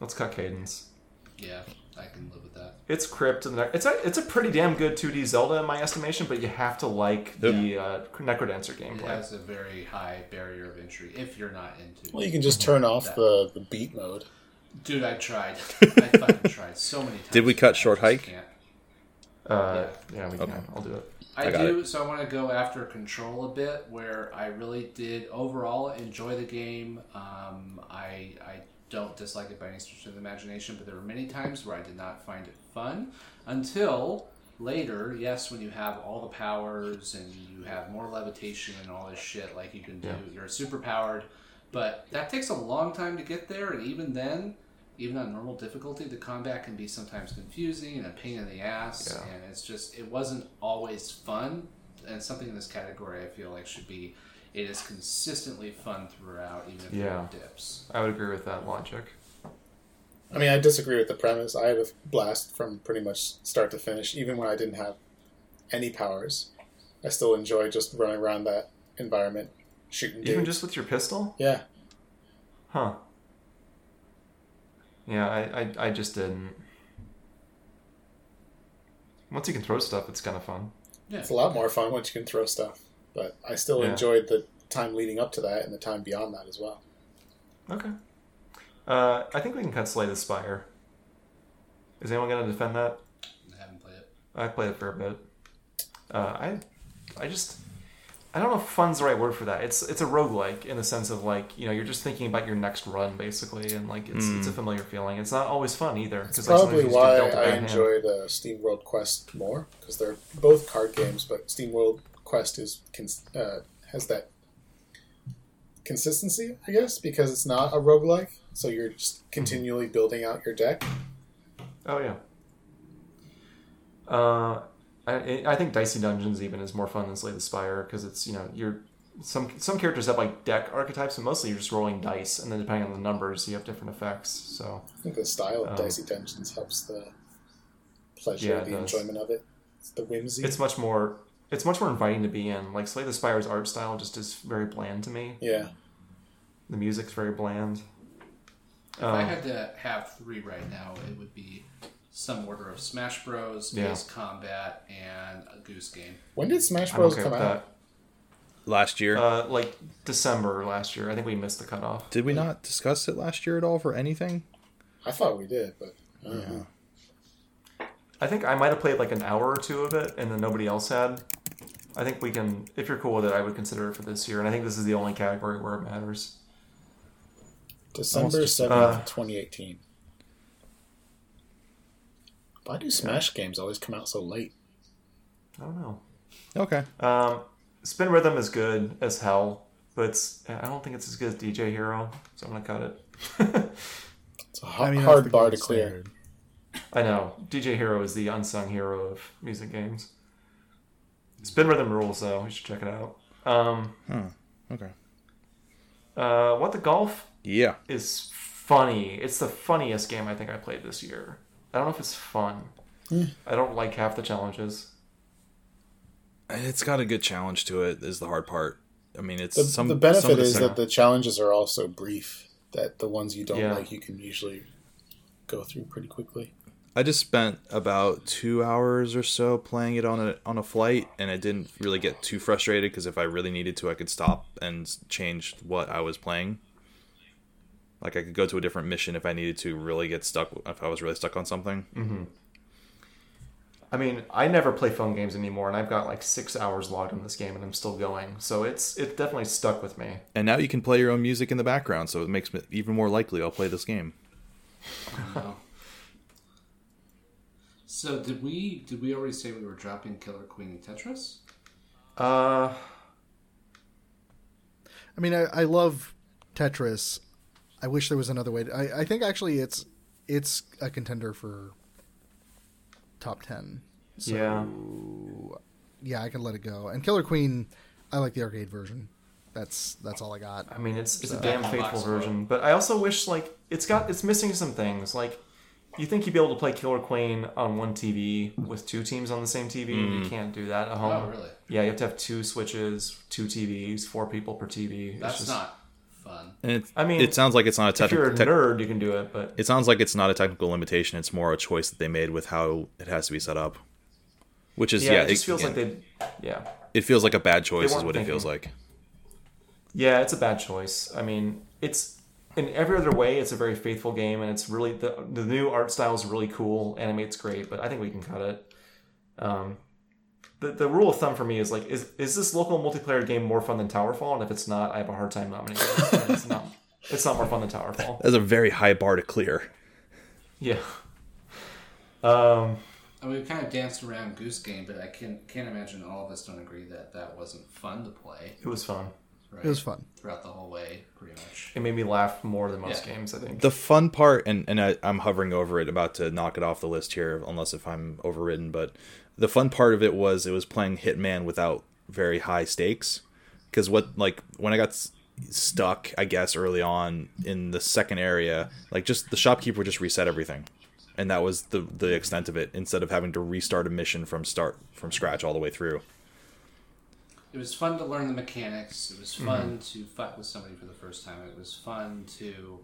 let's cut Cadence. Yeah, I can live with that. It's Crypt and the- it's a it's a pretty damn good 2D Zelda in my estimation, but you have to like the uh, Necrodancer It gameplay. has a very high barrier of entry if you're not into. Well, you can just turn off the, the beat mode. Dude, I tried. I fucking tried so many times. Did we cut short hike? can't. Uh, yeah, we can. I'll do it. I, I do, so I want to go after Control a bit, where I really did overall enjoy the game. Um, I I don't dislike it by any stretch of the imagination, but there were many times where I did not find it fun until later. Yes, when you have all the powers and you have more levitation and all this shit, like you can do, Yeah. you're super powered. But that takes a long time to get there, and even then, even on normal difficulty, the combat can be sometimes confusing and a pain in the ass, Yeah. and it's just it wasn't always fun. And something in this category, I feel like should be it is consistently fun throughout, even if there Yeah. are dips. I would agree with that logic. I mean, I disagree with the premise. I had a blast from pretty much start to finish, even when I didn't have any powers. I still enjoy just running around that environment, shooting Even dudes. just with your pistol? yeah, Huh. Yeah, I, I, I just didn't. Once you can throw stuff, it's kind of fun. Yeah, it's a lot more fun once you can throw stuff. But I still Yeah. enjoyed the time leading up to that and the time beyond that as well. Okay. Uh, I think we can cut Slay the Spire. Is anyone going to defend that? I haven't played it. I played it for a bit. Uh, I, I just, I don't know if fun's the right word for that. It's it's a roguelike in the sense of like you know you're just thinking about your next run basically, and like it's it's a familiar feeling. It's not always fun either because like, Probably sometimes you just why I dealt a I bad hand. enjoyed uh, Steam World Quest more because they're both card games, but Steam World Quest is cons- uh, has that consistency, I guess, because it's not a roguelike. So you're just continually building out your deck. Oh yeah. Uh, I I think Dicey Dungeons even is more fun than Slay the Spire because it's you know you're some some characters have like deck archetypes and mostly you're just rolling dice and then depending on the numbers you have different effects. So I think the style of Oh. Dicey Dungeons helps the pleasure, Yeah, the does. enjoyment of it. It's the whimsy. it's much more it's much more inviting to be in. Like Slay the Spire's art style just is very bland to me. yeah. The music's very bland. If I Um, had to have three right now, it would be some order of Smash Bros, Yeah. Ace Combat, and a Goose Game. When did Smash Bros. okay come with out? Last year. Uh, like December last year. I think we missed the cutoff. did we not discuss it last year at all for anything? I thought we did, but I don't Yeah. know. I think I might have played like an hour or two of it, and then nobody else had. I think we can, if you're cool with it, I would consider it for this year. And I think this is the only category where it matters. December seventh, uh, twenty eighteen. Why do Smash games always come out so late? I don't know. Okay. Um, Spin Rhythm is good as hell, but it's, I don't think it's as good as DJ Hero, so I'm gonna cut it. It's a ha- I mean, hard bar to clear. standard. I know DJ Hero is the unsung hero of music games. Spin Rhythm rules though. You should check it out. Um, Okay. uh, what the golf Yeah. is funny. It's the funniest game I think I played this year. I don't know if it's fun. I don't like half the challenges. It's got a good challenge to it. Is the hard part. I mean, it's The, some the some benefit of the is sim- that the challenges are also brief. That the ones you don't Yeah. like, you can usually go through pretty quickly. I just spent about two hours or so playing it on a on a flight, and I didn't really get too frustrated because if I really needed to, I could stop and change what I was playing. Like I could go to a different mission if I needed to really get stuck. If I was really stuck on something. I mean, I never play phone games anymore, and I've got like six hours logged in this game, and I'm still going. So it's it definitely stuck with me. And now you can play your own music in the background, so it makes it even more likely I'll play this game. No. So did we did we already say we were dropping Killer Queen and Tetris? Uh, I mean, I, I love Tetris. I wish there was another way. To, I, I think actually it's it's a contender for top ten. So, yeah. yeah, I can let it go. And Killer Queen, I like the arcade version. That's that's all I got. I mean, it's it's a damn faithful version, but I also wish like it's got it's missing some things. Like, you think you'd be able to play Killer Queen on one TV with two teams on the same TV? You can't do that at oh, home. Oh, really? Yeah, you have to have two switches, two TVs, four people per TV. It's That's just- not fun. And it, I mean, it sounds like it's not a technical. If you're technical. a nerd, you can do it, but it sounds like it's not a technical limitation. It's more a choice that they made with how it has to be set up. Which is yeah, yeah, it just feels again, like they, yeah, it feels like a bad choice is weren't what it feels like. yeah, it's a bad choice. I mean, it's in every other way, it's a very faithful game, and it's really the the new art style is really cool, animates great, but I think we can cut it. Um, the the rule of thumb for me is like, is is this local multiplayer game more fun than Towerfall? And if it's not, I have a hard time nominating it. It's not. It's not more fun than Towerfall. That's a very high bar to clear. Yeah. Um. I mean, we kind of danced around Goose Game, but I can't can't imagine all of us don't agree that that wasn't fun to play. It was fun. Right? It was fun. throughout the whole way, pretty much. It made me laugh more than most Yeah. games. I think. The fun part, and and I, I'm hovering over it, about to knock it off the list here, unless if I'm overridden. But the fun part of it was it was playing Hitman without very high stakes, because what like when I got s- stuck, I guess early on in the second area, like just the shopkeeper just reset everything, and that was the the extent of it. Instead of having to restart a mission from start from scratch all the way through. It was fun to learn the mechanics. It was fun to fight with somebody for the first time. It was fun to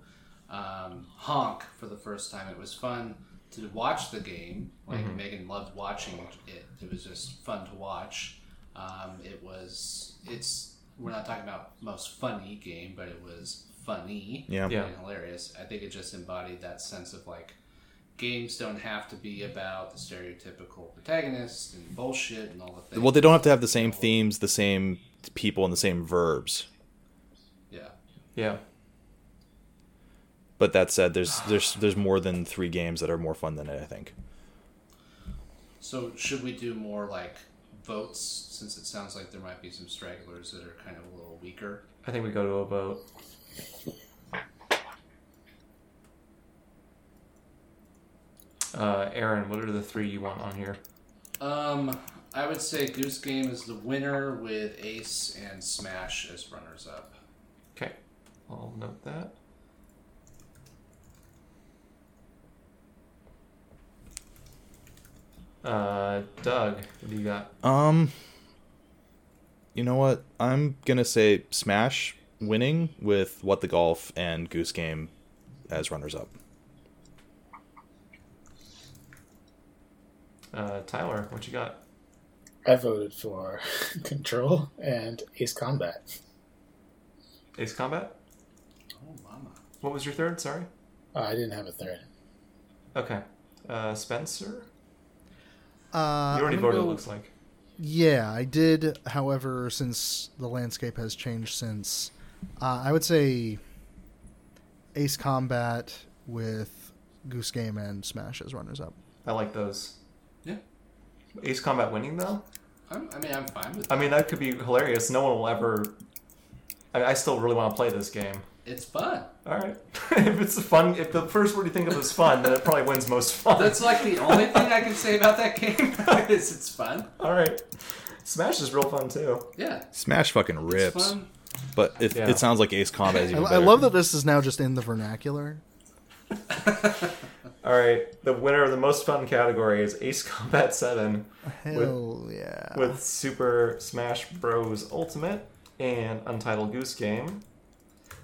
um, honk for the first time. It was fun to watch the game. Like Megan loved watching it. It was just fun to watch. Um, it was. It's. We're not talking about most funny game, but it was funny Yeah. Yeah. and hilarious. I think it just embodied that sense of like games don't have to be about the stereotypical protagonist and bullshit and all the things. Well, they don't have to have the same themes, the same people, and the same verbs. Yeah. Yeah. But that said, there's there's there's more than three games that are more fun than it. I think. So should we do more like votes since it sounds like there might be some stragglers that are kind of a little weaker? I think we go to a vote. Uh, Aaron, what are the three you want on here? Um, I would say Goose Game is the winner with Ace and Smash as runners up. Okay, I'll note that. Uh, Doug, what do you got? Um. You know what? I'm gonna say Smash winning with What the Golf and Goose Game as runners up. Uh, Tyler, what you got? I voted for Control and Ace Combat. Ace Combat? Oh, mama. What was your third? Sorry. Oh, I didn't have a third. Okay. Uh, Spencer? Uh, You already I'm gonna voted, go- looks like. Yeah, I did. However, since the landscape has changed since, uh, I would say Ace Combat with Goose Game and Smash as runners up. I like those. Yeah. Ace Combat winning, though? I'm, I mean, I'm fine with I that. mean, that could be hilarious. No one will ever. I, I still really want to play this game. It's fun. All right. if it's fun, if the first word you think of is fun, then it probably wins most fun. That's like the only thing I can say about that game is it's fun. All right. Smash is real fun too. Yeah. Smash fucking It's rips, fun. but it, Yeah. it sounds like Ace Combat is I, even I better. love that this is now just in the vernacular. All right. The winner of the most fun category is Ace Combat 7 Hell yeah! with Super Smash Bros. Ultimate and Untitled Goose Game,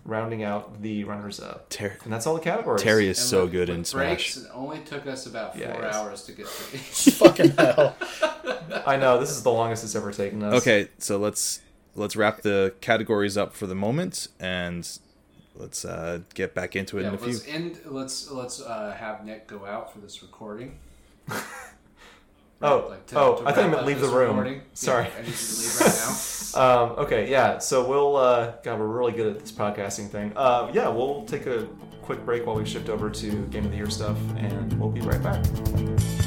rounding out the runners up. Ter- And that's all the categories. Terry is And so with- good with in breaks, Smash. It only took us about four Yeah, hours to get through each. Fucking hell. I know this is the longest it's ever taken us. Okay, so let's let's wrap the categories up for the moment, and let's uh, get back into it Yeah, in a few. let's end. Let's let's uh, have Nick go out for this recording. Oh, Like, to- oh, to I think you wrap meant up leave the room. recording. Yeah, Sorry. I need you to leave right now. Um, okay, yeah. So we'll. Uh, God, we're really good at this podcasting thing. Uh, yeah, we'll take a quick break while we shift over to game of the year stuff, and we'll be right back.